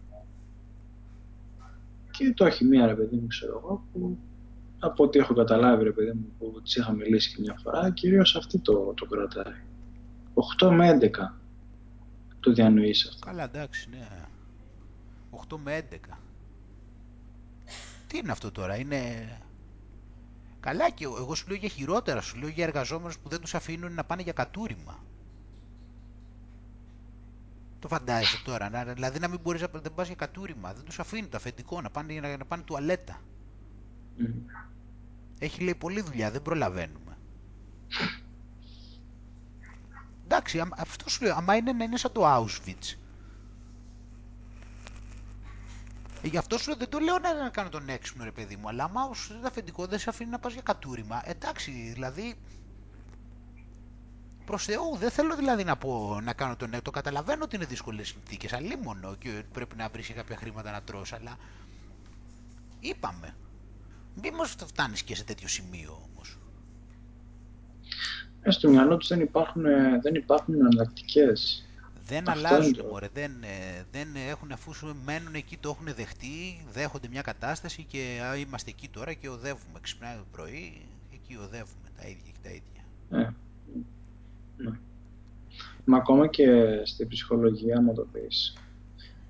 και το έχει μία ρε παιδί μου, ξέρω εγώ, που από ό,τι έχω καταλάβει ρε παιδί μου, που τη είχα μιλήσει και μια φορά, κυρίως αυτή το, το κρατάει. 8 με 11 το διανοείς αυτό.
Καλά, εντάξει, ναι. 8 με 11. Τι είναι αυτό τώρα, είναι... Καλά και εγώ σου λέω για χειρότερα, σου λέω για εργαζόμενους που δεν τους αφήνουν να πάνε για κατούριμα. Το φαντάζεσαι τώρα, να, δηλαδή να μην μπορείς να δεν πας για κατούριμα, δεν τους αφήνει το αφεντικό να πάνε, να, να πάνε τουαλέτα. Mm. Έχει λέει πολλή δουλειά, δεν προλαβαίνουμε. Εντάξει, αυτό σου λέω, άμα είναι να είναι σαν το Auschwitz. Ε, γι' αυτό σου λέω, δεν το λέω να, να κάνω τον έξυπνο ρε παιδί μου, αλλά άμα ως αφεντικό δεν σε αφήνει να πας για κατούριμα, εντάξει, δηλαδή Προ Θεού, δεν θέλω δηλαδή να, πω, να κάνω τον Το καταλαβαίνω ότι είναι δύσκολες συνθήκες. Αλλήμον και πρέπει να βρεις κάποια χρήματα να τρως, αλλά είπαμε. Μήπω φτάνεις και σε τέτοιο σημείο όμως.
Ε, στο μυαλό τους δεν υπάρχουν, δεν υπάρχουν εναλλακτικές.
Δεν αλλάζουν, μωρέ, δεν, ε, δεν έχουν αφού μένουν εκεί, το έχουν δεχτεί, δέχονται μια κατάσταση και α, είμαστε εκεί τώρα και οδεύουμε. Ξυπνάει το πρωί, εκεί οδεύουμε τα ίδια και τα ίδια.
Ε, ναι. Μα ακόμα και στην ψυχολογία, άμα το πεις,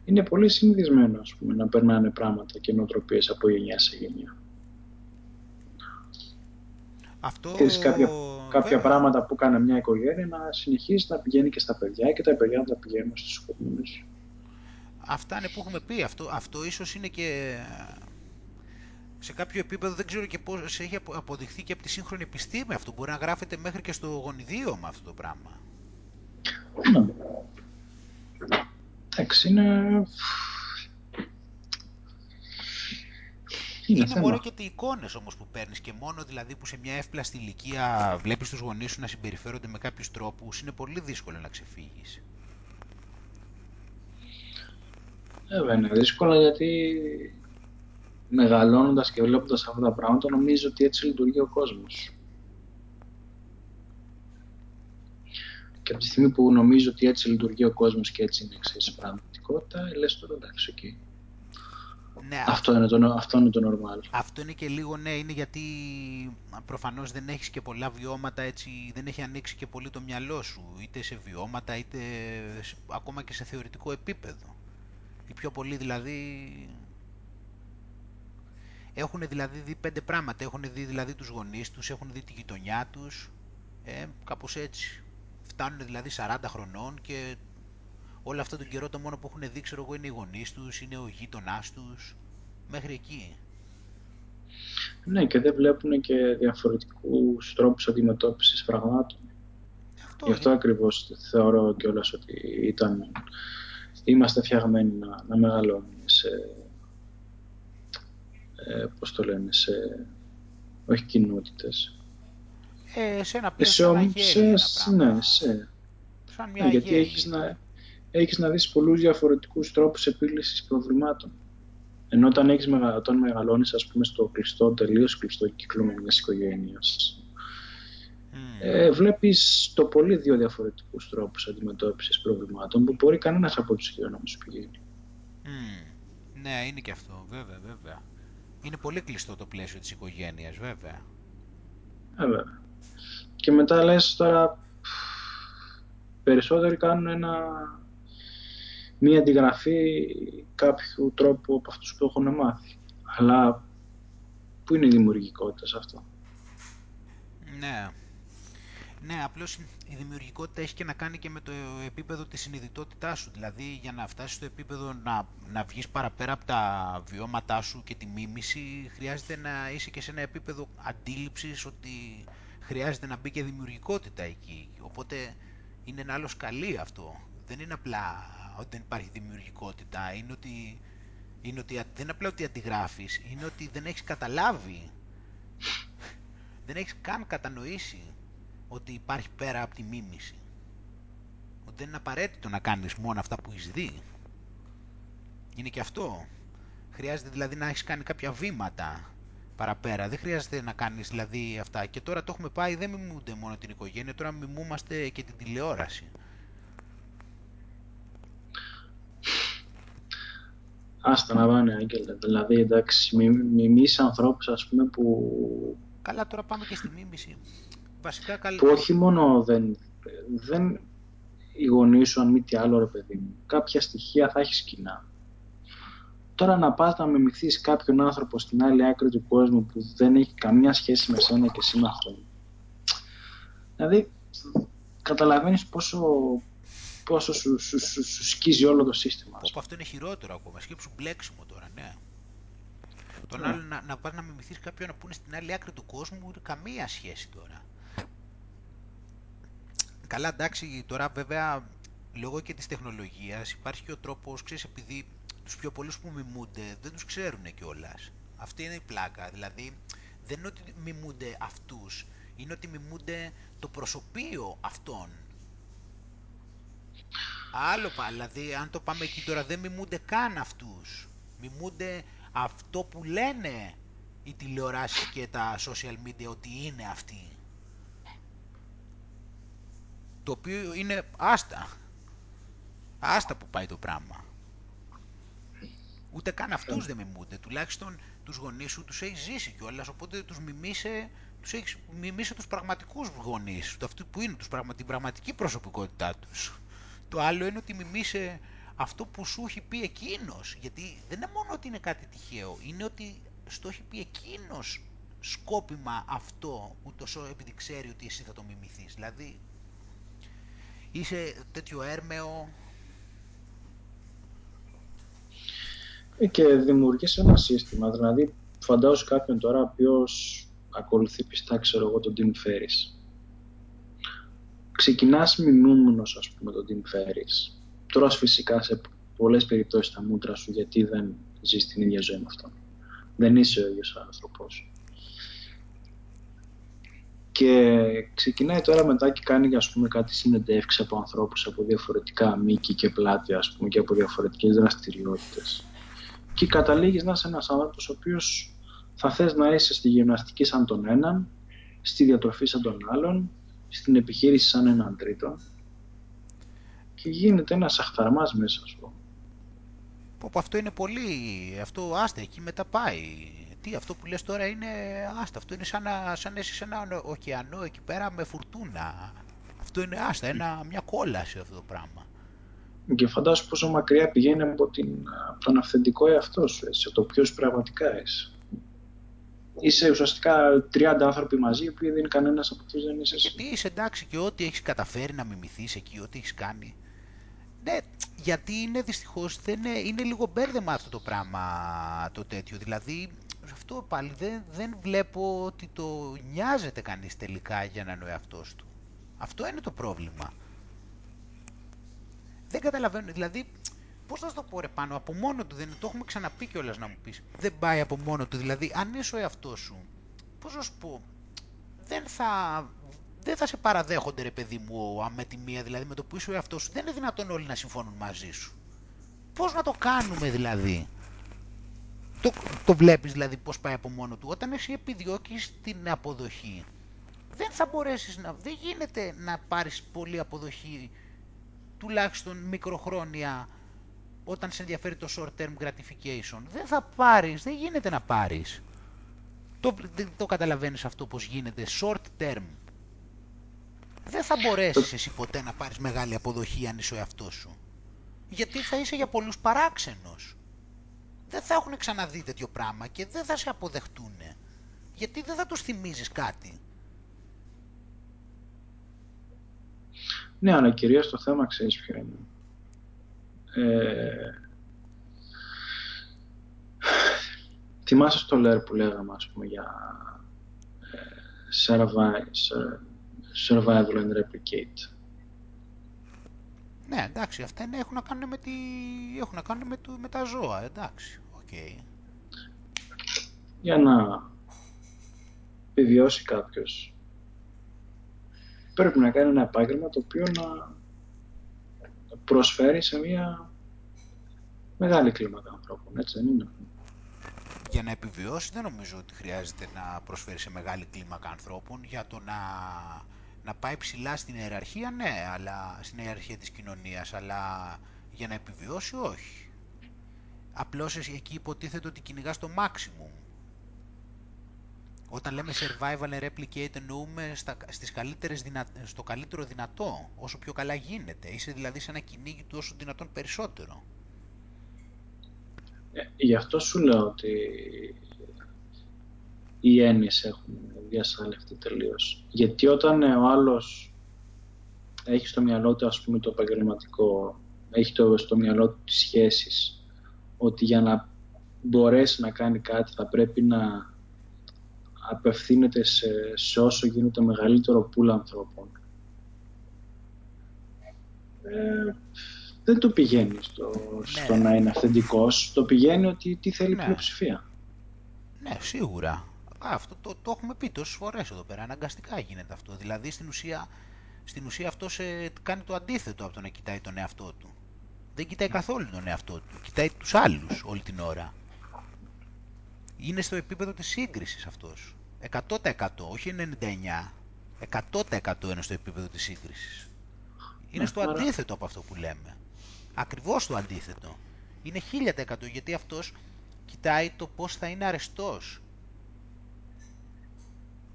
είναι πολύ συνηθισμένο ας πούμε, να περνάνε πράγματα και νοοτροπίες από γενιά σε γενιά.
Αυτό...
κάποια, κάποια πράγματα που κάνει μια οικογένεια να συνεχίζει να πηγαίνει και στα παιδιά και τα παιδιά να τα πηγαίνουν στους σκοπούς.
Αυτά είναι που έχουμε πει. Αυτό, αυτό ίσως είναι και σε κάποιο επίπεδο δεν ξέρω και πώς έχει αποδειχθεί και από τη σύγχρονη επιστήμη αυτό. Μπορεί να γράφεται μέχρι και στο γονιδίωμα αυτό το πράγμα.
Ναι. Εντάξει, είναι...
Είναι, είναι μόνο και τι εικόνες όμως που παίρνεις και μόνο δηλαδή που σε μια εύπλαστη ηλικία βλέπεις τους γονείς σου να συμπεριφέρονται με κάποιους τρόπους, είναι πολύ δύσκολο να ξεφύγεις.
Βέβαια είναι δύσκολο γιατί μεγαλώνοντας και βλέποντας αυτά τα πράγματα, νομίζω ότι έτσι λειτουργεί ο κόσμος. Και από τη στιγμή που νομίζω ότι έτσι λειτουργεί ο κόσμος και έτσι είναι εξής πραγματικότητα, λες τώρα εντάξει, okay. Ναι, αυτό, είναι το, αυτό είναι το normal.
Αυτό είναι και λίγο ναι, είναι γιατί προφανώς δεν έχεις και πολλά βιώματα έτσι, δεν έχει ανοίξει και πολύ το μυαλό σου, είτε σε βιώματα είτε ακόμα και σε θεωρητικό επίπεδο. Οι πιο πολλοί δηλαδή έχουν δηλαδή δει πέντε πράγματα. Έχουν δει δηλαδή τους γονείς τους, έχουν δει τη γειτονιά τους, ε, κάπως έτσι. Φτάνουν δηλαδή 40 χρονών και όλο αυτό τον καιρό το μόνο που έχουν δει ξέρω εγώ είναι οι γονείς τους, είναι ο γείτονάς τους, μέχρι εκεί.
Ναι και δεν βλέπουν και διαφορετικούς τρόπους αντιμετώπισης πραγμάτων. Αυτό Γι' αυτό είναι. ακριβώς θεωρώ κιόλας ότι ήταν, είμαστε φτιαγμένοι να, να μεγαλώνουμε σε ε, πώς το λένε, σε, όχι κοινότητες.
Ε, σε ένα πλαίσιο, σε,
σε, ναι, σε,
σαν μια ναι,
γιατί έχεις να, έχεις να δεις πολλούς διαφορετικούς τρόπους επίλυσης προβλημάτων. Ενώ όταν, έχεις, όταν μεγαλώνεις, ας πούμε, στο κλειστό, τελείως κλειστό κύκλο μιας οικογένειας, mm. ε, βλέπεις το πολύ δύο διαφορετικούς τρόπους αντιμετώπισης προβλημάτων που μπορεί κανένας από τους δύο να μου σου πηγαίνει.
Mm. Ναι, είναι και αυτό, βέβαια, βέβαια. Είναι πολύ κλειστό το πλαίσιο της οικογένειας, βέβαια.
Βέβαια. Και μετά λες τώρα, περισσότεροι κάνουν ένα, μία αντιγραφή κάποιου τρόπου από αυτούς που έχουν μάθει. Αλλά πού είναι η δημιουργικότητα σε αυτό;
Ναι. Ναι, απλώς η δημιουργικότητα έχει και να κάνει και με το επίπεδο της συνειδητότητάς σου. Δηλαδή για να φτάσεις στο επίπεδο να, να βγεις παραπέρα από τα βιώματά σου και τη μίμηση χρειάζεται να είσαι και σε ένα επίπεδο αντίληψης ότι χρειάζεται να μπει και δημιουργικότητα εκεί. Οπότε είναι ένα άλλο σκαλί αυτό. Δεν είναι απλά ότι δεν υπάρχει δημιουργικότητα, είναι ότι, είναι ότι δεν είναι απλά ότι αντιγράφεις, είναι ότι δεν έχεις καταλάβει, δεν έχεις καν κατανοήσει ότι υπάρχει πέρα από τη μίμηση. Ότι δεν είναι απαραίτητο να κάνεις μόνο αυτά που έχεις δει. Είναι και αυτό. Χρειάζεται δηλαδή να έχεις κάνει κάποια βήματα παραπέρα. Δεν χρειάζεται να κάνεις δηλαδή αυτά. Και τώρα το έχουμε πάει, δεν μιμούνται μόνο την οικογένεια, τώρα μιμούμαστε και την τηλεόραση.
Άστα να πάνε, Άγγελε. Δηλαδή, εντάξει, μιμείς ανθρώπους, ας πούμε, που...
Καλά, τώρα πάμε και στη μίμηση. Βασικά, καλ...
Που όχι μόνο δεν, δεν οι γονείς σου, αν μη τι άλλο, ρε παιδί μου, κάποια στοιχεία θα έχεις κοινά. Τώρα να πας να μιμηθείς κάποιον άνθρωπο στην άλλη άκρη του κόσμου που δεν έχει καμία σχέση με σένα και εσύ με αυτόν. Δηλαδή, καταλαβαίνεις πόσο, πόσο σου, σου, σου, σου, σκίζει όλο το σύστημα.
Όπου αυτό είναι χειρότερο ακόμα. Σκέψου μπλέξιμο τώρα, ναι. Τον ναι. άλλο να, να πας να μιμηθείς κάποιον που είναι στην άλλη άκρη του κόσμου, καμία σχέση τώρα. Καλά, εντάξει, τώρα βέβαια λόγω και της τεχνολογίας υπάρχει και ο τρόπος, ξέρεις, επειδή τους πιο πολλούς που μιμούνται δεν τους ξέρουν κιόλας. Αυτή είναι η πλάκα, δηλαδή δεν είναι ότι μιμούνται αυτούς, είναι ότι μιμούνται το προσωπείο αυτών. Άλλο πάλι, δηλαδή αν το πάμε εκεί τώρα δεν μιμούνται καν αυτούς. Μιμούνται αυτό που λένε οι τηλεοράσεις και τα social media ότι είναι αυτοί. Το οποίο είναι άστα. Άστα που πάει το πράγμα. Ούτε καν αυτούς δεν μιμούνται. Τουλάχιστον τους γονείς σου τους έχεις ζήσει κιόλας. Οπότε τους μιμήσε, τους έχεις μιμήσει τους πραγματικούς γονείς σου. Αυτού που είναι τους, την πραγματική προσωπικότητά τους. Το άλλο είναι ότι μιμήσε αυτό που σου έχει πει εκείνος. Γιατί δεν είναι μόνο ότι είναι κάτι τυχαίο. Είναι ότι στο έχει πει εκείνος σκόπιμα αυτό, ούτως επειδή ξέρει ότι εσύ θα το μιμηθείς. Δηλαδή είσαι τέτοιο έρμεο;
Ε, και δημιουργείς ένα σύστημα. Δηλαδή, φαντάζομαι κάποιον τώρα ο οποίος ακολουθεί πιστά, ξέρω εγώ, τον Tim Ferris. Ξεκινάς μιμούμενος, ας πούμε, τον Tim Ferris. Τρως φυσικά σε πολλές περιπτώσεις τα μούτρα σου γιατί δεν ζεις την ίδια ζωή με αυτόν. Δεν είσαι ο ίδιος άνθρωπος. Και ξεκινάει τώρα μετά και κάνει ας πούμε, κάτι συνεντεύξεις από ανθρώπους από διαφορετικά μήκη και πλάτη ας πούμε, και από διαφορετικές δραστηριότητες. Και καταλήγεις να είσαι ένας άνθρωπος ο οποίος θα θες να είσαι στη γυμναστική σαν τον έναν, στη διατροφή σαν τον άλλον, στην επιχείρηση σαν έναν τρίτο και γίνεται ένας αχταρμάς μέσα σου.
Πω, αυτό είναι πολύ, αυτό άστε εκεί μετά πάει τι, αυτό που λες τώρα είναι, άστα, αυτό είναι σαν να, σαν σε ένα ωκεανό εκεί πέρα με φουρτούνα. Αυτό είναι, άστα, ένα, μια κόλαση αυτό το πράγμα.
Και φαντάσου πόσο μακριά πηγαίνει από, την, από τον αυθεντικό εαυτό σου, σε το ποιος πραγματικά είσαι. Είσαι ουσιαστικά 30 άνθρωποι μαζί, που δεν είναι κανένας από αυτούς δεν είσαι εσύ.
Γιατί είσαι εντάξει και ό,τι έχεις καταφέρει να μιμηθείς εκεί, ό,τι έχεις κάνει. Ναι, γιατί είναι δυστυχώς είναι, είναι λίγο μπέρδεμα αυτό το πράγμα το τέτοιο. Δηλαδή αυτό πάλι δεν, δεν βλέπω ότι το νοιάζεται κανείς τελικά για να είναι ο εαυτός του. Αυτό είναι το πρόβλημα. Δεν καταλαβαίνω, δηλαδή, πώς θα το πω ρε πάνω, από μόνο του, δεν το έχουμε ξαναπεί κιόλας να μου πεις. Δεν πάει από μόνο του, δηλαδή, αν είσαι ο εαυτός σου, πώς να σου πω, δεν θα, δεν θα σε παραδέχονται ρε παιδί μου με τη μία, δηλαδή με το που είσαι ο εαυτός σου, δεν είναι δυνατόν όλοι να συμφωνούν μαζί σου. Πώς να το κάνουμε δηλαδή; Το, το βλέπεις δηλαδή πώς πάει από μόνο του. Όταν εσύ επιδιώκεις την αποδοχή, δεν θα μπορέσεις να... Δεν γίνεται να πάρεις πολλή αποδοχή, τουλάχιστον μικροχρόνια, όταν σε ενδιαφέρει το short term gratification. Δεν θα πάρεις, δεν γίνεται να πάρεις. Το, δεν το καταλαβαίνεις αυτό πώς γίνεται. Short term. Δεν θα μπορέσεις εσύ ποτέ να πάρεις μεγάλη αποδοχή αν είσαι ο εαυτός σου. Γιατί θα είσαι για πολλούς παράξενος δεν θα έχουν ξαναδεί τέτοιο πράγμα και δεν θα σε αποδεχτούν. Γιατί δεν θα τους θυμίζεις κάτι.
Ναι, αλλά κυρίως το θέμα ξέρεις ποιο είναι. Ε... Θυμάσαι στο ΛΕΡ που λέγαμε, ας πούμε, για ε, survival and replicate.
Ναι, εντάξει, αυτά είναι, έχουν να κάνουν με, τη, έχουν να κάνουν με, το, με τα ζώα, εντάξει, OK. Okay.
Για να επιβιώσει κάποιος, πρέπει να κάνει ένα επάγγελμα το οποίο να προσφέρει σε μια μεγάλη κλίμακα ανθρώπων, έτσι δεν είναι;
Για να επιβιώσει δεν νομίζω ότι χρειάζεται να προσφέρει σε μεγάλη κλίμακα ανθρώπων για το να, να πάει ψηλά στην ιεραρχία, ναι, αλλά στην ιεραρχία της κοινωνίας, αλλά για να επιβιώσει όχι. Απλώς εκεί υποτίθεται ότι κυνηγάς το maximum. Όταν λέμε survival and replicate εννοούμε στα, στις καλύτερες στο καλύτερο δυνατό, όσο πιο καλά γίνεται. Είσαι δηλαδή σε ένα κυνήγι του όσο δυνατόν περισσότερο.
Ε, γι' αυτό σου λέω ότι οι έννοιες έχουν διασφαλευτεί τελείως. Γιατί όταν ο άλλος έχει στο μυαλό του ας πούμε το επαγγελματικό, έχει το, στο μυαλό του τις σχέσεις, ότι για να μπορέσει να κάνει κάτι θα πρέπει να απευθύνεται σε, σε όσο γίνεται μεγαλύτερο πουλ ανθρώπων. Ε, δεν το πηγαίνει στο, ναι. στο να είναι αυθεντικός. Το πηγαίνει ότι τι θέλει ναι. πλειοψηφία.
Ναι, σίγουρα. Αυτό το, το έχουμε πει τόσες φορές εδώ πέρα. Αναγκαστικά γίνεται αυτό. Δηλαδή στην ουσία, στην ουσία αυτός κάνει το αντίθετο από το να κοιτάει τον εαυτό του. Δεν κοιτάει καθόλου τον εαυτό του. Κοιτάει τους άλλους όλη την ώρα. Είναι στο επίπεδο της σύγκρισης αυτός. 100% όχι 99%. 100% είναι στο επίπεδο της σύγκρισης. Είναι ναι, στο αντίθετο από αυτό που λέμε. Ακριβώς το αντίθετο. Είναι 1000% γιατί αυτός κοιτάει το πώς θα είναι αρεστός.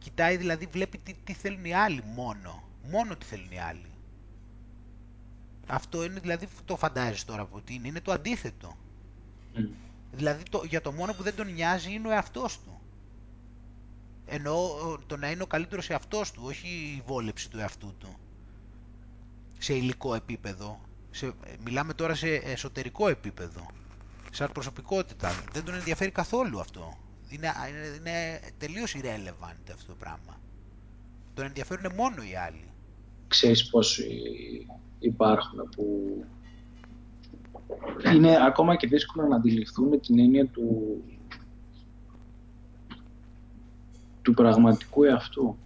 Κοιτάει δηλαδή, βλέπει τι, τι θέλουν οι άλλοι μόνο. Μόνο τι θέλουν οι άλλοι. Αυτό είναι δηλαδή, το φαντάζεσαι τώρα από τι είναι, είναι το αντίθετο. Δηλαδή το, για το μόνο που δεν τον νοιάζει είναι ο εαυτός του. Ενώ το να είναι ο καλύτερος εαυτός του, όχι η βόλεψη του εαυτού του. Σε υλικό επίπεδο, σε, μιλάμε τώρα σε εσωτερικό επίπεδο, σαν προσωπικότητα. Δεν τον ενδιαφέρει καθόλου αυτό. Είναι, είναι, είναι τελείως irrelevant αυτό το πράγμα. Τον ενδιαφέρουν μόνο οι άλλοι.
Ξέρεις πώς υπάρχουν που είναι ακόμα και δύσκολο να αντιληφθούν την έννοια του, του πραγματικού εαυτού.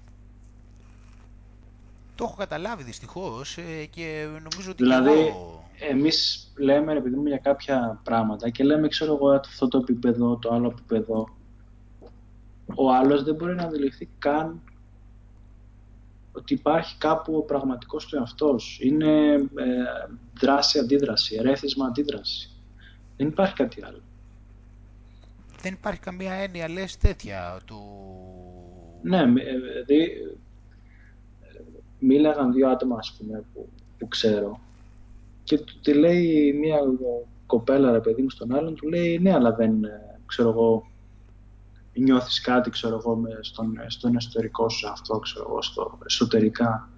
Το έχω καταλάβει δυστυχώς ε, και νομίζω ότι
δηλαδή, εγώ... εμείς λέμε επειδή για κάποια πράγματα και λέμε ξέρω εγώ αυτό το επίπεδο, το άλλο επίπεδο ο άλλος δεν μπορεί να αντιληφθεί καν ότι υπάρχει κάπου ο πραγματικός του εαυτός. Είναι ε, δράση-αντίδραση, ερέθισμα-αντίδραση. Δεν υπάρχει κάτι άλλο.
Δεν υπάρχει καμία έννοια, λες, τέτοια του...
Ναι, ε, δηλαδή μίλαγαν δύο άτομα ας πούμε που, που ξέρω και του τη λέει μία κοπέλα ρε παιδί μου στον άλλον του λέει ναι αλλά δεν ε, ξέρω εγώ νιώθεις κάτι ξέρω εγώ με, στον, στον εσωτερικό σου αυτό ξέρω εγώ στο εσωτερικά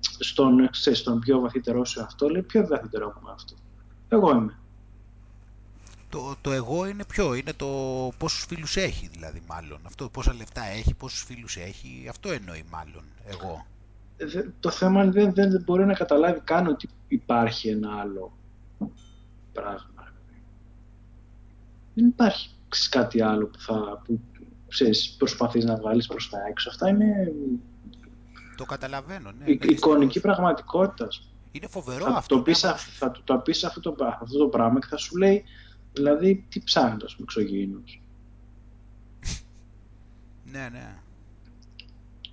στον, ξέρεις, στον πιο βαθύτερό σου αυτό λέει πιο βαθύτερό μου αυτό; Εγώ είμαι
το, το εγώ είναι ποιο, είναι το πόσους φίλους έχει δηλαδή μάλλον, αυτό πόσα λεφτά έχει, πόσους φίλους έχει, αυτό εννοεί μάλλον εγώ
το θέμα είναι δεν, δεν μπορεί να καταλάβει καν ότι υπάρχει ένα άλλο πράγμα. Δεν υπάρχει κάτι άλλο που, θα, που ξέρεις, προσπαθείς να βγάλεις προς τα έξω. Αυτά είναι...
Το καταλαβαίνω, ναι.
Η, εικονική πραγματικότητας.
Είναι φοβερό
θα
αυτό.
Το πεις, θα, θα του το πεις αυτό το, αυτό το πράγμα και θα σου λέει, δηλαδή, τι ψάχνεις, ας πούμε, εξωγήινος.
ναι, ναι.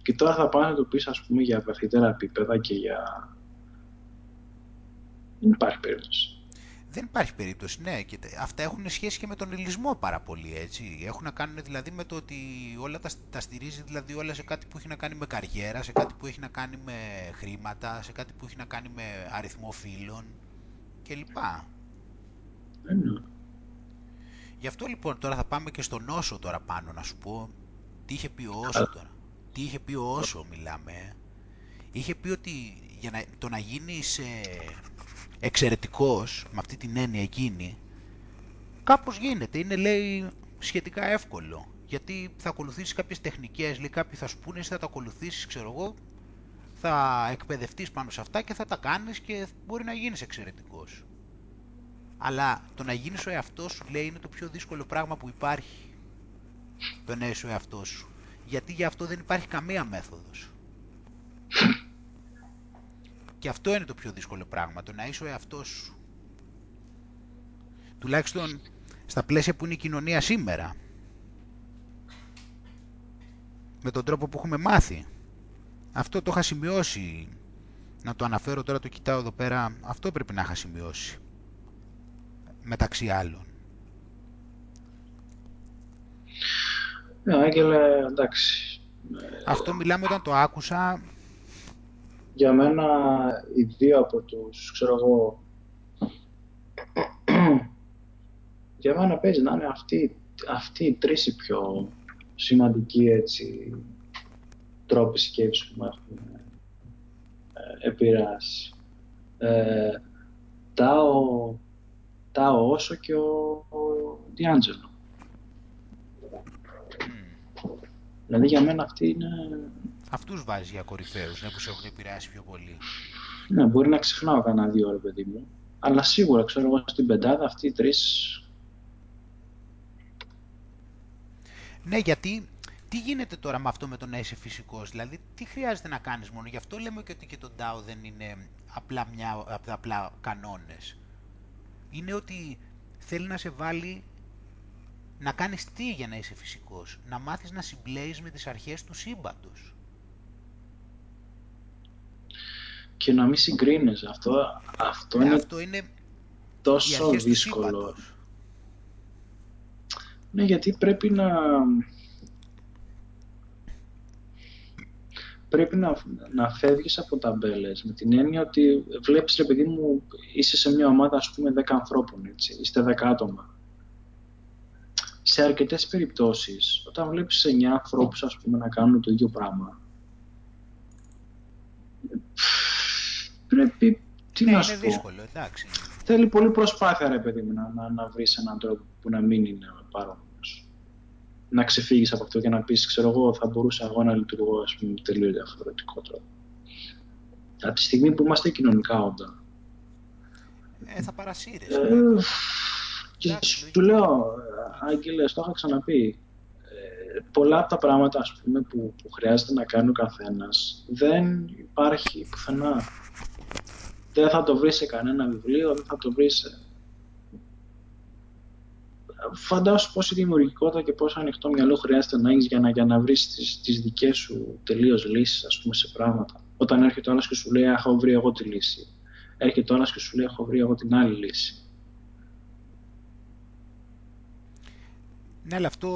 Και τώρα θα πάνε να το πεις, ας πούμε, για βαθύτερα επίπεδα και για... Δεν υπάρχει περίπτωση.
Δεν υπάρχει περίπτωση, ναι. Και αυτά έχουν σχέση και με τον ηλισμό πάρα πολύ, έτσι. Έχουν να κάνουν δηλαδή με το ότι όλα τα, τα στηρίζει δηλαδή όλα σε κάτι που έχει να κάνει με καριέρα, σε κάτι που έχει να κάνει με χρήματα, σε κάτι που έχει να κάνει με αριθμό φίλων κλπ.
Ναι.
Γι' αυτό λοιπόν τώρα θα πάμε και στον Όσο τώρα πάνω να σου πω τι είχε πει ο Όσο τώρα; Τι είχε πει ο Όσο μιλάμε, είχε πει ότι για να, το να γίνεις ε, εξαιρετικός, με αυτή την έννοια εκείνη, κάπως γίνεται. Είναι, λέει, σχετικά εύκολο. Γιατί θα ακολουθήσεις κάποιες τεχνικές, λέει, κάποιοι θα σου πούνε, εσύ θα τα ακολουθήσεις, ξέρω εγώ, θα εκπαιδευτείς πάνω σε αυτά και θα τα κάνεις και μπορεί να γίνεις εξαιρετικός. Αλλά το να γίνεις ο εαυτός σου, λέει, είναι το πιο δύσκολο πράγμα που υπάρχει. Το να είσαι ο εαυτός σου. Γιατί για αυτό δεν υπάρχει καμία μέθοδος. Και αυτό είναι το πιο δύσκολο πράγμα, το να είσαι ο εαυτός σου. Τουλάχιστον στα πλαίσια που είναι η κοινωνία σήμερα. Με τον τρόπο που έχουμε μάθει. Αυτό το είχα σημειώσει. Να το αναφέρω τώρα, το κοιτάω εδώ πέρα. Αυτό πρέπει να είχα σημειώσει. Μεταξύ άλλων.
Ναι, Άγγελε, εντάξει.
Αυτό μιλάμε όταν το άκουσα.
Για μένα, οι δύο από τους, ξέρω εγώ, για μένα παίζει να είναι αυτοί, αυτοί οι τρεις οι πιο σημαντικοί έτσι, τρόποι σκέψης που με έχουν ε, επηρεάσει. Ε, Τάο, Τάο Όσο και ο, ο Διάντζελο. Δηλαδή για μένα αυτοί είναι...
Αυτούς βάζεις για κορυφαίους, ναι, που σε έχουν επηρεάσει πιο πολύ.
Ναι, μπορεί να ξεχνάω κανένα δύο ρε παιδί μου. Αλλά σίγουρα ξέρω εγώ στην πεντάδα αυτοί οι τρεις...
Ναι, γιατί τι γίνεται τώρα με αυτό με το να είσαι φυσικός, δηλαδή τι χρειάζεται να κάνεις μόνο, γι' αυτό λέμε και ότι και το DAO δεν είναι απλά, μια, απλά κανόνες. Είναι ότι θέλει να σε βάλει να κάνεις τι για να είσαι φυσικός, να μάθεις να συμπλέεις με τις αρχές του σύμπαντος.
Και να μην συγκρίνεις, αυτό, αυτό,
ναι,
είναι,
αυτό είναι
τόσο δύσκολο. Ναι, γιατί πρέπει να, πρέπει να, να φεύγεις από ταμπέλες με την έννοια ότι βλέπεις ρε παιδί μου είσαι σε μια ομάδα ας πούμε 10 ανθρώπων έτσι, είστε 10 άτομα. Σε αρκετές περιπτώσεις όταν βλέπεις 9 ανθρώπους ας πούμε να κάνουν το ίδιο πράγμα πρέπει τι
ναι,
να
είναι
σου πω.
δύσκολο, εντάξει.
Θέλει πολύ προσπάθεια ρε παιδί μου να, να, να βρεις έναν τρόπο που να μην είναι παρόμοιος να ξεφύγεις από αυτό και να πεις, ξέρω εγώ, θα μπορούσα εγώ να λειτουργώ, ας πούμε, τελείως διαφορετικό τρόπο. Από τη στιγμή που είμαστε κοινωνικά όντα.
Ε, θα παρασύρεις.
Ε, και σου λέω, Άγγελε, το είχα ξαναπεί, ε, πολλά από τα πράγματα ας πούμε, που, που χρειάζεται να κάνει ο καθένας δεν υπάρχει πουθενά. Δεν θα το βρεις σε κανένα βιβλίο, δεν θα το βρεις σε φαντάσου πόση δημιουργικότητα και πόσο ανοιχτό μυαλό χρειάζεται να έχεις για να, για να βρεις τι τις δικές σου τελείως λύσεις, ας πούμε, σε πράγματα. Όταν έρχεται ο άλλος και σου λέει, Έχω βρει εγώ τη λύση. Έρχεται ο άλλος και σου λέει, Έχω βρει εγώ την άλλη λύση.
Ναι, αλλά αυτό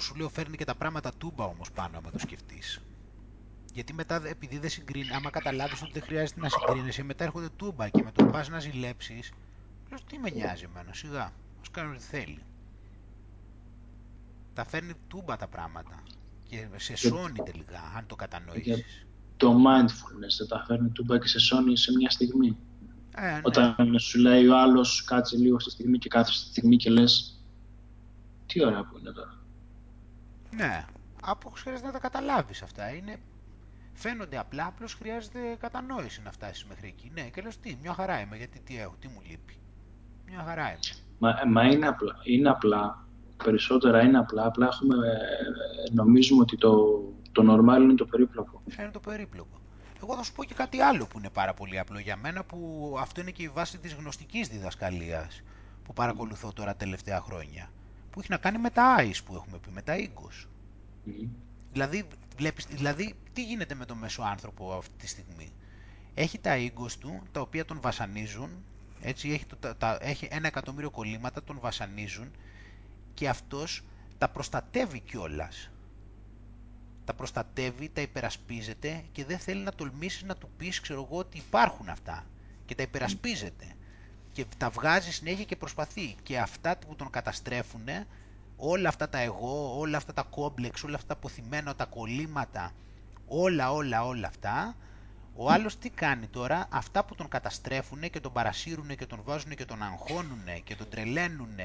σου λέω φέρνει και τα πράγματα τούμπα όμως πάνω, άμα το σκεφτείς. Γιατί μετά, επειδή δεν συγκρίνει, άμα καταλάβεις ότι δεν χρειάζεται να συγκρίνεσαι, μετά έρχονται τούμπα και με το πας να ζηλέψεις, λες τι με νοιάζει εμένα, σιγά ας κάνει ό,τι θέλει. Τα φέρνει τούμπα τα πράγματα και σε σώνει τελικά, αν το κατανοήσεις.
Το mindfulness δεν τα φέρνει τούμπα και σε σώνει σε μια στιγμή.
Ε, ναι.
Όταν σου λέει ο άλλος κάτσε λίγο στη στιγμή και κάθεσαι στη στιγμή και λες τι ωραία που είναι τώρα;
Ναι, από χρειάζεται να τα καταλάβεις αυτά. Είναι... Φαίνονται απλά, απλώς χρειάζεται κατανόηση να φτάσεις μέχρι εκεί. Ναι, και λες τι, μια χαρά είμαι, γιατί τι έχω, τι μου λείπει. Μια χαρά είμαι.
Μα, μα είναι, απλά, είναι απλά, περισσότερα είναι απλά, απλά έχουμε, ε, νομίζουμε ότι το, το normal είναι το περίπλοκο.
Είναι το περίπλοκο. Εγώ θα σου πω και κάτι άλλο που είναι πάρα πολύ απλό για μένα, που αυτό είναι και η βάση της γνωστικής διδασκαλίας που παρακολουθώ τώρα τελευταία χρόνια. Που έχει να κάνει με τα eyes που έχουμε πει, με τα οίκος. Δηλαδή, βλέπεις, δηλαδή, τι γίνεται με τον μέσο άνθρωπο αυτή τη στιγμή; Έχει τα οίκος του, τα οποία τον βασανίζουν, έτσι, έχει, το, τα, έχει ένα εκατομμύριο κολλήματα, τον βασανίζουν και αυτός τα προστατεύει κιόλας. Τα προστατεύει, τα υπερασπίζεται και δεν θέλει να τολμήσεις να του πεις, ξέρω εγώ, ότι υπάρχουν αυτά. Και τα υπερασπίζεται. Και τα βγάζει συνέχεια και προσπαθεί. Και αυτά που τον καταστρέφουν, όλα αυτά τα εγώ, όλα αυτά τα κόμπλεξ, όλα αυτά τα αποθυμένα, τα κολλήματα, όλα, όλα, όλα αυτά. Ο άλλος τι κάνει τώρα, αυτά που τον καταστρέφουν και τον παρασύρουν και τον βάζουν και τον αγχώνουν και τον τρελαίνουν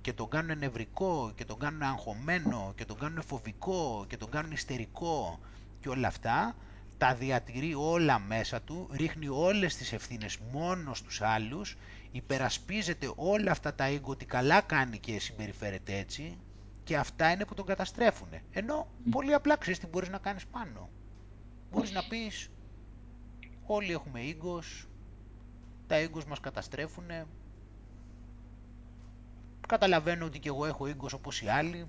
και τον κάνουν νευρικό και τον κάνουν αγχωμένο και τον κάνουν φοβικό και τον κάνουν ιστερικό και όλα αυτά, τα διατηρεί όλα μέσα του, ρίχνει όλες τις ευθύνες μόνος στους άλλους, υπερασπίζεται όλα αυτά τα ego ότι καλά κάνει και συμπεριφέρεται έτσι και αυτά είναι που τον καταστρέφουν. Ενώ πολύ απλά ξέρεις τι μπορείς να κάνεις πάνω. Μπορείς να πεις όλοι έχουμε ίγκος, τα ίγκος μας καταστρέφουν, καταλαβαίνω ότι και εγώ έχω ίγκος όπως οι άλλοι,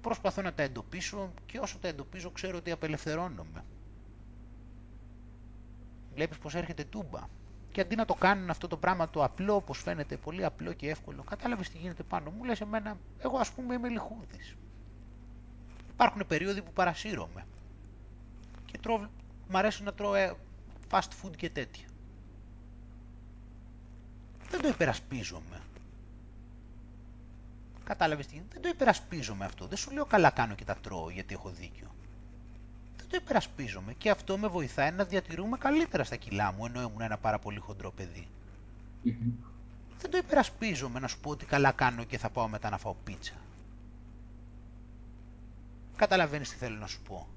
προσπαθώ να τα εντοπίσω και όσο τα εντοπίζω ξέρω ότι απελευθερώνομαι. Βλέπεις πως έρχεται τούμπα. Και αντί να το κάνουν αυτό το πράγμα το απλό, όπως φαίνεται πολύ απλό και εύκολο, κατάλαβες τι γίνεται πάνω μου, λες εμένα, εγώ ας πούμε είμαι λιχούδης. Υπάρχουν περίοδοι που παρασύρωμαι. Και τρώω, μ' αρέσει να τρώω ε, fast food και τέτοια. Δεν το υπερασπίζομαι. Κατάλαβες τι, δεν το υπερασπίζομαι αυτό. Δεν σου λέω καλά κάνω και τα τρώω γιατί έχω δίκιο. Δεν το υπερασπίζομαι και αυτό με βοηθάει να διατηρούμε καλύτερα στα κιλά μου ενώ ήμουν ένα πάρα πολύ χοντρό παιδί. Δεν το υπερασπίζομαι να σου πω ότι καλά κάνω και θα πάω μετά να φάω πίτσα. Καταλαβαίνεις τι θέλω να σου πω.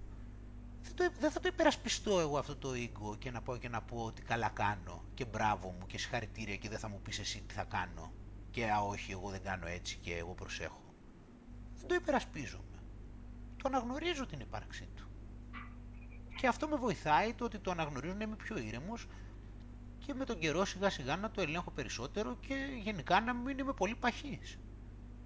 Δεν, το, δεν θα το υπερασπιστώ εγώ αυτό το ego και να πάω και να πω ότι καλά κάνω και μπράβο μου και συγχαρητήρια και δεν θα μου πεις εσύ τι θα κάνω και α όχι εγώ δεν κάνω έτσι και εγώ προσέχω. Δεν το υπερασπίζομαι. Το αναγνωρίζω την ύπαρξή του. Και αυτό με βοηθάει το ότι το αναγνωρίζω να είμαι πιο ήρεμος και με τον καιρό σιγά σιγά να το ελέγχω περισσότερο και γενικά να μην είμαι πολύ παχής.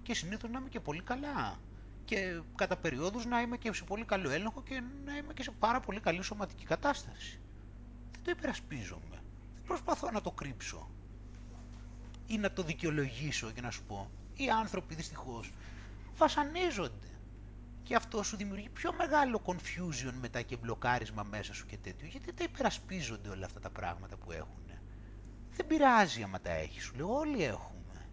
Και συνήθως να είμαι και πολύ καλά. Και κατά περιόδους να είμαι και σε πολύ καλό έλεγχο και να είμαι και σε πάρα πολύ καλή σωματική κατάσταση. Δεν το υπερασπίζομαι. Δεν προσπαθώ να το κρύψω ή να το δικαιολογήσω και να σου πω. Οι άνθρωποι δυστυχώς βασανίζονται. Και αυτό σου δημιουργεί πιο μεγάλο confusion μετά και μπλοκάρισμα μέσα σου και τέτοιο. Γιατί τα υπερασπίζονται όλα αυτά τα πράγματα που έχουν. Δεν πειράζει άμα τα έχεις, σου λέω. Όλοι έχουμε.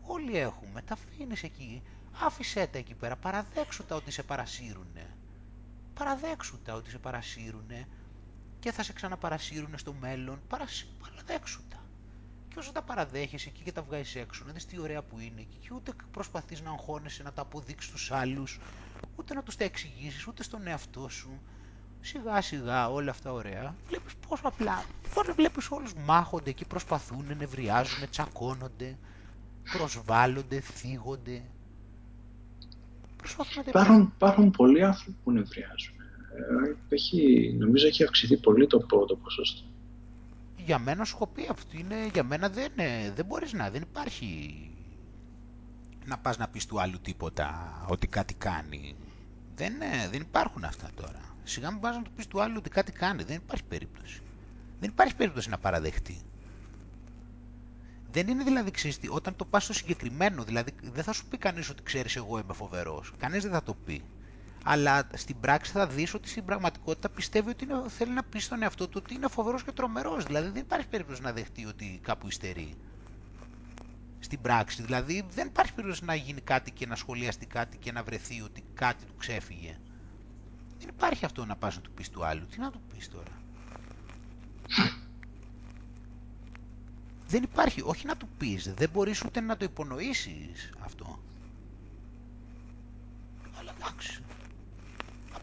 Όλοι έχουμε. Τα αφήνεις εκεί. Άφησέ τα εκεί πέρα. Παραδέξου τα ότι σε παρασύρουνε. Παραδέξου τα ότι σε παρασύρουνε και θα σε ξαναπαρασύρουνε στο μέλλον. Παραδέξου τα. Και όσο τα παραδέχεσαι εκεί και τα βγάζεις έξω, να δεις τι ωραία που είναι εκεί, και ούτε προσπαθείς να αγχώνεσαι να τα αποδείξεις στους άλλους, ούτε να τους τα εξηγήσεις, ούτε στον εαυτό σου. Σιγά σιγά όλα αυτά ωραία. Βλέπεις πόσο απλά. Πόσο βλέπεις όλους μάχονται εκεί, προσπαθούν, νευριάζουν, τσακώνονται, προσβάλλονται, θίγονται.
Υπάρχουν, υπάρχουν πολλοί άνθρωποι που νευριάζουν. Ε, έχει, νομίζω έχει αυξηθεί πολύ το, το ποσοστό
για μένα σου έχω πει αυτό είναι, για μένα δεν, δεν μπορείς να, δεν υπάρχει να πας να πεις του άλλου τίποτα, ότι κάτι κάνει. Δεν, δεν υπάρχουν αυτά τώρα. Σιγά μην πας να του πεις του άλλου ότι κάτι κάνει, δεν υπάρχει περίπτωση. Δεν υπάρχει περίπτωση να παραδεχτεί. Δεν είναι δηλαδή ξύστη, όταν το πας στο συγκεκριμένο, δηλαδή δεν θα σου πει κανείς ότι ξέρεις εγώ είμαι φοβερός. Κανείς δεν θα το πει αλλά στην πράξη θα δεις ότι στην πραγματικότητα πιστεύει ότι είναι, θέλει να πει στον εαυτό του ότι είναι φοβερός και τρομερός. Δηλαδή δεν υπάρχει περίπτωση να δεχτεί ότι κάπου υστερεί. Στην πράξη, δηλαδή δεν υπάρχει περίπτωση να γίνει κάτι και να σχολιαστεί κάτι και να βρεθεί ότι κάτι του ξέφυγε. Δεν υπάρχει αυτό να πας να του πεις του άλλου. Τι να του πεις τώρα; Δεν υπάρχει, όχι να του πεις, δεν μπορείς ούτε να το υπονοήσεις αυτό. Αλλά εντάξει,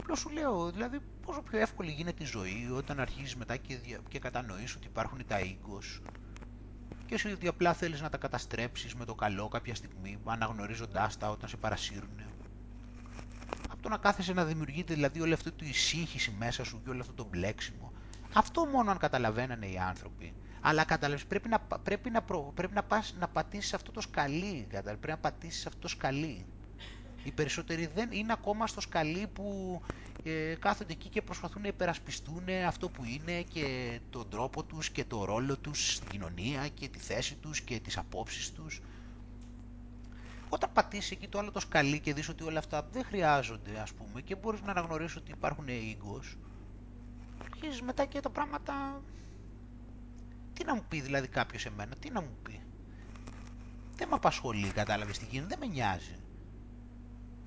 Απλώς σου λέω, δηλαδή πόσο πιο εύκολη γίνεται η ζωή όταν αρχίζεις μετά και, και κατανοείς ότι υπάρχουν τα ίγκος και εσύ ότι απλά θέλεις να τα καταστρέψεις με το καλό κάποια στιγμή αναγνωρίζοντάς τα όταν σε παρασύρουν. Από το να κάθεσαι να δημιουργείται δηλαδή όλη αυτή η σύγχυση μέσα σου και όλο αυτό το μπλέξιμο. Αυτό μόνο αν καταλαβαίνανε οι άνθρωποι. Αλλά καταλαβαίνεις, πρέπει να, πρέπει να, πρέπει να, πας, να πατήσεις αυτό το σκαλί, πρέπει να πατήσεις αυτό το σκαλί. Οι περισσότεροι δεν είναι ακόμα στο σκαλί που ε, κάθονται εκεί και προσπαθούν να υπερασπιστούν αυτό που είναι και τον τρόπο τους και το ρόλο τους στην κοινωνία και τη θέση τους και τις απόψεις τους. Όταν πατήσεις εκεί το άλλο το σκαλί και δεις ότι όλα αυτά δεν χρειάζονται ας πούμε και μπορείς να αναγνωρίσεις ότι υπάρχουν ίγκος, αρχίζεις μετά και τα πράγματα... Τι να μου πει δηλαδή κάποιος εμένα, τι να μου πει. Δεν με απασχολεί, κατάλαβες τι γίνεται, δεν με νοιάζει.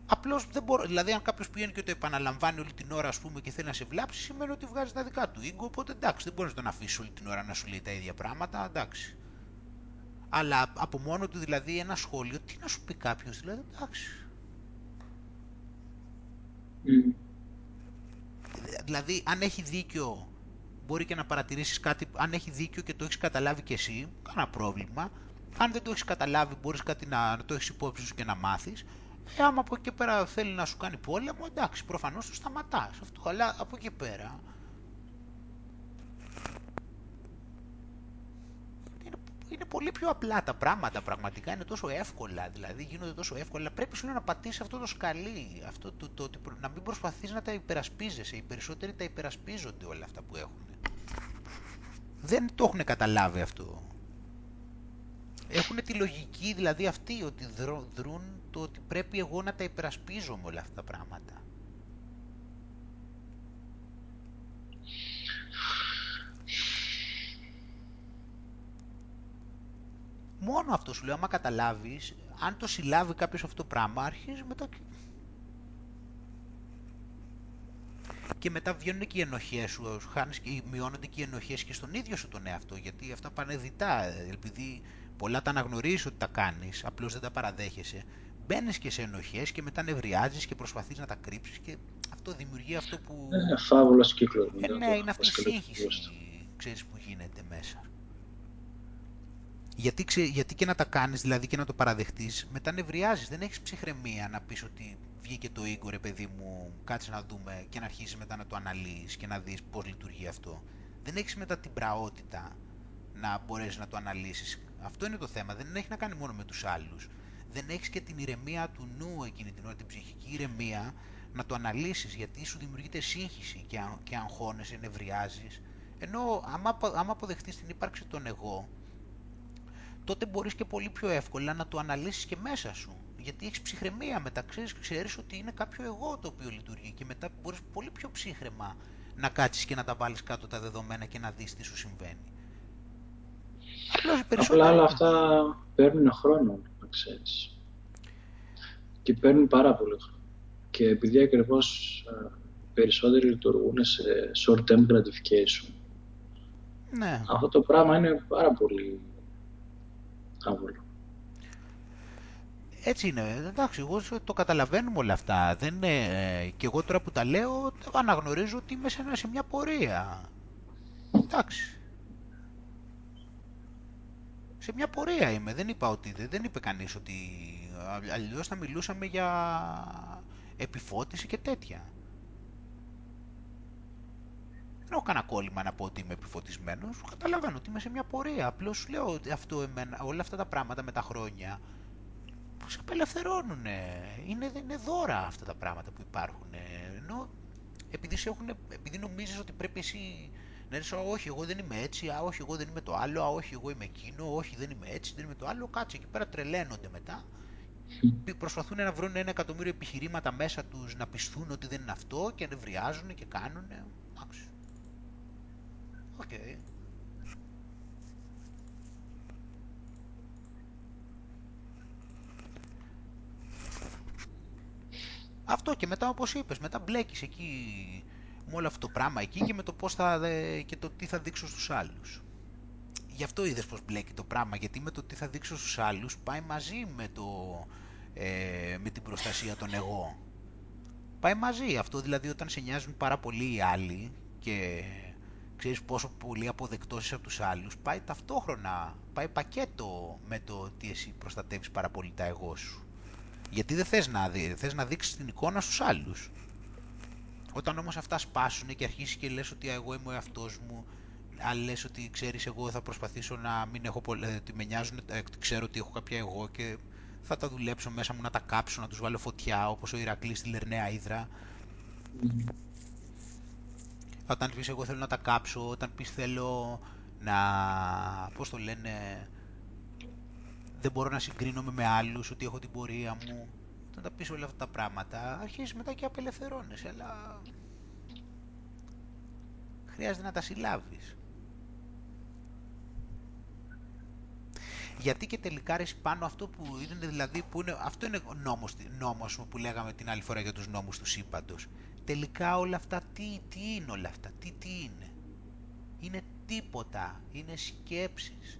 Απλώς δεν μπορώ, δηλαδή αν κάποιος πηγαίνει και το επαναλαμβάνει όλη την ώρα ας πούμε και θέλει να σε βλάψει σημαίνει ότι βγάζει τα δικά του ego, οπότε εντάξει δεν μπορείς να τον αφήσεις όλη την ώρα να σου λέει τα ίδια πράγματα, εντάξει. Αλλά από μόνο του δηλαδή ένα σχόλιο, τι να σου πει κάποιος, δηλαδή εντάξει.
Mm.
Δηλαδή αν έχει δίκιο μπορεί και να παρατηρήσεις κάτι, αν έχει δίκιο και το έχεις καταλάβει και εσύ, κανένα πρόβλημα. Αν δεν το έχεις καταλάβει μπορείς κάτι να, να το έχεις υπόψη σου και να μάθεις. Ε, άμα από εκεί πέρα θέλει να σου κάνει πόλεμο, εντάξει, προφανώς το σταματάς αυτό, αλλά από εκεί πέρα είναι, είναι πολύ πιο απλά τα πράγματα πραγματικά, είναι τόσο εύκολα, δηλαδή γίνονται τόσο εύκολα, πρέπει σου να πατήσεις αυτό το σκαλί, αυτό το, το, το, να μην προσπαθείς να τα υπερασπίζεσαι, οι περισσότεροι τα υπερασπίζονται όλα αυτά που έχουν. Δεν το έχουν καταλάβει αυτό. Έχουν τη λογική δηλαδή αυτή ότι δρούν το ότι πρέπει εγώ να τα υπερασπίζομαι όλα αυτά τα πράγματα. Μόνο αυτός σου λέω, άμα καταλάβεις, αν το συλλάβει κάποιος αυτό το πράγμα, αρχίζει μετά και μετά βγαίνουν και οι ενοχές σου, χάνεις και μειώνονται και οι ενοχές και στον ίδιο σου τον εαυτό, γιατί αυτά πάνε διτά, επειδή πολλά τα αναγνωρίζεις ότι τα κάνεις, απλώς δεν τα παραδέχεσαι, μπαίνεις και σε ενοχές και μετά νευριάζεις και προσπαθείς να τα κρύψεις και αυτό δημιουργεί αυτό που...
Ε, φάβολος κύκλος.
Ε, ναι, είναι αυτή η σύγχυση, ξέρεις, που γίνεται μέσα. Γιατί, ξε, γιατί και να τα κάνεις, δηλαδή και να το παραδεχτείς, μετά νευριάζεις, δεν έχεις ψυχραιμία να πεις ότι βγήκε το οίκο ρε παιδί μου, κάτσε να δούμε και να αρχίσεις μετά να το αναλύεις και να δεις πώς λειτουργεί αυτό. Δεν έχεις μετά την πραότητα να μπορέσεις να το αναλύσεις. Αυτό είναι το θέμα, δεν έχει να κάνει μόνο με τους άλλους. Δεν έχεις και την ηρεμία του νου εκείνη την ώρα, την ψυχική ηρεμία, να το αναλύσεις, γιατί σου δημιουργείται σύγχυση και, και αγχώνεσαι, νευριάζεις. Ενώ άμα, άμα αποδεχτείς την ύπαρξη των εγώ, τότε μπορείς και πολύ πιο εύκολα να το αναλύσεις και μέσα σου. Γιατί έχεις ψυχραιμία μεταξύ, ξέρεις ότι είναι κάποιο εγώ το οποίο λειτουργεί και μετά μπορείς πολύ πιο ψύχρεμα να κάτσεις και να τα βάλεις κάτω τα δεδομένα και να δεις τι σου συμβαίνει.
Απλώς Απλά όλα αυτά παίρνουν χρόνο, να ξέρεις. Και παίρνουν πάρα πολύ χρόνο. Και επειδή ακριβώς ε, περισσότεροι λειτουργούν σε short-term gratification,
ναι.
αυτό το πράγμα είναι πάρα πολύ
έτσι είναι. Εντάξει, εγώ το καταλαβαίνουμε όλα αυτά. Δεν είναι... Και εγώ τώρα που τα λέω, αναγνωρίζω ότι είμαι σε μια πορεία. Εντάξει. Σε μια πορεία είμαι. Δεν είπα ότι... Δεν είπε κανείς ότι... Αλλιώς θα μιλούσαμε για επιφώτιση και τέτοια. Δεν έχω κανένα κόλλημα να πω ότι είμαι επιφωτισμένος. Καταλαβαίνω ότι είμαι σε μια πορεία. Απλώς σου λέω ότι αυτό εμένα, όλα αυτά τα πράγματα με τα χρόνια σε απελευθερώνουν. Είναι, είναι δώρα αυτά τα πράγματα που υπάρχουν. Ενώ επειδή, σε έχουν, επειδή νομίζεις ότι πρέπει εσύ να λες όχι εγώ δεν είμαι έτσι, α, όχι εγώ δεν είμαι το άλλο, α, όχι εγώ είμαι εκείνο, όχι δεν είμαι έτσι, δεν είμαι το άλλο, κάτσε εκεί πέρα τρελαίνονται μετά. Προσπαθούν να βρουν ένα εκατομμύριο επιχειρήματα μέσα τους να πειστούν ότι δεν είναι αυτό και νευριάζουν και κάνουν. Εντάξει. Οκ. Αυτό και μετά όπως είπες, μετά μπλέκεις εκεί με όλο αυτό το πράγμα εκεί και με το πώς θα και το τι θα δείξω στους άλλους. Γι' αυτό είδες πως μπλέκει το πράγμα, γιατί με το τι θα δείξω στους άλλους πάει μαζί με, το, ε, με την προστασία των εγώ. Πάει μαζί αυτό, δηλαδή όταν σε νοιάζουν πάρα πολύ οι άλλοι και ξέρεις πόσο πολύ αποδεκτός είσαι από τους άλλους, πάει ταυτόχρονα, πάει πακέτο με το ότι εσύ προστατεύεις πάρα πολύ τα εγώ σου. Γιατί δεν θες να, δει, θες να δείξεις την εικόνα στους άλλους. Όταν όμως αυτά σπάσουν και αρχίσεις και λες ότι εγώ είμαι ο εαυτός μου, αν λες ότι ξέρεις εγώ θα προσπαθήσω να μην έχω πολλά, ότι με νοιάζουν, ε, ξέρω ότι έχω κάποια εγώ και θα τα δουλέψω μέσα μου να τα κάψω, να τους βάλω φωτιά όπως ο Ηρακλής στη Λερναία Ήδρα. Όταν πεις εγώ θέλω να τα κάψω, όταν πεις θέλω να, πώς το λένε, δεν μπορώ να συγκρίνομαι με άλλους, ότι έχω την πορεία μου. Όταν τα πεις όλα αυτά τα πράγματα, αρχίζεις μετά και απελευθερώνεσαι, αλλά χρειάζεται να τα συλλάβεις. Γιατί και τελικά ρε πάνω αυτό που είναι δηλαδή, που είναι, αυτό είναι νόμος, νόμος που λέγαμε την άλλη φορά για τους νόμους του σύμπαντος. Τελικά όλα αυτά, τι, τι είναι όλα αυτά, τι, τι είναι; Είναι τίποτα, είναι σκέψεις.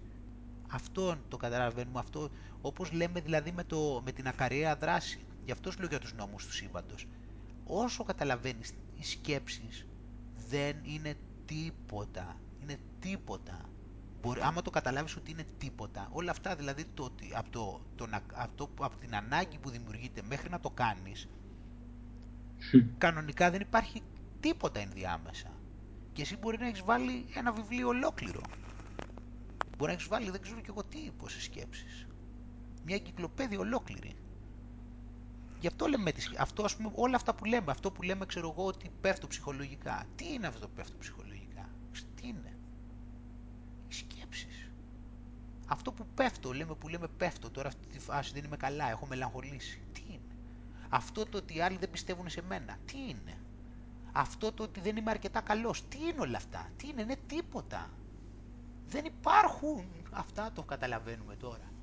Αυτό το καταλαβαίνουμε, αυτό όπως λέμε δηλαδή με, το, με την ακαρία δράση. Γι' αυτό σου λέω για τους νόμους του σύμπαντος. Όσο καταλαβαίνεις οι σκέψεις δεν είναι τίποτα. Είναι τίποτα. Μπορεί, άμα το καταλάβεις ότι είναι τίποτα, όλα αυτά δηλαδή το, από, το, το, αυτό, από την ανάγκη που δημιουργείται μέχρι να το κάνεις, κανονικά δεν υπάρχει τίποτα ενδιάμεσα. Και εσύ μπορεί να έχεις βάλει ένα βιβλίο ολόκληρο. Μπορεί να έχεις βάλει δεν ξέρω και εγώ τι πόσες σκέψεις. Μια εγκυκλοπαίδεια ολόκληρη. Γι' αυτό λέμε αυτό, ας πούμε, όλα αυτά που λέμε, αυτό που λέμε ξέρω εγώ ότι πέφτω ψυχολογικά. Τι είναι αυτό το πέφτω ψυχολογικά; Τι είναι; Οι σκέψεις. Αυτό που πέφτω, λέμε που λέμε πέφτω, τώρα αυτή τη φάση δεν είμαι καλά, έχω μελαγχολήσει. Τι είναι; Αυτό το ότι οι άλλοι δεν πιστεύουν σε μένα. Τι είναι; Αυτό το ότι δεν είμαι αρκετά καλός. Τι είναι όλα αυτά; Τι είναι. Είναι τίποτα. Δεν υπάρχουν. Αυτά το καταλαβαίνουμε τώρα.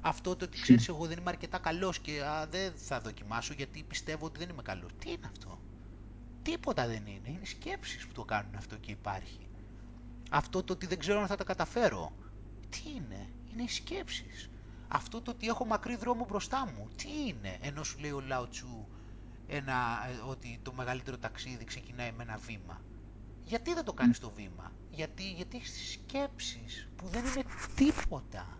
Αυτό το ότι ξέρεις εγώ δεν είμαι αρκετά καλός και α, δεν θα δοκιμάσω γιατί πιστεύω ότι δεν είμαι καλός. Τι είναι αυτό; Τίποτα δεν είναι. Είναι σκέψεις που το κάνουν αυτό και υπάρχει. Αυτό το ότι δεν ξέρω αν θα τα καταφέρω. Τι είναι; Είναι οι σκέψεις. Αυτό το ότι έχω μακρύ δρόμο μπροστά μου. Τι είναι; Ενώ σου λέει ο Λαοτσού ένα, ε, ότι το μεγαλύτερο ταξίδι ξεκινάει με ένα βήμα. Γιατί δεν το κάνεις το βήμα; Γιατί, γιατί έχεις σκέψεις που δεν είναι τίποτα.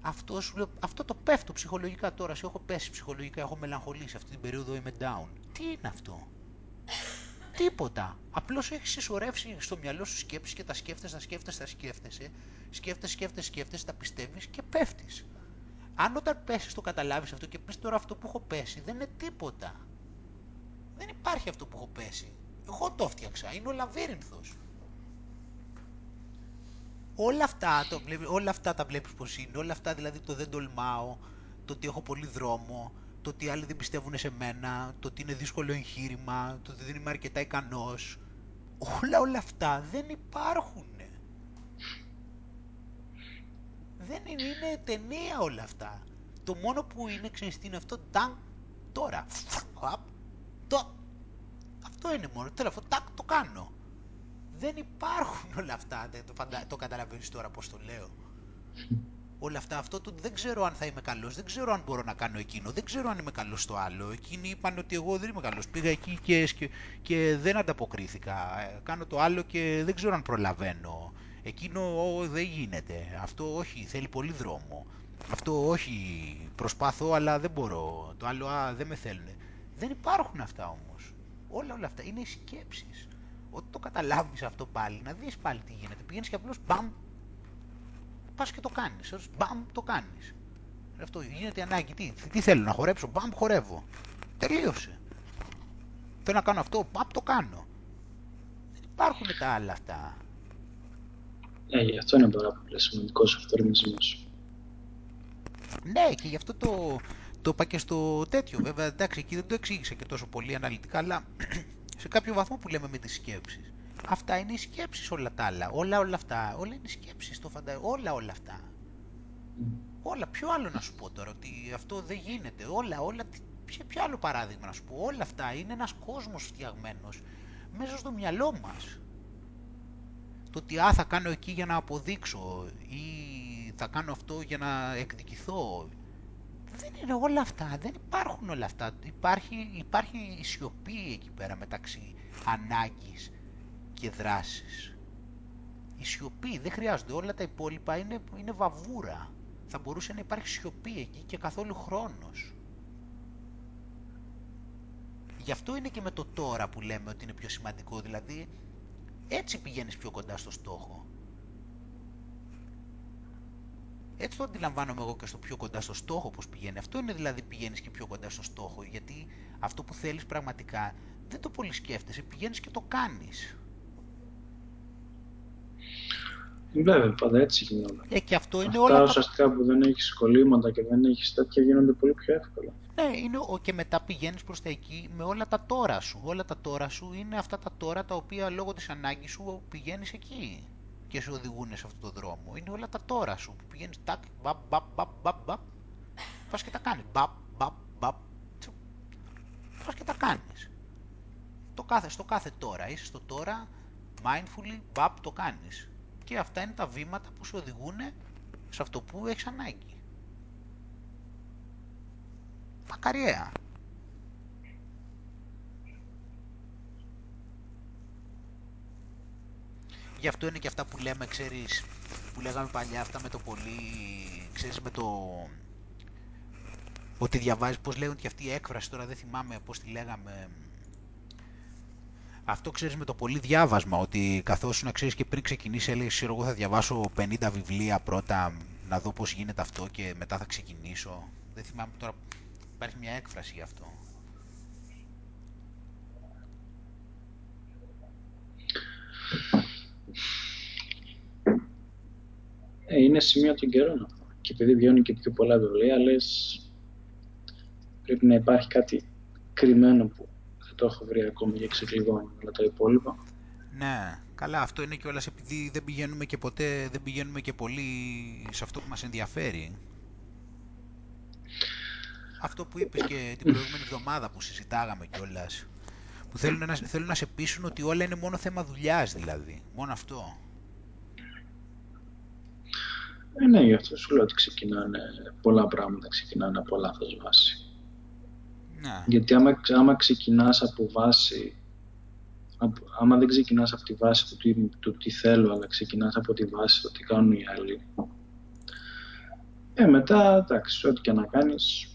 Αυτό, σου λέω, αυτό το πέφτω ψυχολογικά τώρα. Σε έχω πέσει ψυχολογικά, έχω μελαγχολήσει αυτή την περίοδο είμαι down. Τι είναι αυτό; Τίποτα. Απλώς έχεις συσσωρεύσει στο μυαλό σου σκέψεις και τα σκέφτεσαι, τα σκέφτεσαι, τα σκέφτεσαι. Σκέφτεσαι, σκέφτεσαι, σκέφτεσαι, τα πιστεύεις και πέφτεις. Αν όταν πέσεις το καταλάβεις αυτό και πεις τώρα αυτό που έχω πέσει δεν είναι τίποτα. Δεν υπάρχει αυτό που έχω πέσει. Εγώ το έφτιαξα. Είναι ο λαβύρινθος όλα αυτά, το βλέπει, όλα αυτά τα βλέπεις πως είναι, όλα αυτά δηλαδή το δεν τολμάω, το ότι έχω πολύ δρόμο, το ότι άλλοι δεν πιστεύουν σε μένα, το ότι είναι δύσκολο εγχείρημα, το ότι δεν είμαι αρκετά ικανός, όλα όλα αυτά δεν υπάρχουν. Δεν είναι, είναι ταινία όλα αυτά. Το μόνο που είναι, ξέρεις τι είναι αυτό, τάγκ, τώρα, το, αυτό είναι μόνο, τέλος, τάκ, το κάνω. Δεν υπάρχουν όλα αυτά. Το, φαντα... το καταλαβαίνεις τώρα πώς το λέω. Όλα αυτά, αυτό το δεν ξέρω αν θα είμαι καλός, δεν ξέρω αν μπορώ να κάνω εκείνο, δεν ξέρω αν είμαι καλός στο άλλο. Εκείνοι είπαν ότι εγώ δεν είμαι καλός. Πήγα εκεί και, και, δεν ανταποκρίθηκα. Ε, κάνω το άλλο και δεν ξέρω αν προλαβαίνω. Εκείνο ό, δεν γίνεται. Αυτό όχι, θέλει πολύ δρόμο. Αυτό όχι, προσπάθω αλλά δεν μπορώ. Το άλλο α, δεν με θέλουν. Δεν υπάρχουν αυτά όμως. Όλα όλα αυτά είναι οι σκέψεις. Όταν το καταλάβεις αυτό πάλι, να δεις πάλι τι γίνεται. Πηγαίνεις και απλώς μπαμ, πας και το κάνεις. Μπαμ, το κάνεις. Αυτό γίνεται ανάγκη. Τι, τι θέλω να χορέψω, μπαμ, χορεύω. Τελείωσε. Θέλω να κάνω αυτό, μπαμ, το κάνω. Δεν υπάρχουν τα άλλα αυτά.
Ναι, γι' αυτό είναι πάρα πολύ σημαντικό ο
Ναι, και γι' αυτό το, το είπα και στο τέτοιο. Βέβαια, εντάξει, εκεί δεν το εξήγησα και τόσο πολύ αναλυτικά, αλλά σε κάποιο βαθμό που λέμε με τις σκέψεις. Αυτά είναι οι σκέψεις όλα τα άλλα. Όλα όλα αυτά. Όλα είναι σκέψεις. Το φαντα... Όλα όλα αυτά. Όλα. Ποιο άλλο να σου πω τώρα ότι αυτό δεν γίνεται. Όλα, όλα. Σε ποιο άλλο παράδειγμα να σου πω. Όλα αυτά είναι ένας κόσμος φτιαγμένος μέσα στο μυαλό μας. Το ότι α, θα κάνω εκεί για να αποδείξω ή θα κάνω αυτό για να εκδικηθώ δεν είναι όλα αυτά, δεν υπάρχουν όλα αυτά. Υπάρχει, υπάρχει η σιωπή εκεί πέρα μεταξύ ανάγκης και δράσης. Η σιωπή, δεν χρειάζονται όλα τα υπόλοιπα, είναι, είναι βαβούρα. Θα μπορούσε να υπάρχει σιωπή εκεί και καθόλου χρόνος. Γι' αυτό είναι και με το τώρα που λέμε ότι είναι πιο σημαντικό, δηλαδή έτσι πηγαίνεις πιο κοντά στο στόχο. Έτσι το αντιλαμβάνομαι εγώ και στο πιο κοντά στο στόχο πώς πηγαίνει. Αυτό είναι δηλαδή πηγαίνεις και πιο κοντά στο στόχο, γιατί αυτό που θέλεις πραγματικά δεν το πολύ σκέφτεσαι, πηγαίνεις και το κάνεις.
Βέβαια, πάντα έτσι γίνονται.
Ε, και αυτό είναι
Αυτά
όλα
ουσιαστικά που δεν έχεις κολλήματα και δεν έχεις τέτοια γίνονται πολύ πιο εύκολα.
Ναι, είναι, και μετά πηγαίνεις προς τα εκεί με όλα τα τώρα σου. Όλα τα τώρα σου είναι αυτά τα τώρα τα οποία λόγω της ανάγκης σου πηγαίνεις εκεί. Και σε οδηγούν σε αυτό το δρόμο. Είναι όλα τα τώρα σου που πηγαίνεις τάκ, μπαπ, μπαπ, μπαπ, μπαπ, μπαπ, πας και τα κάνεις. Μπαπ, μπαπ, μπαπ, πας και τα κάνεις. Το κάθε, στο κάθε τώρα, είσαι στο τώρα, mindfully, μπαπ, το κάνεις. Και αυτά είναι τα βήματα που σε οδηγούν σε αυτό που έχεις ανάγκη. Μακαριέα. Γι' αυτό είναι και αυτά που λέμε, ξέρεις, που λέγαμε παλιά αυτά με το πολύ, ξέρεις, με το... Ότι διαβάζεις, πώς λέγονται και αυτή η έκφραση, τώρα δεν θυμάμαι πώς τη λέγαμε, αυτό ξέρεις με το πολύ διάβασμα, ότι καθώς να ξέρεις και πριν ξεκινήσει έλεγες, ξέρω εγώ θα διαβάσω 50 βιβλία πρώτα, να δω πώς γίνεται αυτό και μετά θα ξεκινήσω. Δεν θυμάμαι τώρα, υπάρχει μια έκφραση γι' αυτό.
Ε, είναι σημείο των καιρών Και επειδή βγαίνουν και πιο πολλά βιβλία, λες πρέπει να υπάρχει κάτι κρυμμένο που δεν το έχω βρει ακόμη για ξεκλειδώνει όλα τα υπόλοιπα.
Ναι, καλά, αυτό είναι κιόλας επειδή δεν πηγαίνουμε και ποτέ, δεν πηγαίνουμε και πολύ σε αυτό που μας ενδιαφέρει. Αυτό που είπες και την προηγούμενη εβδομάδα που συζητάγαμε κιόλας, που θέλουν να, θέλουν να σε πείσουν ότι όλα είναι μόνο θέμα δουλειάς δηλαδή, μόνο αυτό.
Ε, ναι, γι' αυτό σου λέω ότι ξεκινάνε πολλά πράγματα, ξεκινάνε από λάθος βάση.
Ναι.
Γιατί άμα, άμα ξεκινάς από βάση, άμα δεν ξεκινάς από τη βάση του τι, του τι θέλω, αλλά ξεκινάς από τη βάση του τι κάνουν οι άλλοι, ε, μετά, εντάξει, ό,τι και να κάνεις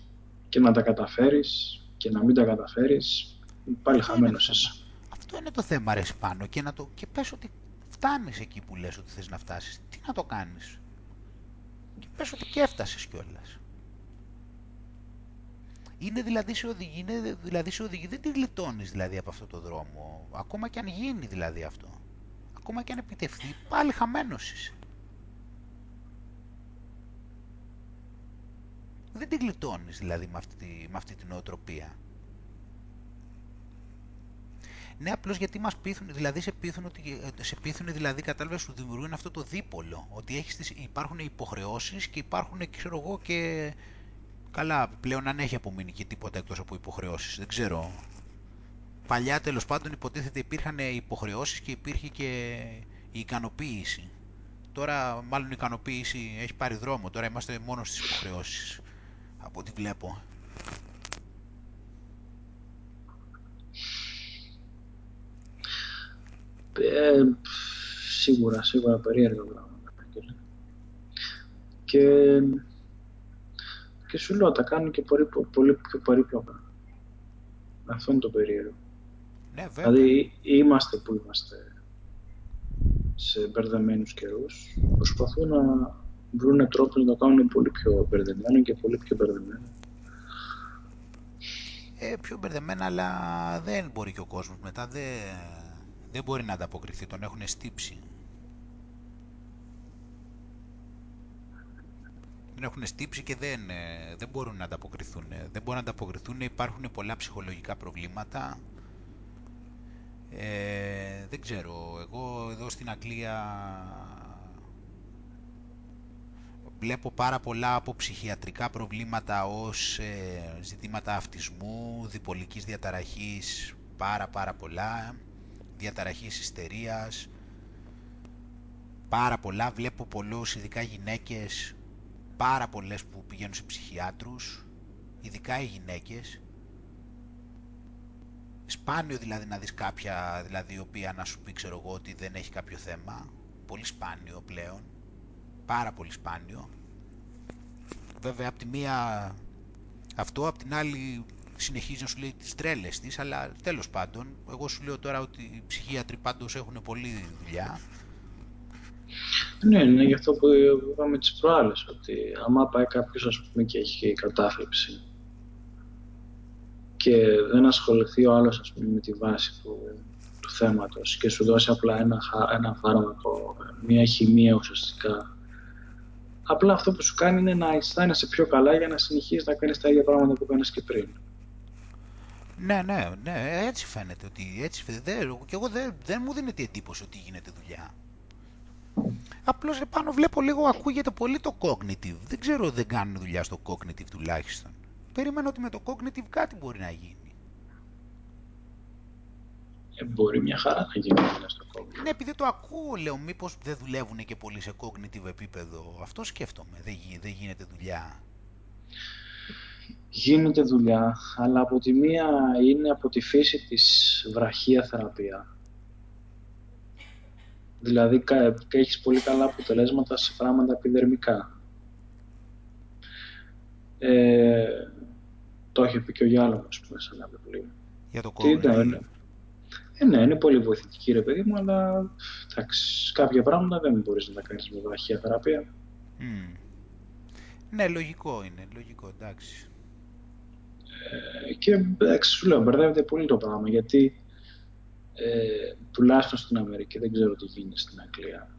και να τα καταφέρεις και να μην τα καταφέρεις, πάλι χαμένος είσαι.
Αυτό είναι το θέμα, ρε Σπάνο, και, να το, και πες ότι φτάνεις εκεί που λες ότι θες να φτάσεις. Τι να το κάνεις; Και πες ότι και έφτασες κιόλας. Είναι δηλαδή σε οδηγεί, είναι δηλαδή σε οδηγεί, δεν τη γλιτώνεις δηλαδή από αυτό το δρόμο. Ακόμα και αν γίνει δηλαδή αυτό. Ακόμα και αν επιτευχθεί, πάλι χαμένος είσαι. Δεν τη γλιτώνεις δηλαδή με αυτή, με αυτή την οτροπία. Ναι, απλώς γιατί μας πείθουν, δηλαδή σε πείθουν, ότι, σε πείθουν δηλαδή κατάλαβες σου δημιουργούν αυτό το δίπολο. Ότι έχεις τις, υπάρχουν υποχρεώσεις και υπάρχουν, ξέρω εγώ, και. Καλά, πλέον αν έχει απομείνει και τίποτα εκτός από υποχρεώσεις. Δεν ξέρω. Παλιά τέλος πάντων υποτίθεται υπήρχαν υποχρεώσεις και υπήρχε και η ικανοποίηση. Τώρα μάλλον η ικανοποίηση έχει πάρει δρόμο. Τώρα είμαστε μόνο στις υποχρεώσεις. Από ό,τι βλέπω.
Ε, σίγουρα, σίγουρα περίεργα πράγματα. Και, και σου λέω, τα κάνουν και πολύ, πολύ πιο περίπλοκα. Αυτό είναι το περίεργο.
Ναι, βέβαια.
Δηλαδή, είμαστε που είμαστε σε μπερδεμένους καιρούς, προσπαθούν να βρουν τρόπο να το κάνουν πολύ πιο μπερδεμένο και πολύ πιο μπερδεμένο.
Ε, πιο μπερδεμένα, αλλά δεν μπορεί και ο κόσμος μετά, δεν, δεν μπορεί να ανταποκριθεί, τον έχουν στύψει. Τον έχουν στύψει και δεν, ε, δεν μπορούν να ανταποκριθούν. Δεν μπορούν να ανταποκριθούν, υπάρχουν πολλά ψυχολογικά προβλήματα. Ε, δεν ξέρω, εγώ εδώ στην Αγγλία βλέπω πάρα πολλά από ψυχιατρικά προβλήματα ως ε, ζητήματα αυτισμού, διπολικής διαταραχής, πάρα πάρα πολλά διαταραχής ιστερίας, πάρα πολλά, βλέπω πολλούς, ειδικά γυναίκες, πάρα πολλές που πηγαίνουν σε ψυχιάτρους, ειδικά οι γυναίκες. Σπάνιο δηλαδή να δεις κάποια, δηλαδή η οποία να σου πει ξέρω εγώ ότι δεν έχει κάποιο θέμα, πολύ σπάνιο πλέον, πάρα πολύ σπάνιο. Βέβαια από τη μία αυτό, από την άλλη συνεχίζει να σου λέει τις τρέλες της, αλλά τέλος πάντων, εγώ σου λέω τώρα ότι οι ψυχίατροι πάντως έχουν πολλή δουλειά.
Ναι, είναι γι' αυτό που είπαμε τις προάλλες, ότι άμα πάει κάποιος ας πούμε και έχει κατάθλιψη και δεν ασχοληθεί ο άλλος ας πούμε με τη βάση του, του θέματος και σου δώσει απλά ένα, ένα φάρμακο, μια χημεία ουσιαστικά Απλά αυτό που σου κάνει είναι να αισθάνεσαι πιο καλά για να συνεχίσει να κάνεις τα ίδια πράγματα που έκανες και πριν.
Ναι, ναι, ναι, έτσι φαίνεται ότι έτσι φαίνεται. Και εγώ δεν, δεν μου δίνεται εντύπωση ότι γίνεται δουλειά. Απλώς επάνω βλέπω λίγο, ακούγεται πολύ το cognitive. Δεν ξέρω, δεν κάνουν δουλειά στο cognitive τουλάχιστον. Περίμενα ότι με το cognitive κάτι μπορεί να γίνει.
Ε, μπορεί μια χαρά να γίνει δουλειά στο cognitive.
Ναι, επειδή το ακούω, λέω, μήπως δεν δουλεύουν και πολύ σε cognitive επίπεδο. Αυτό σκέφτομαι, δεν, δεν γίνεται δουλειά.
Γίνεται δουλειά, αλλά από τη μία είναι από τη φύση της βραχία θεραπεία. Δηλαδή έχεις πολύ καλά αποτελέσματα σε πράγματα επιδερμικά. Ε, το έχει πει και ο Γιάλογος πούμε σε ένα βιβλίο.
Για το κόμμα.
Ε, ναι, είναι πολύ βοηθητική ρε παιδί μου, αλλά εντάξει, κάποια πράγματα δεν μπορείς να τα κάνεις με βραχία θεραπεία.
Mm. Ναι, λογικό είναι, λογικό, εντάξει.
Ε, και εντάξει, σου λέω, μπερδεύεται πολύ το πράγμα, γιατί ε, τουλάχιστον στην Αμερική, δεν ξέρω τι γίνεται στην Αγγλία,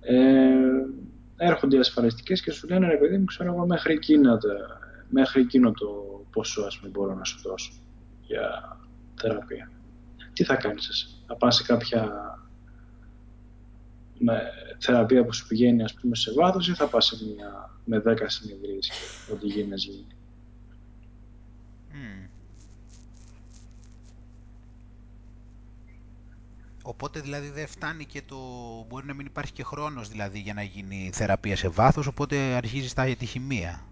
ε, έρχονται οι ασφαλιστικές και σου λένε, ρε παιδί μου, ξέρω εγώ, μέχρι εκείνο, μέχρι εκείνο το ποσό, ας πούμε, μπορώ να σου δώσω για θεραπεία. Τι θα κάνεις εσύ, θα πας σε κάποια με θεραπεία που σου πηγαίνει ας πούμε σε βάθος ή θα πας σε μια, με 10 συνεδρίες και ό,τι γίνει γίνει.
Οπότε δηλαδή δεν φτάνει και το... μπορεί να μην υπάρχει και χρόνος δηλαδή για να γίνει θεραπεία σε βάθος, οπότε αρχίζεις στα τη χημεία.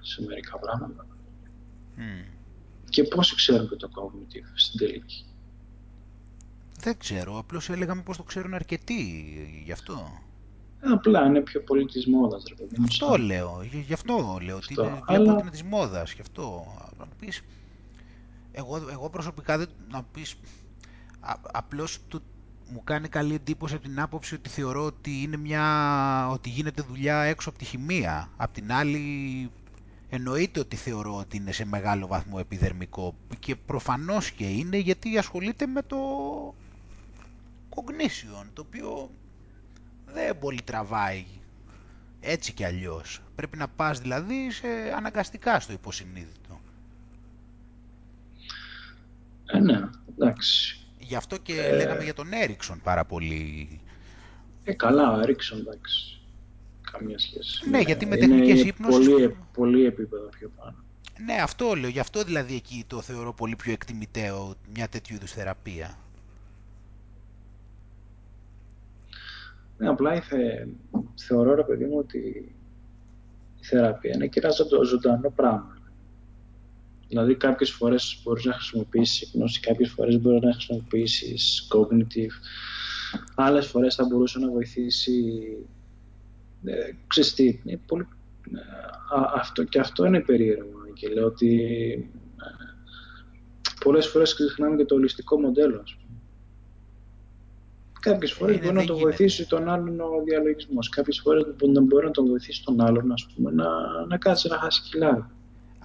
Σε μερικά πράγματα. Και πώς ξέρουν και το cognitive στην τελική;
Δεν ξέρω, απλώς έλεγαμε πως το ξέρουν αρκετοί γι' αυτό.
Ε, απλά είναι πιο πολύ της μόδας, ρε παιδί.
Αυτό λέω, γι' αυτό λέω, αυτό. ότι είναι, Αλλά... βλέπω ότι είναι της μόδας, γι' αυτό. Να πεις, εγώ, εγώ προσωπικά δεν, να πεις, απλώς του, μου κάνει καλή εντύπωση από την άποψη ότι θεωρώ ότι, είναι μια, ότι γίνεται δουλειά έξω από τη χημεία. Απ' την άλλη εννοείται ότι θεωρώ ότι είναι σε μεγάλο βαθμό επιδερμικό και προφανώς και είναι γιατί ασχολείται με το cognition το οποίο δεν πολύ τραβάει έτσι κι αλλιώς. Πρέπει να πας δηλαδή σε αναγκαστικά στο υποσυνείδητο.
Ε, ναι, εντάξει.
Γι' αυτό και ε... λέγαμε για τον Έριξον πάρα πολύ.
Ε, καλά, ο Έριξον, εντάξει. Καμία σχέση.
Ναι, γιατί με τεχνικές είναι
Πολύ, πολύ επίπεδο πιο πάνω.
Ναι, αυτό λέω. Γι' αυτό δηλαδή εκεί το θεωρώ πολύ πιο εκτιμητέο μια τέτοιου είδους θεραπεία.
Ναι, απλά ήθε, θεωρώ, ρε παιδί μου, ότι η θεραπεία είναι και ένα ζωντανό πράγμα. Δηλαδή κάποιες φορές μπορείς να χρησιμοποιήσεις γνώση, κάποιες φορές μπορείς να χρησιμοποιήσεις cognitive, άλλες φορές θα μπορούσε να βοηθήσει ε, ξέρεις τι, είναι πολύ, ε, αυτό, και αυτό είναι περίεργο και λέω ότι ε, πολλές φορές ξεχνάμε και το ολιστικό μοντέλο ας πούμε. Κάποιες φορές μπορεί να το βοηθήσει τον άλλον ο διαλογισμός. Κάποιες φορές μπορεί να τον βοηθήσει τον άλλον ας πούμε, να, να κάτσει να χάσει κιλά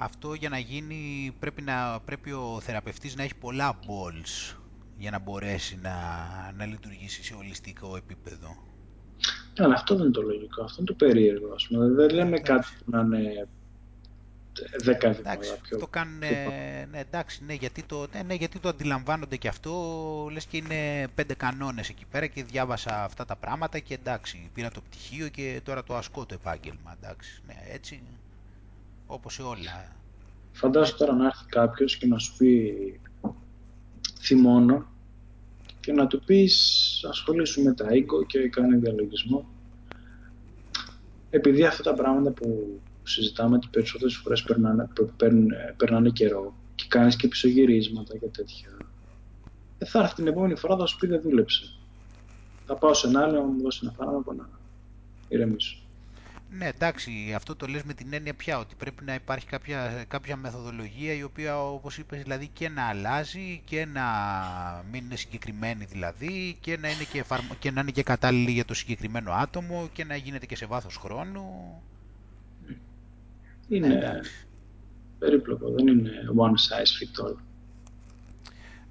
αυτό για να γίνει πρέπει, να, πρέπει ο θεραπευτής να έχει πολλά balls για να μπορέσει να, να λειτουργήσει σε ολιστικό επίπεδο.
Ναι, αλλά αυτό δεν είναι το λογικό, αυτό είναι το περίεργο. Ας πούμε. Δεν λέμε κάτι που να είναι δέκα
εντάξει,
πιο...
Το κάνουν, ναι, εντάξει, ναι γιατί το, ναι, ναι, γιατί το αντιλαμβάνονται και αυτό, λες και είναι πέντε κανόνες εκεί πέρα και διάβασα αυτά τα πράγματα και εντάξει, πήρα το πτυχίο και τώρα το ασκώ το επάγγελμα, εντάξει, ναι, έτσι όπως σε όλα.
Φαντάζομαι τώρα να έρθει κάποιος και να σου πει θυμώνω και να του πεις ασχολήσου με τα οίκο και κάνει διαλογισμό. Επειδή αυτά τα πράγματα που συζητάμε τις περισσότερες φορές περνάνε, περνάνε, περνάνε καιρό και κάνεις και πισωγυρίσματα και τέτοια. Ε, θα έρθει την επόμενη φορά θα σου πει δεν δούλεψε. Θα πάω σε ένα άλλο να μου δώσει ένα φάρμακο να ηρεμήσω.
Ναι, εντάξει, αυτό το λες με την έννοια πια, ότι πρέπει να υπάρχει κάποια, κάποια μεθοδολογία η οποία, όπως είπες, δηλαδή και να αλλάζει και να μην είναι συγκεκριμένη δηλαδή και να είναι και, και, να είναι και κατάλληλη για το συγκεκριμένο άτομο και να γίνεται και σε βάθος χρόνου.
Είναι περίπλοκο, δεν είναι one size fits all.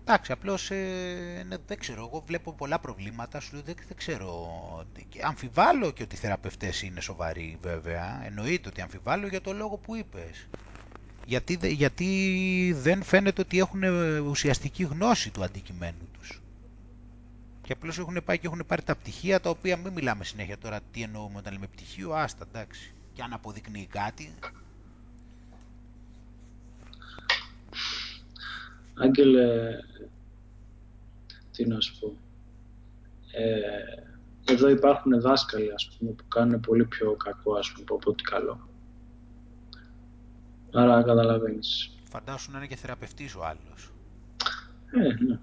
Εντάξει, απλώς ε, ναι, δεν ξέρω. Εγώ βλέπω πολλά προβλήματα. Σου λέω δεν, δεν ξέρω. Αμφιβάλλω και ότι οι θεραπευτές είναι σοβαροί, βέβαια. Εννοείται ότι αμφιβάλλω για το λόγο που είπες. Γιατί, γιατί δεν φαίνεται ότι έχουν ουσιαστική γνώση του αντικειμένου τους. Και απλώς έχουν πάει και έχουν πάρει τα πτυχία, τα οποία μην μιλάμε συνέχεια τώρα τι εννοούμε όταν λέμε πτυχίο, άστα εντάξει. Και αν αποδεικνύει κάτι.
Άγγελε, τι να σου πω. Ε, εδώ υπάρχουν δάσκαλοι ας πούμε, που κάνουν πολύ πιο κακό ας πούμε, από ό,τι καλό. Άρα καταλαβαίνεις.
Φαντάσου να είναι και θεραπευτής ο άλλος.
Ε, ναι.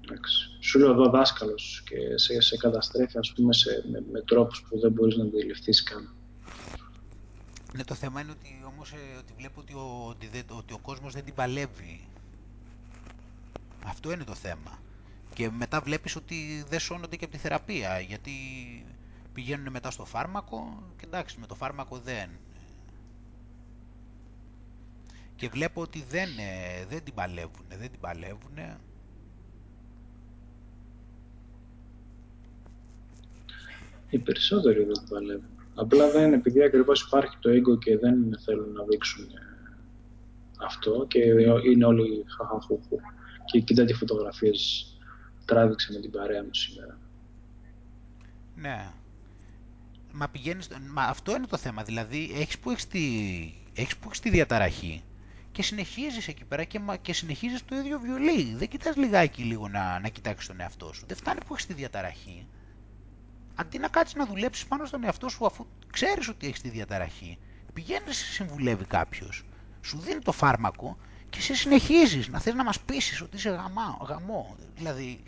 Εντάξει. Σου λέω εδώ δάσκαλος και σε, σε καταστρέφει ας πούμε, σε, με, με τρόπους που δεν μπορείς να αντιληφθείς καν.
Ναι, το θέμα είναι ότι όμως ε, ότι βλέπω ότι ο, ότι, δεν, ότι ο κόσμος δεν την παλεύει. Αυτό είναι το θέμα. Και μετά βλέπεις ότι δεν σώνονται και από τη θεραπεία, γιατί πηγαίνουν μετά στο φάρμακο και εντάξει, με το φάρμακο δεν. Και βλέπω ότι δεν, ε, δεν την παλεύουν, δεν την παλεύουν.
Οι περισσότεροι δεν την παλεύουν. Απλά δεν είναι επειδή ακριβώς υπάρχει το ego και δεν θέλουν να δείξουν ε, αυτό και είναι όλοι χαχαχούχου. Και κοίτα τι φωτογραφίες τράβηξε με την παρέα μου σήμερα.
Ναι. Μα πηγαίνεις, μα αυτό είναι το θέμα, δηλαδή έχεις που έχεις τη, έχεις που έχεις τη διαταραχή και συνεχίζεις εκεί πέρα και, και συνεχίζεις το ίδιο βιολί. Δεν κοιτάς λιγάκι λίγο να, να κοιτάξεις τον εαυτό σου. Δεν φτάνει που έχεις τη διαταραχή. Αντί να κάτσεις να δουλέψεις πάνω στον εαυτό σου αφού ξέρεις ότι έχεις τη διαταραχή, πηγαίνεις συμβουλεύει κάποιος, σου δίνει το φάρμακο και εσύ συνεχίζεις να θες να μας πείσεις ότι είσαι γαμά, γαμό. Δηλαδή,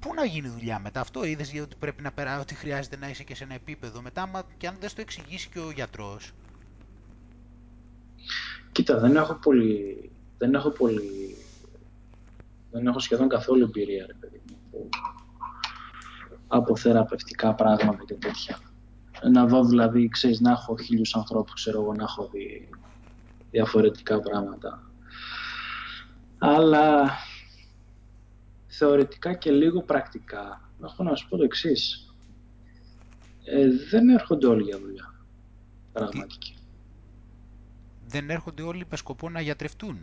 πού να γίνει δουλειά μετά αυτό, είδες ότι πρέπει να περάσει, ότι χρειάζεται να είσαι και σε ένα επίπεδο μετά, και αν δεν το εξηγήσει και ο γιατρός.
Κοίτα, δεν έχω πολύ, δεν έχω πολύ, δεν έχω σχεδόν καθόλου εμπειρία, ρε παιδί μου, από θεραπευτικά πράγματα και τέτοια. Να δω δηλαδή, ξέρεις, να έχω χίλιους ανθρώπους, ξέρω εγώ, να έχω δει διαφορετικά πράγματα. Αλλά θεωρητικά και λίγο πρακτικά, έχω να σου πω το εξής. Ε, δεν έρχονται όλοι για δουλειά. Πραγματική.
Δεν έρχονται όλοι με σκοπό να γιατρευτούν.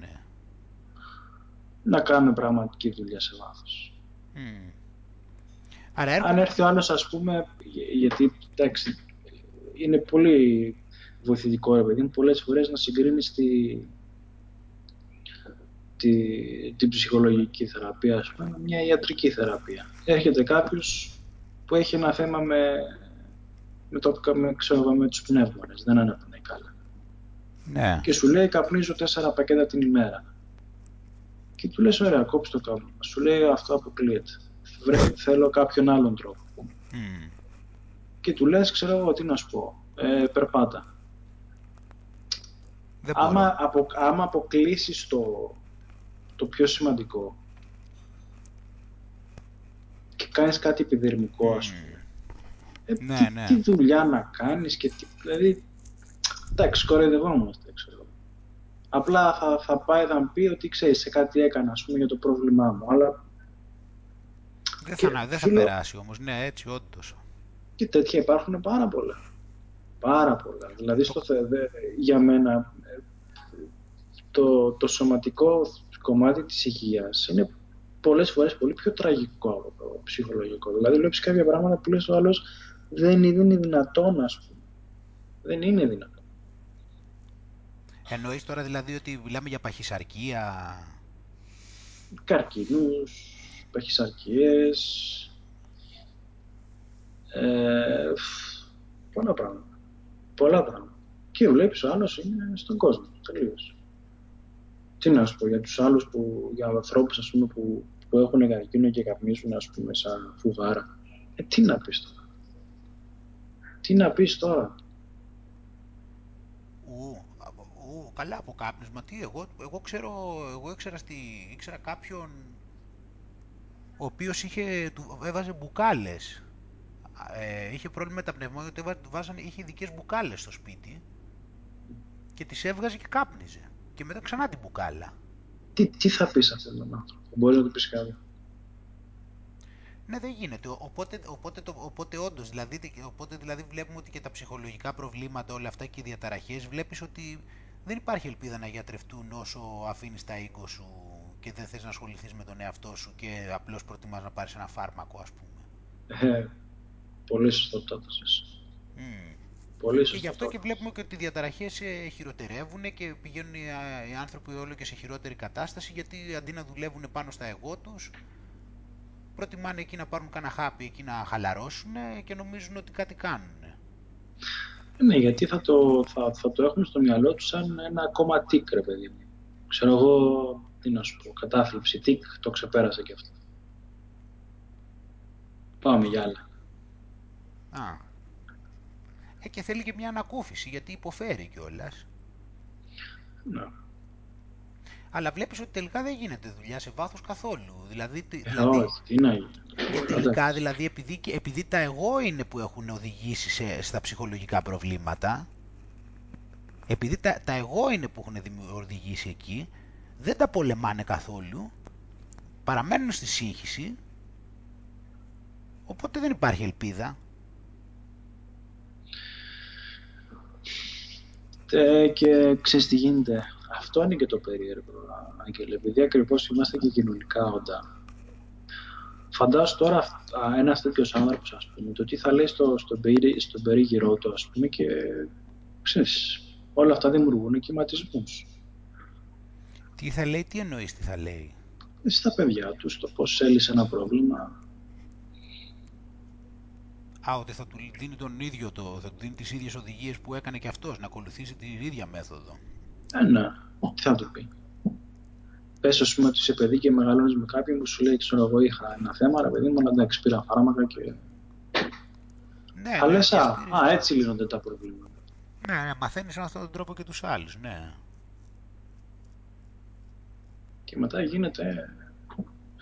Να κάνουν πραγματική δουλειά σε βάθος.
Mm.
Αν έρθει ο άλλος, ας πούμε, γιατί, εντάξει, είναι πολύ βοηθητικό, ρε παιδί πολλές φορές να συγκρίνεις τη, τη, την ψυχολογική θεραπεία, ας πούμε, μια ιατρική θεραπεία. Έρχεται κάποιος που έχει ένα θέμα με, με, το, με, ξέρω, με τους πνεύμονες, δεν αναπνέει καλά.
Ναι.
Και σου λέει καπνίζω τέσσερα πακέτα την ημέρα. Και του λες ωραία, κόψει το καπνό. Σου λέει αυτό αποκλείεται. θέλω κάποιον άλλον τρόπο. Mm. Και του λες, ξέρω εγώ τι να σου πω, ε, περπάτα.
Δεν
άμα, απο, άμα αποκλείσεις το, το πιο σημαντικό και κάνεις κάτι επιδερμικό, ας πούμε, ε,
ναι,
τι,
ναι.
τι δουλειά να κάνεις και τι, δηλαδή, εντάξει, κοροϊδευόμαστε, ξέρω. Απλά θα, θα πάει, θα μου πει ότι ξέρεις, σε κάτι έκανα, ας πούμε, για το πρόβλημά μου, αλλά...
Δεν θα, δεν θα περάσει όμως, ναι, έτσι όντως.
Και τέτοια υπάρχουν πάρα πολλά. Πάρα πολλά. Δηλαδή, στο, για μένα, το, το σωματικό κομμάτι της υγείας είναι πολλές φορές πολύ πιο τραγικό από το ψυχολογικό. Δηλαδή βλέπεις κάποια πράγματα που λες ο άλλος δεν είναι δυνατόν, ας πούμε. Δεν είναι δυνατόν.
Εννοείς τώρα δηλαδή ότι μιλάμε για παχυσαρκία...
Καρκίνους, παχυσαρκίες, ε, πολλά πράγματα. Πολλά πράγματα. Και βλέπεις ο άλλος είναι στον κόσμο, τελείως τι να σου πω, για τους άλλους, που, για ανθρώπους ας πούμε, που, που έχουν καρκίνο και καπνίζουν ας πούμε σαν φουγάρα. Ε, τι να πεις τώρα. Τι να πεις τώρα.
Ου, ου, καλά από κάπνισμα. Τι, εγώ, εγώ ξέρω, εγώ ήξερα, στη, ήξερα κάποιον ο οποίος είχε, του έβαζε μπουκάλες. Ε, είχε πρόβλημα με τα πνευμόνια, του βάζανε, είχε ειδικές μπουκάλες στο σπίτι και τις έβγαζε και κάπνιζε και μετά ξανά την μπουκάλα.
Τι, τι θα πεις αυτόν τον άνθρωπο, μπορείς να του πεις κάτι.
Ναι, δεν γίνεται. Οπότε, οπότε, το, οπότε όντως, δηλαδή, οπότε δηλαδή βλέπουμε ότι και τα ψυχολογικά προβλήματα, όλα αυτά και οι διαταραχές, βλέπεις ότι δεν υπάρχει ελπίδα να γιατρευτούν όσο αφήνεις τα οίκο σου και δεν θες να ασχοληθείς με τον εαυτό σου και απλώς προτιμάς να πάρεις ένα φάρμακο, ας πούμε.
Ε, πολύ σωστό το mm. Πολύ
και γι' αυτό και βλέπουμε και ότι οι διαταραχές ε, χειροτερεύουν και πηγαίνουν οι άνθρωποι όλο και σε χειρότερη κατάσταση γιατί αντί να δουλεύουν πάνω στα εγώ τους προτιμάνε εκεί να πάρουν κανένα χάπι, εκεί να χαλαρώσουν και νομίζουν ότι κάτι κάνουν.
Ναι, γιατί θα το, θα, θα το έχουν στο μυαλό τους σαν ένα ακόμα τικ, ρε παιδί μου. Ξέρω εγώ, τι να σου πω, κατάθλιψη, τικ, το ξεπέρασα και αυτό. Πάμε για άλλα.
Α. Ε, και θέλει και μια ανακούφιση, γιατί υποφέρει κιόλας.
Ναι.
Αλλά βλέπεις ότι τελικά δεν γίνεται δουλειά σε βάθος καθόλου. Δηλαδή,
ε,
δηλαδή
όχι, τι να γίνει.
τελικά, δηλαδή, επειδή, επειδή τα εγώ είναι που έχουν οδηγήσει σε, στα ψυχολογικά προβλήματα, επειδή τα, τα εγώ είναι που έχουν οδηγήσει εκεί, δεν τα πολεμάνε καθόλου, παραμένουν στη σύγχυση, οπότε δεν υπάρχει ελπίδα.
Ε, και ξέρεις τι γίνεται. Αυτό είναι και το περίεργο, Άγγελε, επειδή ακριβώς είμαστε και κοινωνικά όντα. Φαντάσου τώρα ένας τέτοιος άνθρωπος, ας πούμε, το τι θα λέει στο, στον, περί, στον περίγυρό του, ας πούμε, και ξέρεις, όλα αυτά δημιουργούν κυματισμού.
Τι θα λέει, τι εννοείς, τι θα λέει;
Στα παιδιά τους, το πώς έλυσε ένα πρόβλημα.
Α, ότι θα του δίνει τον ίδιο το, θα του δίνει τις ίδιες οδηγίες που έκανε και αυτός, να ακολουθήσει την ίδια μέθοδο.
Ε, ναι. Τι θα του πει. Πες, ας πούμε, ότι είσαι παιδί και μεγαλώνεις με κάποιον που σου λέει: Ξέρω εγώ, είχα ένα θέμα, ρε παιδί μου, αλλά εντάξει, πήρα φάρμακα και.
Ναι,
θα ναι, λες, α, α, έτσι λύνονται τα προβλήματα.
Ναι, ναι μαθαίνεις με αυτόν τον τρόπο και τους άλλους, ναι.
Και μετά γίνεται,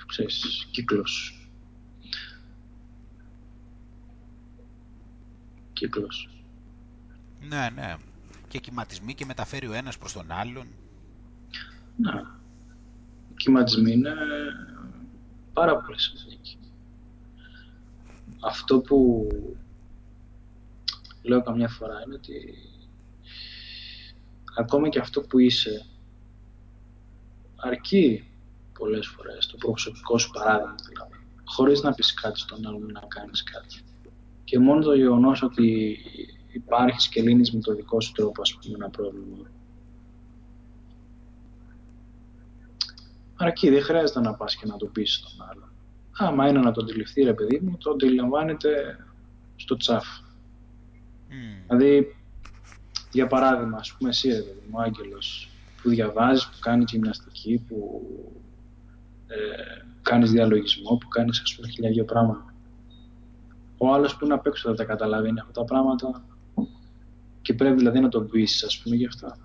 ξέρεις, κύκλος. Κύκλος.
Ναι, ναι και κυματισμοί και μεταφέρει ο ένας προς τον άλλον.
Ναι. Οι κυματισμοί είναι πάρα πολύ σημαντικοί. Αυτό που λέω καμιά φορά είναι ότι ακόμα και αυτό που είσαι αρκεί πολλές φορές το προσωπικό σου παράδειγμα δηλαδή, χωρίς να πεις κάτι στον άλλον να κάνεις κάτι. Και μόνο το γεγονός ότι υπάρχεις και λύνεις με το δικό σου τρόπο, ας πούμε, ένα πρόβλημα. Αρκεί, δεν χρειάζεται να πας και να το πεις στον άλλο. Άμα είναι να το αντιληφθεί, ρε παιδί μου, το αντιλαμβάνεται στο τσάφ. Mm. Δηλαδή, για παράδειγμα, ας πούμε, εσύ, ρε παιδί μου, Άγγελος, που διαβάζεις, που κάνεις γυμναστική, που ε, κάνεις διαλογισμό, που κάνεις, ας πούμε, χιλιάδιο πράγματα. Ο άλλος που είναι απ' έξω δεν τα καταλαβαίνει αυτά τα πράγματα και πρέπει δηλαδή να τον πείσει, ας πούμε, γι' αυτά.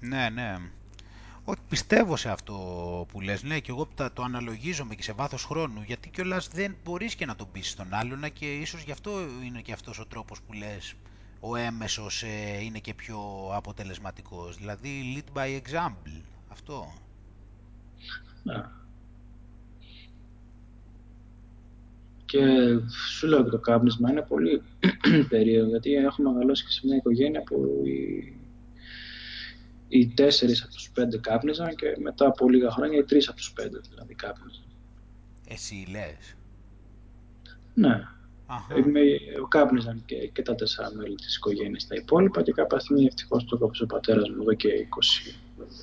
Ναι, ναι. Όχι, πιστεύω σε αυτό που λες, ναι, και εγώ το αναλογίζομαι και σε βάθος χρόνου, γιατί κιόλας δεν μπορείς και να τον πείσει τον άλλον και ίσως γι' αυτό είναι και αυτός ο τρόπος που λες ο έμεσος ε, είναι και πιο αποτελεσματικός, δηλαδή lead by example, αυτό.
Ναι. Και σου λέω και το κάπνισμα είναι πολύ περίεργο, γιατί έχω μεγαλώσει και σε μια οικογένεια που οι, οι τέσσερις από τους πέντε κάπνιζαν και μετά από λίγα χρόνια οι τρεις από τους πέντε δηλαδή κάπνιζαν.
Εσύ λες;
Ναι. Είμαι, κάπνιζαν και, και τα τέσσερα μέλη της οικογένειας τα υπόλοιπα και κάποια στιγμή ευτυχώς το κόψε ο πατέρας μου εδώ και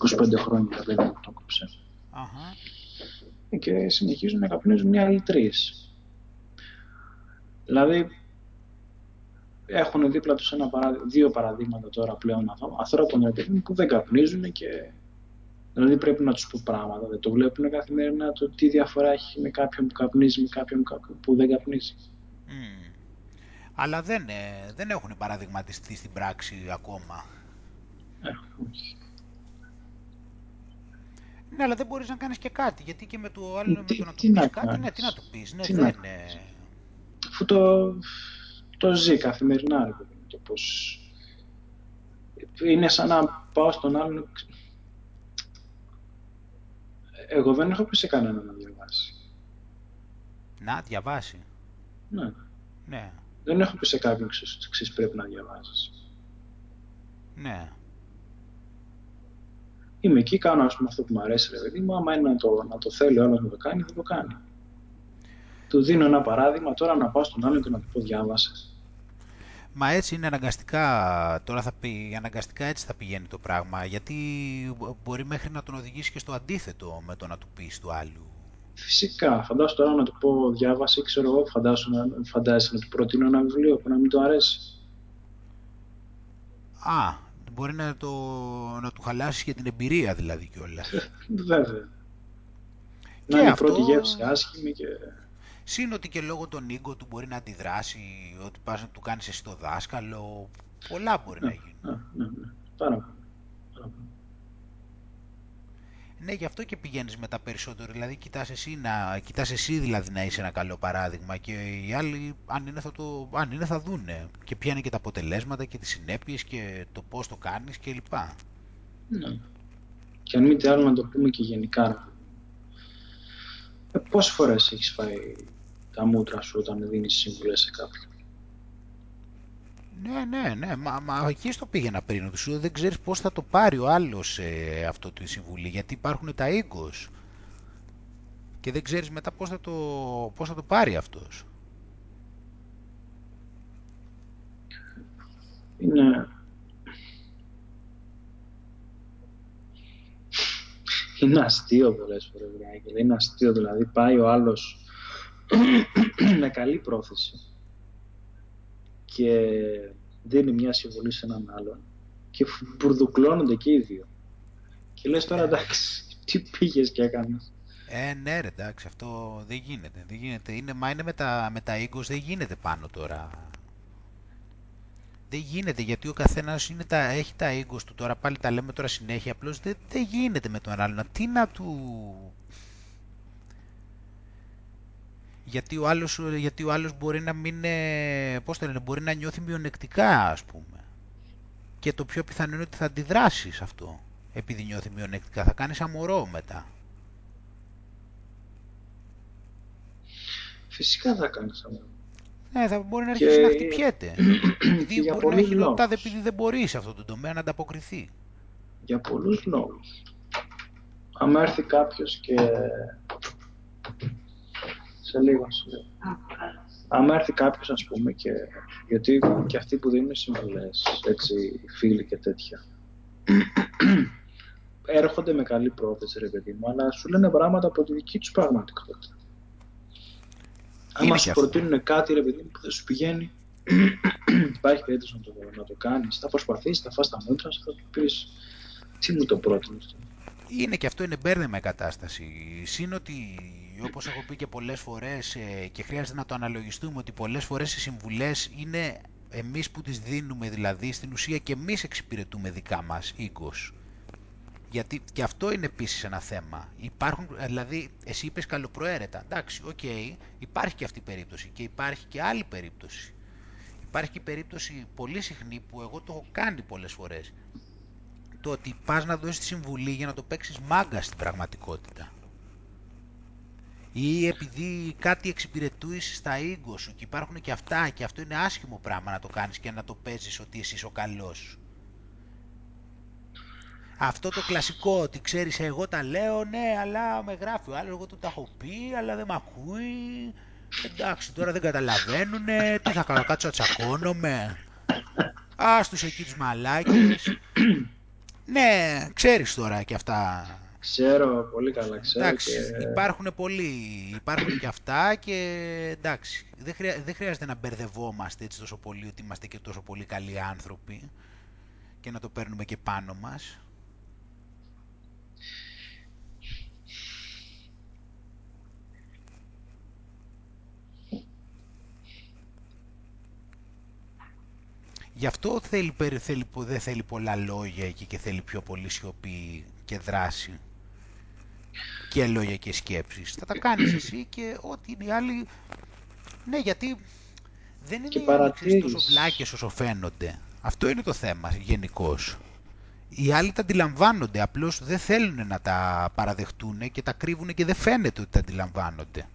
20, 25 χρόνια δηλαδή το κόψε. Και συνεχίζουν να καπνίζουν οι άλλοι τρεις. Δηλαδή, έχουν δίπλα τους ένα δύο παραδείγματα τώρα πλέον ανθρώπων που δεν καπνίζουν και δηλαδή πρέπει να τους πω πράγματα. Δεν το βλέπουν καθημερινά το τι διαφορά έχει με κάποιον που καπνίζει με κάποιον που δεν καπνίζει. Mm.
Αλλά δεν, ε, δεν έχουν παραδειγματιστεί στην πράξη ακόμα.
Ε, όχι.
Ναι, αλλά δεν μπορείς να κάνεις και κάτι, γιατί και με το άλλο με το να του πεις κάτι, ναι, τι να του πεις, ναι, δεν,
αφού το, το ζει καθημερινά, ρε το πώς... Είναι σαν να πάω στον άλλον... Εγώ δεν έχω πει σε κανέναν να διαβάσει.
Να διαβάσει.
Ναι.
Ναι.
Δεν έχω πει σε κάποιον ξέρεις πρέπει να διαβάσεις.
Ναι.
είμαι εκεί, κάνω ας πούμε, αυτό που μου αρέσει, ρε παιδί μου. Άμα είναι να το, να το θέλει ο άλλος να το κάνει, θα το κάνει. Του δίνω ένα παράδειγμα, τώρα να πάω στον άλλον και να του πω διάβασες.
Μα έτσι είναι αναγκαστικά, τώρα θα πει, αναγκαστικά έτσι θα πηγαίνει το πράγμα, γιατί μπορεί μέχρι να τον οδηγήσει και στο αντίθετο με το να του πεις του άλλου.
Φυσικά, φαντάσου τώρα να του πω διάβασε, ξέρω εγώ, φαντάσου να, φαντάζεσαι να του προτείνω ένα βιβλίο που να μην του αρέσει.
Α, μπορεί να, το, να του χαλάσεις και την εμπειρία δηλαδή κιόλας.
Βέβαια. να είναι η πρώτη γεύση άσχημη και...
Συν ότι και λόγω των οίκων του μπορεί να αντιδράσει, ότι πας να του κάνεις εσύ το δάσκαλο, πολλά μπορεί
να
γίνουν.
Ναι, ναι, ναι. Πάρα
Ναι, γι' αυτό και πηγαίνεις μετά περισσότερο. Δηλαδή, κοιτάς εσύ, να, κοιτάς εσύ δηλαδή να είσαι ένα καλό παράδειγμα και οι άλλοι, αν είναι, θα, το, αν είναι, θα δούνε. Και ποια είναι και τα αποτελέσματα και τις συνέπειες και το πώς το κάνεις κλπ.
Ναι. Και αν μη τι άλλο να το πούμε και γενικά. Ε, πόσες φορές έχεις φάει τα μούτρα σου όταν δίνεις συμβουλές σε κάποιον.
Ναι, ναι, ναι. Μα, μα εκεί στο πήγαινα πριν. Ότι σου δεν ξέρεις πώς θα το πάρει ο άλλος ε, αυτό τη συμβουλή. Γιατί υπάρχουν τα οίκος. Και δεν ξέρεις μετά πώς θα το, πώς θα το πάρει αυτός.
Είναι... Είναι αστείο πολλές φορές, Είναι αστείο, δηλαδή πάει ο άλλος με καλή πρόθεση και δίνει μια συμβολή σε έναν άλλον και μπουρδουκλώνονται και οι δύο. Και λες τώρα εντάξει, τι πήγες και έκανες.
Ε, ναι ρε, εντάξει, αυτό δεν γίνεται. Δεν γίνεται. Είναι, μα είναι με τα, με τα δεν γίνεται πάνω τώρα. Δεν γίνεται γιατί ο καθένας είναι τα, έχει τα ίγκος του τώρα, πάλι τα λέμε τώρα συνέχεια, απλώς δεν, δεν γίνεται με τον άλλον. Τι να του γιατί ο άλλος, γιατί ο άλλος μπορεί να μην, πώς το λένε, μπορεί να νιώθει μειονεκτικά ας πούμε. Και το πιο πιθανό είναι ότι θα αντιδράσεις σε αυτό, επειδή νιώθει μειονεκτικά. Θα κάνεις αμορό μετά.
Φυσικά θα κάνεις αμορό.
Ναι, θα μπορεί να αρχίσει να χτυπιέται. επειδή μπορεί να έχει λεπτάδε επειδή δεν μπορεί σε αυτό το τομέα να ανταποκριθεί.
Για πολλούς λόγους. Αν έρθει κάποιος και σε λίγο. Αν έρθει κάποιος, ας πούμε, και, γιατί και αυτοί που δίνουν συμβουλές, έτσι, φίλοι και τέτοια, έρχονται με καλή πρόθεση, ρε παιδί μου, αλλά σου λένε πράγματα από τη δική τους πραγματικότητα. Αν σου προτείνουν κάτι, ρε παιδί μου, που δεν σου πηγαίνει, υπάρχει περίπτωση να το, να το κάνεις, θα προσπαθείς, θα φας τα μούτρα θα του πεις, τι μου το πρότεινες αυτό.
Είναι και αυτό είναι μπέρδεμα η κατάσταση. Συν ότι όπως έχω πει και πολλές φορές ε, και χρειάζεται να το αναλογιστούμε ότι πολλές φορές οι συμβουλές είναι εμείς που τις δίνουμε δηλαδή στην ουσία και εμείς εξυπηρετούμε δικά μας egos. Γιατί και αυτό είναι επίσης ένα θέμα. Υπάρχουν, δηλαδή, εσύ είπες καλοπροαίρετα. Εντάξει, OK, okay, υπάρχει και αυτή η περίπτωση και υπάρχει και άλλη περίπτωση. Υπάρχει και η περίπτωση πολύ συχνή που εγώ το έχω κάνει πολλές φορές. Το ότι πας να δώσεις τη συμβουλή για να το παίξεις μάγκα στην πραγματικότητα. Ή επειδή κάτι εξυπηρετούεις στα ίγκο σου και υπάρχουν και αυτά και αυτό είναι άσχημο πράγμα να το κάνεις και να το παίζεις ότι εσύ είσαι ο καλός. Αυτό το κλασικό ότι ξέρεις εγώ τα λέω ναι αλλά με γράφει ο άλλος εγώ το τα έχω πει αλλά δεν με ακούει εντάξει τώρα δεν καταλαβαίνουνε τι θα κάνω κάτσω να τσακώνομαι. Άστους εκεί τους μαλάκες ναι ξέρεις τώρα και αυτά
Ξέρω, πολύ καλά ξέρω.
Εντάξει, και... υπάρχουν πολλοί, υπάρχουν και αυτά και εντάξει, δεν, δεν χρειάζεται να μπερδευόμαστε έτσι τόσο πολύ ότι είμαστε και τόσο πολύ καλοί άνθρωποι και να το παίρνουμε και πάνω μας. Γι' αυτό θέλει, θέλει, δεν θέλει πολλά λόγια εκεί και θέλει πιο πολύ σιωπή και δράση και λόγια και σκέψεις. Θα τα κάνεις εσύ και ό,τι είναι οι άλλοι... Ναι, γιατί δεν είναι οι άλλοι τόσο βλάκες όσο φαίνονται. Αυτό είναι το θέμα γενικώς. Οι άλλοι τα αντιλαμβάνονται, απλώς δεν θέλουν να τα παραδεχτούν και τα κρύβουν και δεν φαίνεται ότι τα αντιλαμβάνονται.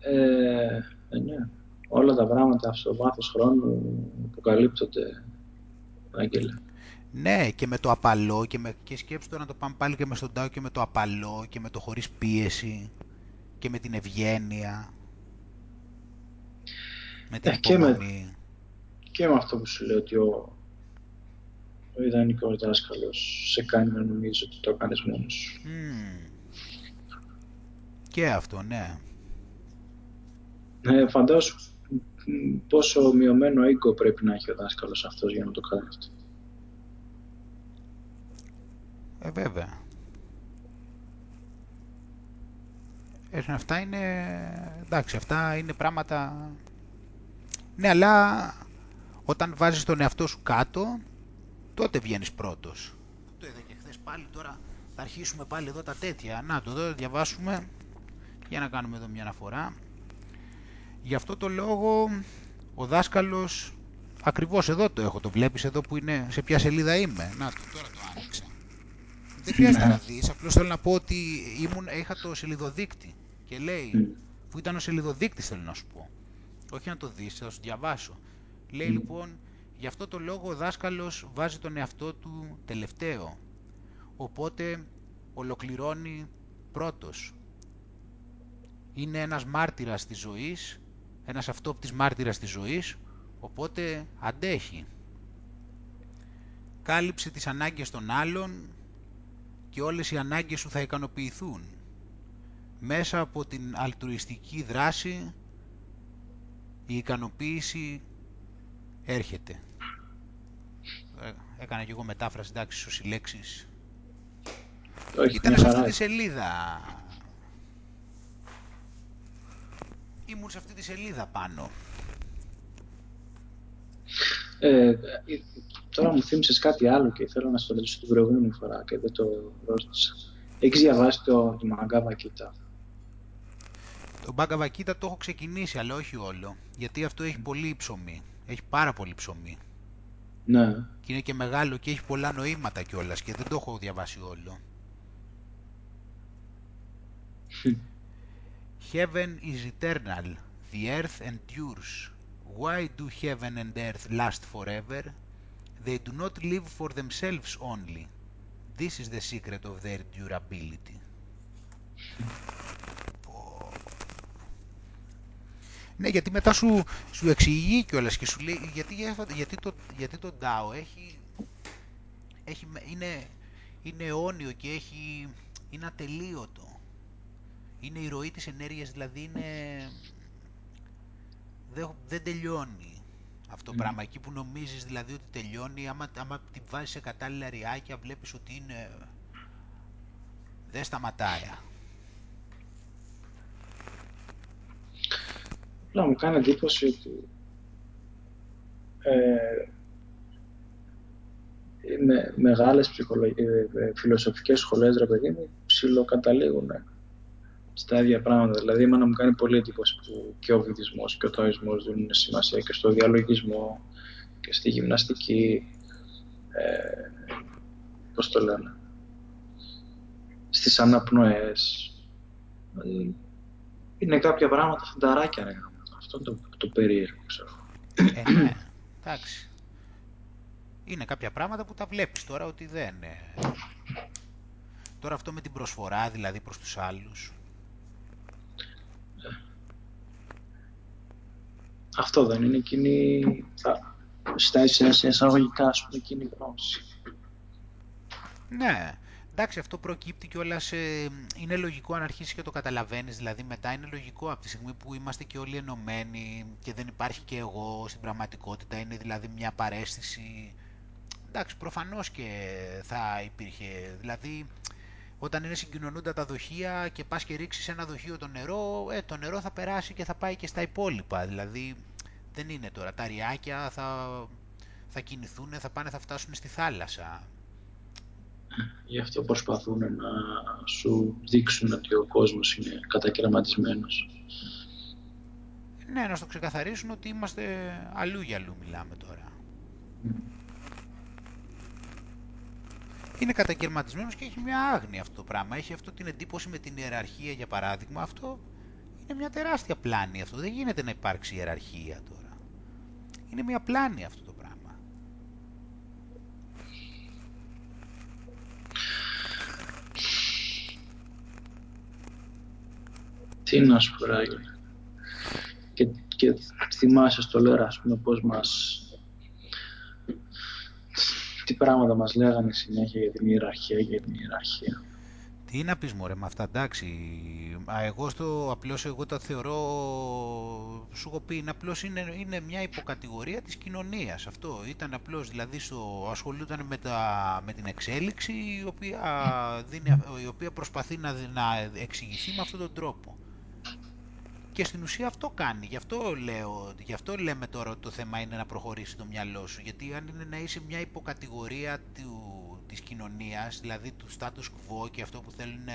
Ε, ε ναι. Όλα τα πράγματα στο βάθος χρόνου αποκαλύπτονται, Άγγελε.
Ναι, και με το απαλό και, με, και σκέψου τώρα να το πάμε πάλι και με στον Τάο και με το απαλό και με το χωρίς πίεση και με την ευγένεια. Με την
Ε, και με-
υπομονή.
Και με αυτό που σου λέω ότι ο, ο ιδανικός δάσκαλος σε κάνει να νομίζεις ότι το έκανες μόνος σου.
Μμμ. Και αυτό, ναι.
Ε, φαντάσου μ, πόσο μειωμένο οίκο πρέπει να έχει ο δάσκαλος αυτός για να το κάνει αυτό.
Ε, βέβαια. Ε, αυτά είναι... Εντάξει, αυτά είναι πράγματα... Ναι, αλλά όταν βάζεις τον εαυτό σου κάτω, τότε βγαίνεις πρώτος. Το είδα και χθες πάλι τώρα. Θα αρχίσουμε πάλι εδώ τα τέτοια. Να το εδώ διαβάσουμε. Για να κάνουμε εδώ μια αναφορά. Γι' αυτό το λόγο ο δάσκαλος... Ακριβώς εδώ το έχω, το βλέπεις εδώ που είναι, σε ποια σελίδα είμαι. Να το, τώρα το άνοιξα. Δεν χρειάζεται
Ναι.
να δεις, απλώς θέλω να πω ότι ήμουν, είχα το σελιδοδείκτη και λέει,
Μμ.
που ήταν ο σελιδοδείκτης θέλω να σου πω. Όχι να το δεις, θα σου διαβάσω. Λέει
Μμ.
λοιπόν, γι' αυτό το λόγο ο δάσκαλος βάζει τον εαυτό του τελευταίο. Οπότε ολοκληρώνει πρώτος. Είναι ένας μάρτυρας της ζωής, ένας αυτόπτης μάρτυρας της ζωής, οπότε αντέχει. Κάλυψε τις ανάγκες των άλλων και όλες οι ανάγκες σου θα ικανοποιηθούν. Μέσα από την αλτρουιστική δράση η ικανοποίηση έρχεται. Ε, Έκανα και εγώ μετάφραση, εντάξει, στους οι λέξεις.
Όχι,
Ήταν
μια
σε
χαρά.
αυτή τη σελίδα. Ήμουν σε αυτή τη σελίδα πάνω.
Ε, ε, τώρα μου θύμισες κάτι άλλο και θέλω να στο ρωτήσω την προηγούμενη φορά και δεν το ρώτησα. Έχεις διαβάσει το, το Μαγκάβα Κίτα.
Το Bhagavad Gita το έχω ξεκινήσει, αλλά όχι όλο. Γιατί αυτό έχει πολύ ψωμί. Έχει πάρα πολύ ψωμί.
Ναι.
Και είναι και μεγάλο και έχει πολλά νοήματα κιόλας και δεν το έχω διαβάσει όλο. Heaven is eternal. The earth endures. Why do heaven and earth last forever? They do not live for themselves only. This is the secret of their durability. Πω. Ναι, γιατί μετά σου, σου εξηγεί κιόλας και σου λέει γιατί, γιατί, το, γιατί το Tao έχει, έχει, είναι, είναι αιώνιο και έχει, είναι ατελείωτο. Είναι η ροή της ενέργειας, δηλαδή είναι, δεν, δεν τελειώνει αυτό το
Μμ.
πράγμα. Εκεί που νομίζεις δηλαδή ότι τελειώνει, άμα, άμα την βάζεις σε κατάλληλα ριάκια βλέπεις ότι είναι, δεν σταματάει.
Απλά μου κάνει εντύπωση ότι ε, με μεγάλες ψυχολογ... ε, ε, φιλοσοφικές σχολές, ρε παιδί μου, ψιλοκαταλήγουν στα ίδια πράγματα. Δηλαδή, εμένα μου κάνει πολύ εντύπωση που και ο βυθισμός και ο τοισμός δίνουν σημασία και στο διαλογισμό και στη γυμναστική, ε, πώς το λένε, στις αναπνοές. Δηλαδή, είναι κάποια πράγματα φανταράκια, ρε. γάμο. Αυτό είναι το, το περίεργο, ξέρω.
Ε, ναι, εντάξει. Είναι κάποια πράγματα που τα βλέπεις τώρα ότι δεν... ε, Τώρα αυτό με την προσφορά δηλαδή προς τους άλλους.
Αυτό δεν είναι εκείνη, θα, στα σε σε εισαγωγικά, ας πούμε, εκείνη η γνώση.
Ναι, εντάξει αυτό προκύπτει κιόλας. Ε, είναι λογικό αν αρχίσεις και το καταλαβαίνεις, δηλαδή μετά είναι λογικό από τη στιγμή που είμαστε και όλοι ενωμένοι και δεν υπάρχει και εγώ στην πραγματικότητα, είναι δηλαδή μια παρέστηση. Εντάξει, προφανώς και θα υπήρχε, δηλαδή όταν είναι συγκοινωνούντα τα δοχεία και πας και ρίξεις ένα δοχείο το νερό, ε, το νερό θα περάσει και θα πάει και στα υπόλοιπα, δηλαδή δεν είναι τώρα, τα ριάκια θα, θα κινηθούν, θα πάνε, θα φτάσουν στη θάλασσα.
Γι' αυτό προσπαθούν να σου δείξουν ότι ο κόσμος είναι κατακαιρματισμένος.
Ναι, να στο ξεκαθαρίσουν ότι είμαστε αλλού για αλλού μιλάμε τώρα είναι καταγερματισμένος και έχει μια άγνοια αυτό το πράγμα. Έχει αυτό την εντύπωση με την ιεραρχία, για παράδειγμα. Αυτό είναι μια τεράστια πλάνη αυτό. Δεν γίνεται να υπάρξει ιεραρχία τώρα. Είναι μια πλάνη αυτό το πράγμα.
Τι να σου Και, και θυμάσαι στο λέρα, ας πούμε, πώς μας τι πράγματα μας λέγανε συνέχεια για την ιεραρχία, για την ιεραρχία.
Τι να πεις μωρέ με αυτά, εντάξει. Εγώ στο απλώς εγώ τα θεωρώ, σου έχω πει, απλώς είναι, είναι μια υποκατηγορία της κοινωνίας. Αυτό ήταν απλώς, δηλαδή στο, ασχολούνταν με, τα, με την εξέλιξη η οποία, δίνει, η οποία προσπαθεί να, να εξηγηθεί με αυτόν τον τρόπο. Και στην ουσία αυτό κάνει. Γι' αυτό, λέω, γι αυτό λέμε τώρα ότι το θέμα είναι να προχωρήσει το μυαλό σου. Γιατί αν είναι να είσαι μια υποκατηγορία του, της κοινωνίας, δηλαδή του status quo και αυτό που θέλουν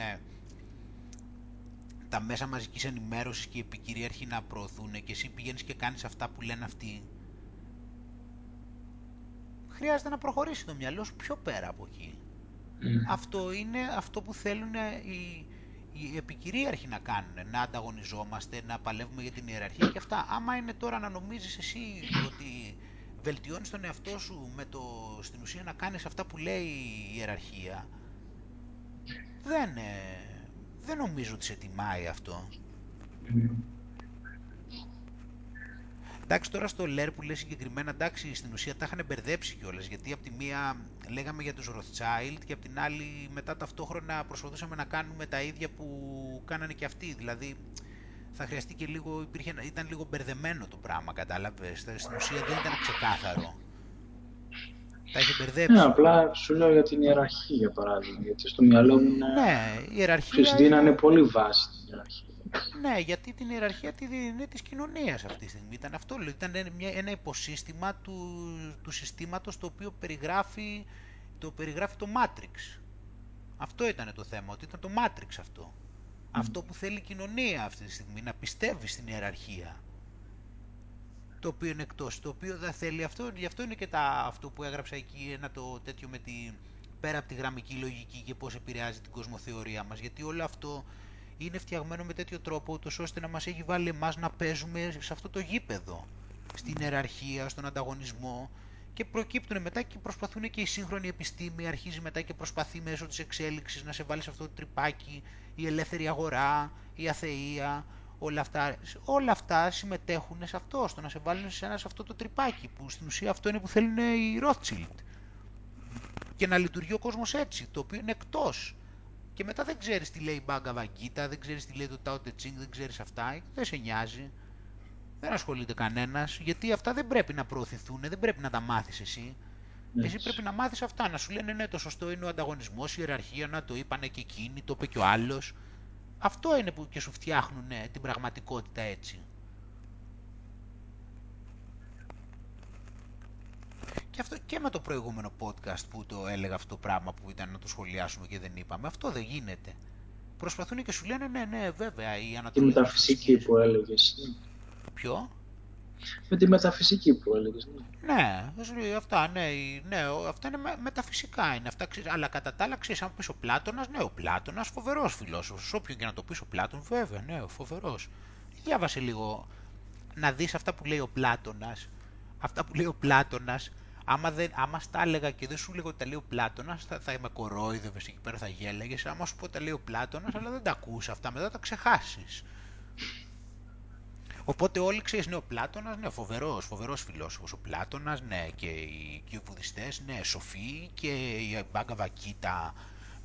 τα μέσα μαζικής ενημέρωσης και οι επικυρίαρχοι να προωθούν και εσύ πηγαίνεις και κάνεις αυτά που λένε αυτοί, χρειάζεται να προχωρήσει το μυαλό σου πιο πέρα από εκεί. Αυτό είναι αυτό που θέλουν οι, οι επικυρίαρχοι να κάνουν, να ανταγωνιζόμαστε, να παλεύουμε για την ιεραρχία και αυτά. Άμα είναι τώρα να νομίζεις εσύ ότι βελτιώνεις τον εαυτό σου με το, στην ουσία να κάνεις αυτά που λέει η ιεραρχία, δεν, δεν νομίζω ότι σε τιμάει αυτό. Εντάξει, τώρα στο ΛΕΡ που λέει συγκεκριμένα, εντάξει, στην ουσία τα είχαν μπερδέψει κιόλας, γιατί από τη μία λέγαμε για τους Rothschild και από την άλλη μετά ταυτόχρονα προσπαθούσαμε να κάνουμε τα ίδια που κάνανε και αυτοί. Δηλαδή θα χρειαστεί και λίγο, υπήρχε, ήταν λίγο μπερδεμένο το πράγμα, κατάλαβες. Στην ουσία δεν ήταν ξεκάθαρο. Τα είχε μπερδέψει.
Ναι, απλά σου λέω για την ιεραρχία, για παράδειγμα. Γιατί στο μυαλό μου είναι.
Ναι, η ιεραρχία.
Τους δίνανε πολύ βάση την ιεραρχία.
Ναι, γιατί την ιεραρχία τη είναι της κοινωνίας αυτή τη στιγμή. Ήταν αυτό, ήταν μια, ένα υποσύστημα του, του συστήματος το οποίο περιγράφει το, περιγράφει το Matrix. Αυτό ήταν το θέμα, ότι ήταν το Matrix αυτό. Αυτό που θέλει η κοινωνία αυτή τη στιγμή, να πιστεύει στην ιεραρχία. Το οποίο είναι εκτός, το οποίο δεν θέλει αυτό, γι' αυτό είναι και τα, αυτό που έγραψα εκεί, ένα το τέτοιο με τη, πέρα από τη γραμμική λογική και πώς επηρεάζει την κοσμοθεωρία μας, γιατί όλο αυτό είναι φτιαγμένο με τέτοιο τρόπο, ούτως ώστε να μας έχει βάλει εμάς να παίζουμε σε αυτό το γήπεδο, στην ιεραρχία, στον ανταγωνισμό, και προκύπτουν μετά και προσπαθούν και η σύγχρονη επιστήμη αρχίζει μετά και προσπαθεί μέσω της εξέλιξης να σε βάλει σε αυτό το τρυπάκι η ελεύθερη αγορά, η αθεία, όλα αυτά, όλα αυτά συμμετέχουν σε αυτό, στο να σε βάλουν σε, ένα, σε αυτό το τρυπάκι που στην ουσία αυτό είναι που θέλουν οι Rothschild. Και να λειτουργεί ο κόσμος έτσι, το οποίο είναι εκτός και μετά δεν ξέρεις τι λέει η Μπάγκα Βαγκίτα, δεν ξέρεις τι λέει το Tao Te Ching, δεν ξέρεις αυτά, δεν σε νοιάζει. Δεν ασχολείται κανένας, γιατί αυτά δεν πρέπει να προωθηθούν, δεν πρέπει να τα μάθεις εσύ. Εσύ πρέπει να μάθεις αυτά, να σου λένε ναι, το σωστό είναι ο ανταγωνισμός, η ιεραρχία, να το είπανε και εκείνοι, το είπε και ο άλλος. Αυτό είναι που και σου φτιάχνουν ναι, την πραγματικότητα έτσι. Και αυτό και με το προηγούμενο podcast που το έλεγα αυτό το πράγμα που ήταν να το σχολιάσουμε και δεν είπαμε. Αυτό δεν γίνεται. Προσπαθούν και σου λένε ναι, ναι, βέβαια. Η
Ανατολή. Τη μεταφυσική που έλεγες.
Ποιο;
Με τη μεταφυσική που έλεγες.
Ναι, ναι αυτά, ναι, ναι, αυτά είναι μεταφυσικά. Είναι αυτά, αλλά κατά τα άλλα, ξέρεις, αν πεις ο Πλάτωνας, ναι, ο Πλάτωνας φοβερός φιλόσοφος. Όποιον και να το πεις ο Πλάτων, βέβαια, ναι, φοβερός. Διάβασε λίγο, να δεις αυτά που λέει ο Πλάτωνας. Αυτά που λέει ο Πλάτωνας, άμα, δεν, άμα στα έλεγα και δεν σου λέγω τα λέει ο Πλάτωνας, θα, θα με κορόιδευες εκεί πέρα, θα γέλαγες. Άμα σου πω τα λέει ο Πλάτωνας, αλλά δεν τα ακούς αυτά, μετά τα ξεχάσεις. Οπότε όλοι ξέρεις, ναι, ο Πλάτωνας, ναι, φοβερός, φοβερός φιλόσοφος. Ο Πλάτωνας, ναι, και οι, και οι βουδιστές, ναι, σοφοί και η Μπάγκα Βακίτα,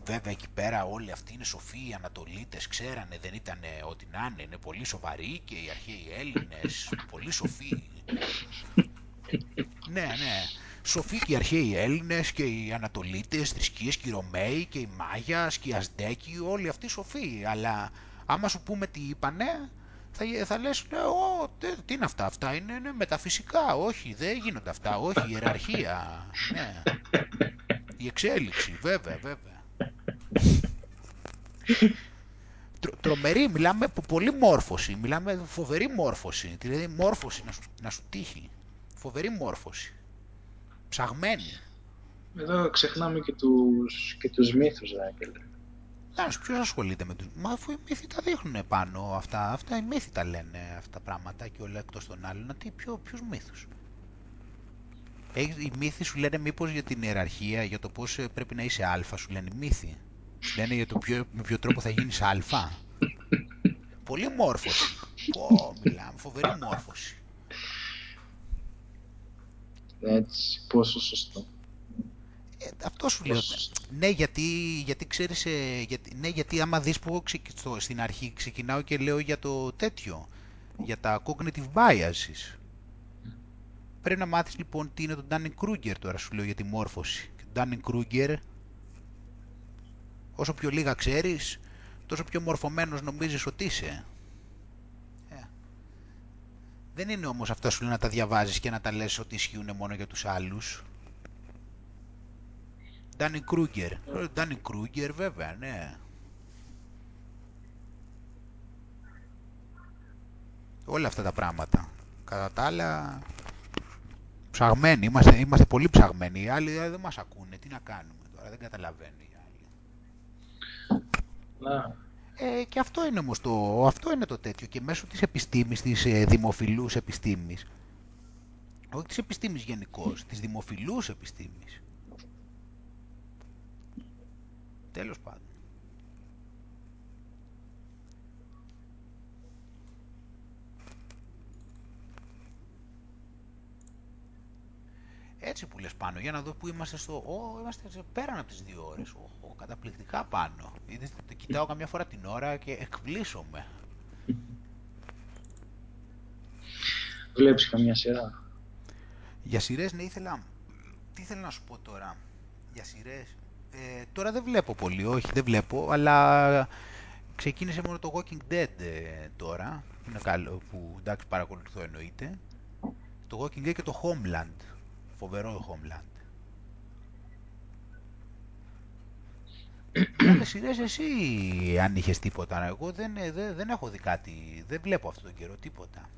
βέβαια εκεί πέρα όλοι αυτοί είναι σοφοί, οι Ανατολίτες, ξέρανε, δεν ήταν ό,τι να είναι, είναι πολύ σοβαροί και οι αρχαίοι Έλληνες, πολύ σοφοί. ναι, ναι. Σοφοί και οι αρχαίοι Έλληνες και οι Ανατολίτες, θρησκείες και οι Ρωμαίοι και οι Μάγιας και οι Αζντέκοι, όλοι αυτοί σοφοί. Αλλά άμα σου πούμε τι είπανε, θα, θα λες, ναι, ο, τι είναι αυτά, αυτά είναι, είναι μεταφυσικά, όχι, δεν γίνονται αυτά, όχι, η ιεραρχία, ναι. Η εξέλιξη, βέβαια, βέβαια. Τρο, τρομερή, μιλάμε από πολύ μόρφωση, μιλάμε φοβερή μόρφωση, δηλαδή μόρφωση να σου, να σου τύχει, φοβερή μόρφωση, ψαγμένη.
Εδώ ξεχνάμε και τους, και τους μύθους, Ράγκελ.
Εντάξει, ποιος ασχολείται με του. Μα αφού οι μύθοι τα δείχνουν πάνω αυτά. Αυτά οι μύθοι τα λένε αυτά τα πράγματα και όλα εκτός των άλλων. Τι, ποιο, ποιους μύθους; οι μύθοι σου λένε μήπως για την ιεραρχία, για το πώς ε, πρέπει να είσαι α, σου λένε μύθοι. Σου λένε για το ποιο, με ποιο τρόπο θα γίνεις α. Πολύ μόρφωση. Πω, μιλάμε, φοβερή μόρφωση.
Έτσι, πόσο σωστό.
Ε, αυτό σου λέω. Ναι, γιατί, γιατί ξέρεις, ε, γιατί, ναι, γιατί άμα δεις που στο, στην αρχή ξεκινάω και λέω για το τέτοιο, για τα cognitive biases. Πρέπει να μάθεις λοιπόν τι είναι το Dunning-Kruger τώρα σου λέω για τη μόρφωση. Το Dunning-Kruger, όσο πιο λίγα ξέρεις, τόσο πιο μορφωμένος νομίζεις ότι είσαι. Ε. Δεν είναι όμως αυτό σου λέει να τα διαβάζεις και να τα λες ότι ισχύουν μόνο για τους άλλους. Ντάνι Κρούγκερ. Ντάνι Κρούγκερ βέβαια, ναι. Όλα αυτά τα πράγματα. Κατά τα άλλα, ψαγμένοι, είμαστε, είμαστε πολύ ψαγμένοι. Οι άλλοι δεν μας ακούνε. Τι να κάνουμε τώρα, δεν καταλαβαίνουν οι άλλοι.
Να.
Ε, και αυτό είναι όμως το, αυτό είναι το τέτοιο. Και μέσω της επιστήμης, της ε, δημοφιλούς επιστήμης, όχι της επιστήμης γενικώς, της δημοφιλούς επιστήμης, Τέλος πάντων. Έτσι που λες πάνω, για να δω που είμαστε στο... Ω, είμαστε πέραν από τις δύο ώρες. Ω, καταπληκτικά πάνω. Είδες, το κοιτάω καμιά φορά την ώρα και εκπλήσωμαι.
Βλέπεις καμιά σειρά;
Για σειρές, ναι, ήθελα... Τι ήθελα να σου πω τώρα. Για σειρές. Ε, τώρα δεν βλέπω πολύ, όχι δεν βλέπω, αλλά ξεκίνησε μόνο το Walking Dead ε, τώρα, που είναι καλό, που εντάξει παρακολουθώ εννοείται. Το Walking Dead και το Homeland, φοβερό Homeland. Άλλες σειρές εσύ αν είχες τίποτα, εγώ δεν, ε, δεν, δεν έχω δει κάτι, δεν βλέπω αυτόν τον καιρό τίποτα.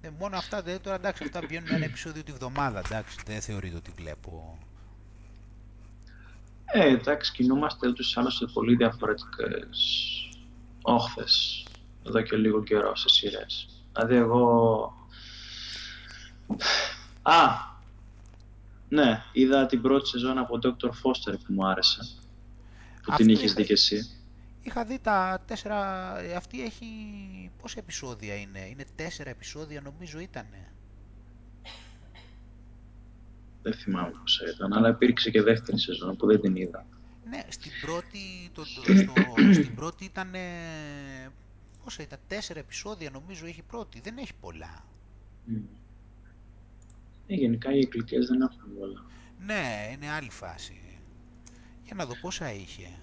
Ε, μόνο αυτά, δεν, τώρα εντάξει, αυτά βγαίνουν ένα επεισόδιο τη βδομάδα, εντάξει, δεν θεωρείται ότι βλέπω
ε, εντάξει, κινούμαστε ούτως ή άλλως σε πολύ διαφορετικές όχθες εδώ και λίγο καιρό σε σειρές. Δηλαδή εγώ... Α, ναι, είδα την πρώτη σεζόν από Dr. Foster που μου άρεσε. Που την είχες δει και εσύ.
Είχα δει τα τέσσερα... Αυτή έχει... Πόσα επεισόδια είναι; Είναι τέσσερα επεισόδια νομίζω ήτανε.
Δεν θυμάμαι πόσα ήταν, αλλά υπήρξε και δεύτερη σεζόν που δεν την είδα.
Ναι, στην πρώτη, το, το, στο, στην πρώτη ήταν, πόσα ήταν, τέσσερα επεισόδια νομίζω έχει πρώτη, δεν έχει πολλά. Mm.
Ε, γενικά οι εκκλητές δεν έχουν πολλά.
Ναι, είναι άλλη φάση. Για να δω πόσα είχε.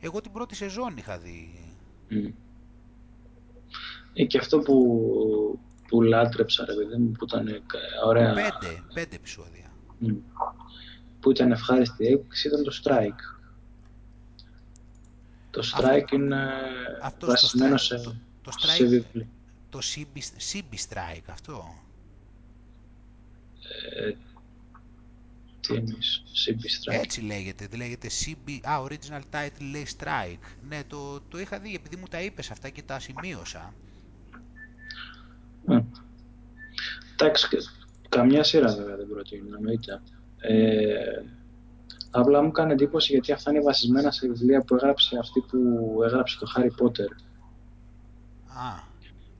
Εγώ την πρώτη σεζόν είχα δει. Mm.
Ε, και αυτό που, που λάτρεψα, ρε παιδί μου, που ήταν ωραία...
Πέντε, πέντε επεισόδια.
Που ήταν ευχάριστη έκπληξη ήταν το Strike. Το Strike είναι βασισμένο σε, το, το strike, σε βιβλίο.
Το CB, Strike αυτό.
Ε, τι εννοείς, CB Strike;
Έτσι λέγεται, λέγεται CB, α, original title λέει Strike. Ναι, το, το είχα δει επειδή μου τα είπες αυτά και τα σημείωσα.
Εντάξει, καμιά σειρά βέβαια δεν προτείνω, εννοείται. Ε, απλά μου κάνει εντύπωση γιατί αυτά είναι βασισμένα σε βιβλία που έγραψε αυτή που έγραψε το Harry Potter.
Α.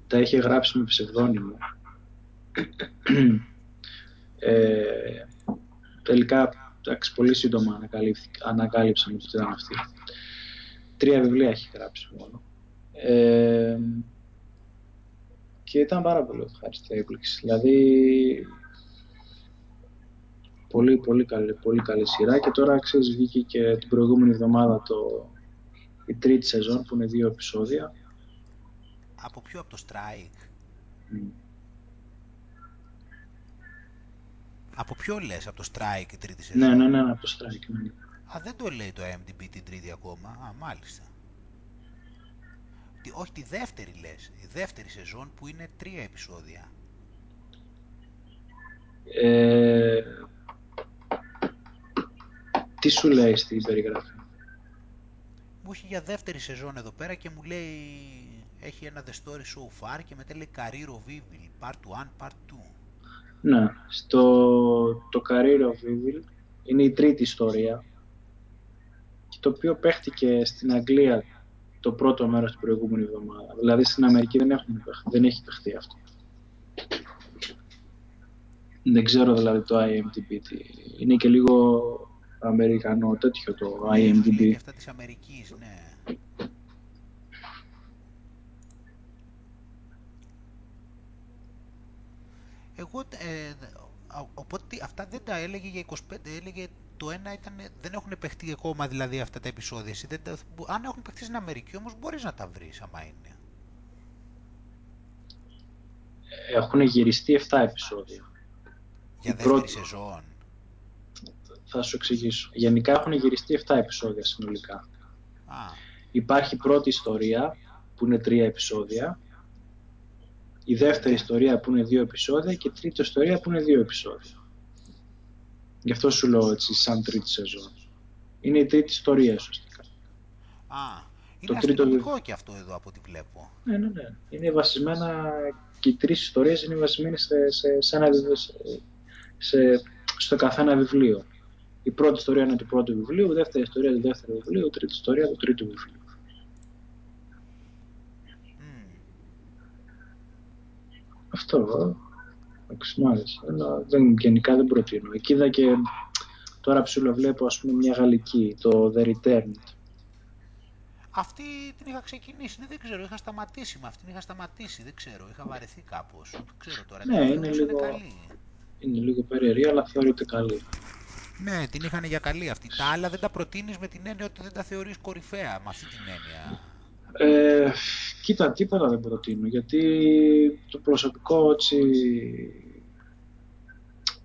Τα είχε γράψει με ψευδόνυμο. Ε, τελικά, εντάξει, πολύ σύντομα ανακάλυψαμε ότι ήταν αυτή. Τρία βιβλία έχει γράψει μόνο. Ε, και ήταν πάρα πολύ ευχάριστη έκπληξη. Δηλαδή, πολύ, πολύ καλή, πολύ καλή σειρά και τώρα ξέρεις βγήκε και την προηγούμενη εβδομάδα το, η τρίτη σεζόν που είναι δύο επεισόδια.
Από ποιο, από το Strike? Από ποιο λες, από το Strike η τρίτη σεζόν;
Ναι, ναι, ναι, από το Strike. Ναι.
Α, δεν το λέει το MDB την τρίτη ακόμα. Α, μάλιστα όχι τη δεύτερη λες, η δεύτερη σεζόν που είναι τρία επεισόδια.
Ε, τι σου λέει στην περιγραφή;
Μου έχει για δεύτερη σεζόν εδώ πέρα και μου λέει έχει ένα The Story So Far και μετά λέει Career of Evil, Part 1, Part 2.
Ναι, στο το Career of Evil είναι η τρίτη ιστορία το οποίο παίχτηκε στην Αγγλία το πρώτο μέρος την προηγούμενη εβδομάδα. Δηλαδή στην Αμερική δεν, έχουν, δεν έχει παιχτεί αυτό. Δεν ξέρω δηλαδή το IMDb. Είναι και λίγο αμερικανό τέτοιο το IMDb.
Είναι αυτά της Αμερικής, ναι. Εγώ, ε, οπότε αυτά δεν τα έλεγε για 25, έλεγε το ένα ήταν, δεν έχουν παιχτεί ακόμα δηλαδή αυτά τα επεισόδια. δεν τα, αν έχουν παιχτεί στην Αμερική όμως μπορείς να τα βρεις άμα είναι.
Έχουν γυριστεί 7 επεισόδια.
Για δεύτερη πρώτη... σεζόν.
Θα σου εξηγήσω. Γενικά έχουν γυριστεί 7 επεισόδια συνολικά.
Α.
Υπάρχει πρώτη ιστορία που είναι 3 επεισόδια. Η δεύτερη ιστορία που είναι 2 επεισόδια και η τρίτη ιστορία που είναι 2 επεισόδια. Γι' αυτό σου λέω έτσι σαν τρίτη σεζόν. Είναι η τρίτη ιστορία ουσιαστικά.
Α, είναι το τρίτο... και αυτό εδώ από ό,τι βλέπω.
Ναι, ναι, ναι. Είναι βασισμένα και οι τρεις ιστορίες είναι βασισμένες σε, σε, σε ένα, σε, στο καθένα βιβλίο. Η πρώτη ιστορία είναι του πρώτου βιβλίου, η δεύτερη ιστορία του δεύτερου βιβλίου, η τρίτη ιστορία του τρίτου βιβλίου. Mm. Αυτό, εντάξει, μ' άρεσε. Αλλά δεν, γενικά δεν προτείνω. Εκεί είδα και τώρα ψηλοβλέπω ας πούμε μια γαλλική, το The Returned.
Αυτή την είχα ξεκινήσει, δεν ξέρω, είχα σταματήσει με αυτήν, είχα σταματήσει, δεν ξέρω, είχα βαρεθεί κάπως. Δεν ξέρω τώρα,
ναι, είναι λίγο, είναι, καλή. είναι λίγο περίεργη, αλλά θεωρείται καλή.
Ναι, την είχαν για καλή αυτή. Τα άλλα δεν τα προτείνεις με την έννοια ότι δεν τα θεωρείς κορυφαία, με αυτή την έννοια.
Ε, κοίτα, τίποτα δεν προτείνω, γιατί το προσωπικό έτσι,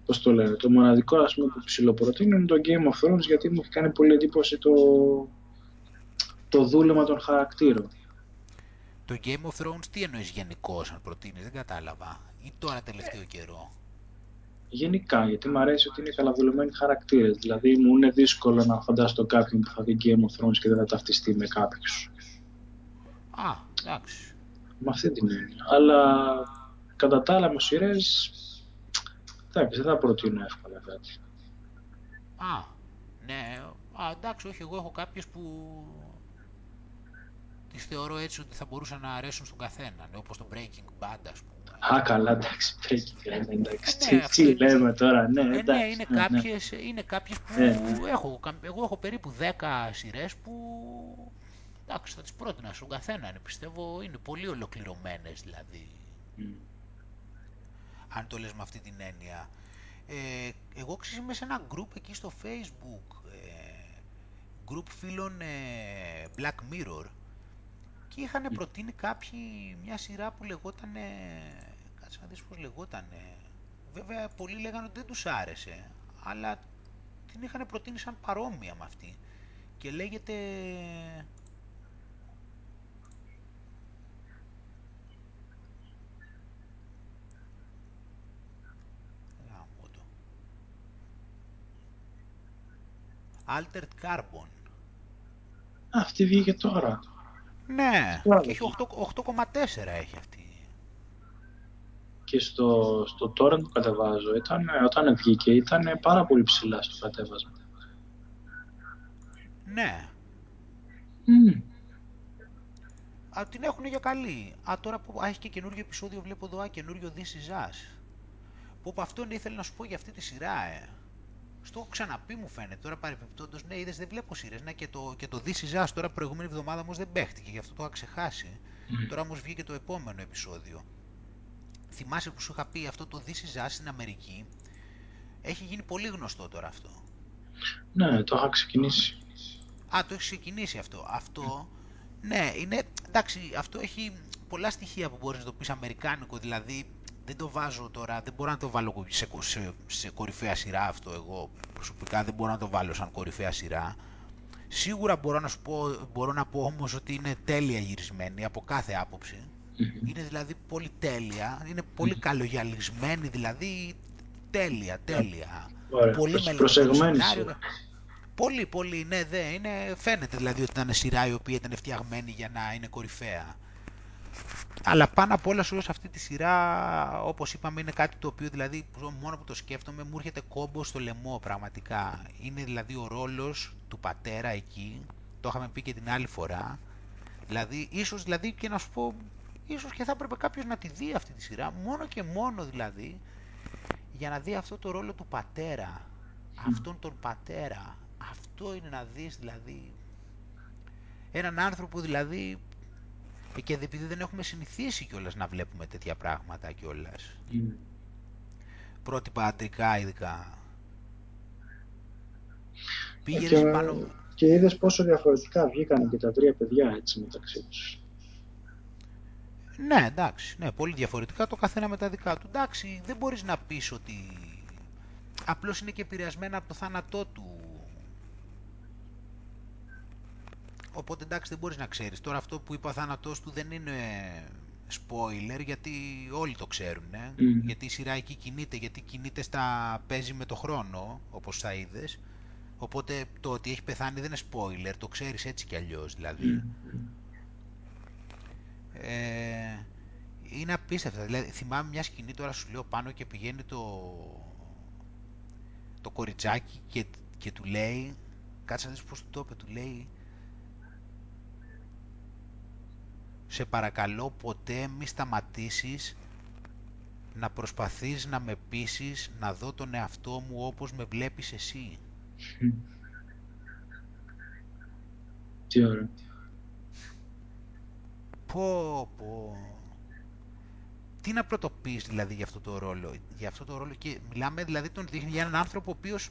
πώς το λένε, το μοναδικό ας πούμε, που ψηλοπροτείνω είναι το Game of Thrones, γιατί μου έχει κάνει πολύ εντύπωση το, το δούλεμα των χαρακτήρων.
Το Game of Thrones τι εννοείς γενικώ αν προτείνεις, δεν κατάλαβα. Ή τώρα τελευταίο καιρό;
Γενικά, γιατί μου αρέσει ότι είναι καλαδουλεμένοι χαρακτήρες. Δηλαδή, μου είναι δύσκολο να φανταστώ κάποιον που θα δει Game of Thrones και δεν θα ταυτιστεί με κάποιους.
Α, εντάξει.
Με αυτή την έννοια. Αλλά κατά τα άλλα μου σειρές. Εντάξει, δεν θα προτείνω εύκολα κάτι.
Α, ναι. Α, εντάξει, όχι, εγώ έχω κάποιες που τις θεωρώ έτσι ότι θα μπορούσαν να αρέσουν στον καθένα, ναι, όπως το Breaking Bad, ας πούμε.
Α, καλά, εντάξει, Breaking Bad, εντάξει, ε, ναι, τι, λέμε τώρα, ναι, εντάξει.
Ε, ναι, είναι, ναι, κάποιες, ναι. είναι κάποιες που ναι, ναι. έχω, εγώ έχω περίπου 10 σειρές που, εντάξει, θα τις πρότεινα στον καθένα, ναι, πιστεύω, είναι πολύ ολοκληρωμένες, δηλαδή. Mm. Αν το λες με αυτή την έννοια. Ε, εγώ ξέρω είμαι σε ένα group εκεί στο facebook, ε, group φίλων ε, Black Mirror, και είχαν προτείνει κάποιοι μια σειρά που λεγόταν, κάτσε να δεις πώς λεγόταν, βέβαια πολλοί λέγανε ότι δεν τους άρεσε, αλλά την είχαν προτείνει σαν παρόμοια με αυτή και λέγεται Altered Carbon.
Αυτή βγήκε τώρα.
Ναι, και έχει 8,4 έχει αυτή.
Και στο, στο torrent που κατεβάζω, ήταν, όταν βγήκε, ήταν πάρα πολύ ψηλά στο κατέβασμα.
Ναι.
Mm.
Α, την έχουν για καλή. Α, τώρα που α, έχει και καινούριο επεισόδιο, βλέπω εδώ, α, καινούριο This Is Us. Που από αυτόν ήθελα να σου πω για αυτή τη σειρά, ε. Στο έχω ξαναπεί μου φαίνεται τώρα παρεμπιπτόντως. Ναι, είδες δεν βλέπω σειρές. Ναι, και το, και το This Is Us τώρα προηγούμενη εβδομάδα όμως δεν παίχτηκε, γι' αυτό το είχα ξεχάσει. Τώρα όμως βγήκε το επόμενο επεισόδιο. Θυμάσαι που σου είχα πει αυτό το This Is Us στην Αμερική; Έχει γίνει πολύ γνωστό τώρα αυτό.
Ναι, το είχα ξεκινήσει.
Α, το έχεις ξεκινήσει αυτό. Αυτό, ναι, είναι, εντάξει, αυτό έχει πολλά στοιχεία που μπορείς να το πεις αμερικάνικο, δηλαδή δεν το βάζω τώρα, δεν μπορώ να το βάλω σε, σε, σε κορυφαία σειρά αυτό εγώ. Προσωπικά δεν μπορώ να το βάλω σαν κορυφαία σειρά. Σίγουρα μπορώ να σου πω, μπορώ να πω όμως ότι είναι τέλεια γυρισμένη από κάθε Είναι δηλαδή πολύ τέλεια, είναι πολύ καλογιαλισμένη, δηλαδή τέλεια, τέλεια.
Ωραία, πολύ προσεγμένη
Πολύ, πολύ, ναι, δε, είναι, φαίνεται δηλαδή ότι ήταν σειρά η οποία ήταν φτιαγμένη για να είναι κορυφαία. Αλλά πάνω απ' όλα σου σε αυτή τη σειρά, όπως είπαμε, είναι κάτι το οποίο δηλαδή μόνο που το σκέφτομαι μου έρχεται κόμπο στο λαιμό πραγματικά. Είναι δηλαδή ο ρόλος του πατέρα εκεί, το είχαμε πει και την άλλη φορά. Δηλαδή, ίσως δηλαδή και να σου πω, ίσως και θα έπρεπε κάποιος να τη δει αυτή τη σειρά, μόνο και μόνο δηλαδή, για να δει αυτό το ρόλο του πατέρα, αυτόν τον πατέρα. Αυτό είναι να δεις δηλαδή, έναν άνθρωπο δηλαδή, και επειδή δεν έχουμε συνηθίσει κιόλας να βλέπουμε τέτοια πράγματα κιόλας. Mm. Πρότυπα αντρικά ειδικά.
Πήγες και, πάνω... και είδες πόσο διαφορετικά βγήκαν και τα τρία παιδιά έτσι μεταξύ τους.
Ναι, εντάξει, ναι, πολύ διαφορετικά το καθένα με τα δικά του. Εντάξει, δεν μπορείς να πεις ότι απλώς είναι και επηρεασμένα από το θάνατό του. Οπότε εντάξει δεν μπορείς να ξέρεις. Τώρα αυτό που είπα ο θάνατός του δεν είναι spoiler γιατί όλοι το ξέρουν. Ε; Γιατί η σειρά εκεί κινείται, γιατί κινείται στα παίζει με το χρόνο όπως θα είδες. Οπότε το ότι έχει πεθάνει δεν είναι spoiler, το ξέρεις έτσι κι αλλιώς δηλαδή. Ε, είναι απίστευτα. Δηλαδή, θυμάμαι μια σκηνή τώρα σου λέω πάνω και πηγαίνει το, το κοριτσάκι και, και του λέει, κάτσε να δεις πώς του το είπε, του λέει σε παρακαλώ ποτέ μη σταματήσεις να προσπαθείς να με πείσεις να δω τον εαυτό μου όπως με βλέπεις εσύ.
Τι ωραία.
Πω, πω. Τι να πρωτοποιείς δηλαδή για αυτό το ρόλο. Για αυτό το ρόλο και μιλάμε δηλαδή τον δείχνει για έναν άνθρωπο ο οποίος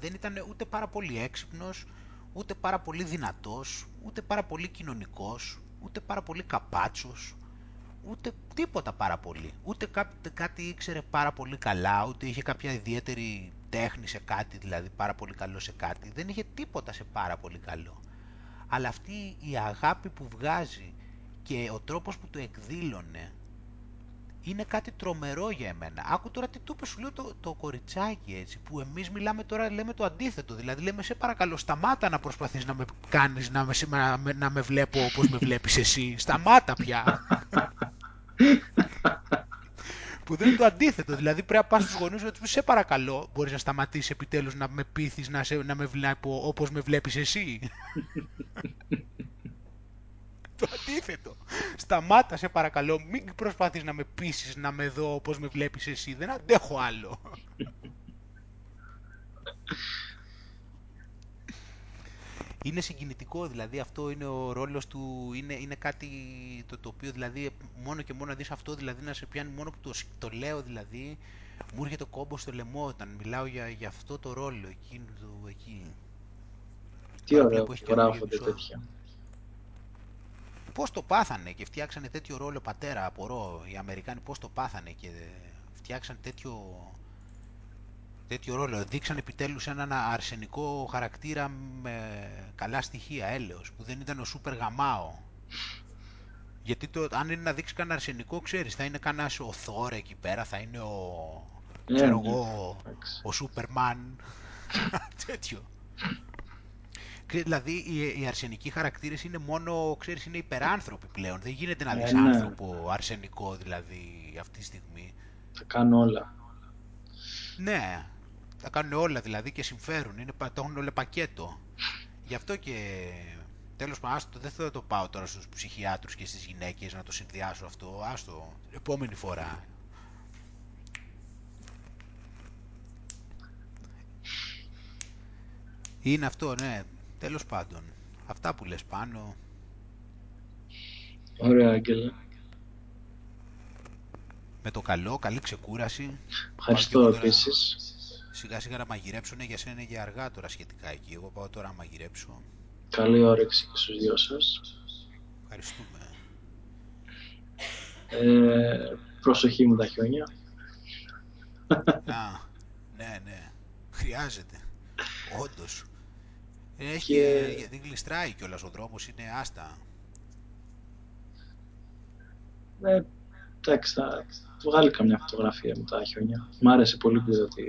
δεν ήταν ούτε πάρα πολύ έξυπνος, ούτε πάρα πολύ δυνατός, ούτε πάρα πολύ κοινωνικός, ούτε πάρα πολύ καπάτσος, ούτε τίποτα πάρα πολύ. Ούτε κάτι, κάτι ήξερε πάρα πολύ καλά, ούτε είχε κάποια ιδιαίτερη τέχνη σε κάτι, δηλαδή πάρα πολύ καλό σε κάτι. Δεν είχε τίποτα σε πάρα πολύ καλό. Αλλά αυτή η αγάπη που βγάζει και ο τρόπος που το εκδήλωνε είναι κάτι τρομερό για εμένα. Άκου τώρα τι του είπες, σου λέω το, το κοριτσάκι έτσι, που εμείς μιλάμε τώρα, λέμε το αντίθετο. Δηλαδή λέμε σε παρακαλώ σταμάτα να προσπαθείς να με κάνεις να με, να, να με βλέπω όπως με βλέπεις εσύ. Σταμάτα πια. που δεν είναι το αντίθετο. Δηλαδή πρέπει να πας στους γονείς ότι σε παρακαλώ μπορείς να σταματήσεις επιτέλους να με πείθεις να, να με βλέπω όπως με βλέπεις εσύ το αντίθετο. Σταμάτα σε παρακαλώ, μην προσπαθείς να με πείσεις να με δω όπως με βλέπεις εσύ. Δεν αντέχω άλλο. είναι συγκινητικό, δηλαδή αυτό είναι ο ρόλος του, είναι, είναι κάτι το, το οποίο δηλαδή μόνο και μόνο να δεις αυτό, δηλαδή να σε πιάνει μόνο που το, το λέω δηλαδή, μου έρχεται το κόμπος στο λαιμό όταν μιλάω για, για αυτό το ρόλο εκείνο του εκεί.
Τι ωραίο που γράφονται τέτοια
πώς το πάθανε και φτιάξανε τέτοιο ρόλο πατέρα, απορώ, οι Αμερικάνοι πώς το πάθανε και φτιάξανε τέτοιο, τέτοιο ρόλο. Δείξαν επιτέλους έναν αρσενικό χαρακτήρα με καλά στοιχεία, έλεος, που δεν ήταν ο σούπερ γαμάο. Γιατί το, αν είναι να δείξει κανένα αρσενικό, ξέρεις, θα είναι κανένας ο Θόρ εκεί πέρα, θα είναι ο, ναι, ξέρω ναι. εγώ, ο Σούπερμαν, τέτοιο δηλαδή οι, οι αρσενικοί χαρακτήρες είναι μόνο, ξέρεις, είναι υπεράνθρωποι πλέον. Δεν γίνεται να δεις ε, ναι. άνθρωπο αρσενικό δηλαδή αυτή τη στιγμή.
Θα κάνουν όλα.
Ναι, θα κάνουν όλα δηλαδή και συμφέρουν, είναι, το έχουν όλο πακέτο. Γι' αυτό και τέλος πάντων, δεν θα το πάω τώρα στους ψυχιάτρους και στις γυναίκες να το συνδυάσω αυτό, άστο, επόμενη φορά. Είναι αυτό, ναι. Τέλος πάντων, αυτά που λες πάνω.
Ωραία, Άγγελε.
Με το καλό, καλή ξεκούραση.
Ευχαριστώ επίσης.
Σιγά σιγά να μαγειρέψω, ναι, για σένα είναι για αργά τώρα σχετικά εκεί. Εγώ πάω τώρα να μαγειρέψω.
Καλή όρεξη και στους δυο σας.
Ευχαριστούμε.
Ε, προσοχή με τα χιόνια.
Α, ναι, ναι. Χρειάζεται. Όντως. Έχει, και... γιατί γλιστράει κιόλας ο δρόμος, είναι άστα.
Ναι, εντάξει, θα βγάλει καμιά φωτογραφία με τα χιόνια. Μ' άρεσε πολύ που είδα τη...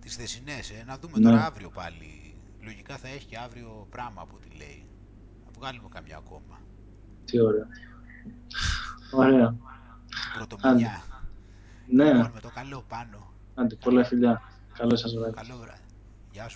Τις θεσινές, ε. να δούμε ναι. τώρα αύριο πάλι. Λογικά θα έχει και αύριο πράγμα από ό,τι λέει. Θα βγάλουμε καμιά ακόμα.
Τι ωραία. Ωραία.
Πρωτομηνιά.
Ναι.
Λοιπόν, με το καλό πάνω.
Άντε, πολλά φιλιά. Καλό σας βράδυ.
Καλό βράδυ. Γεια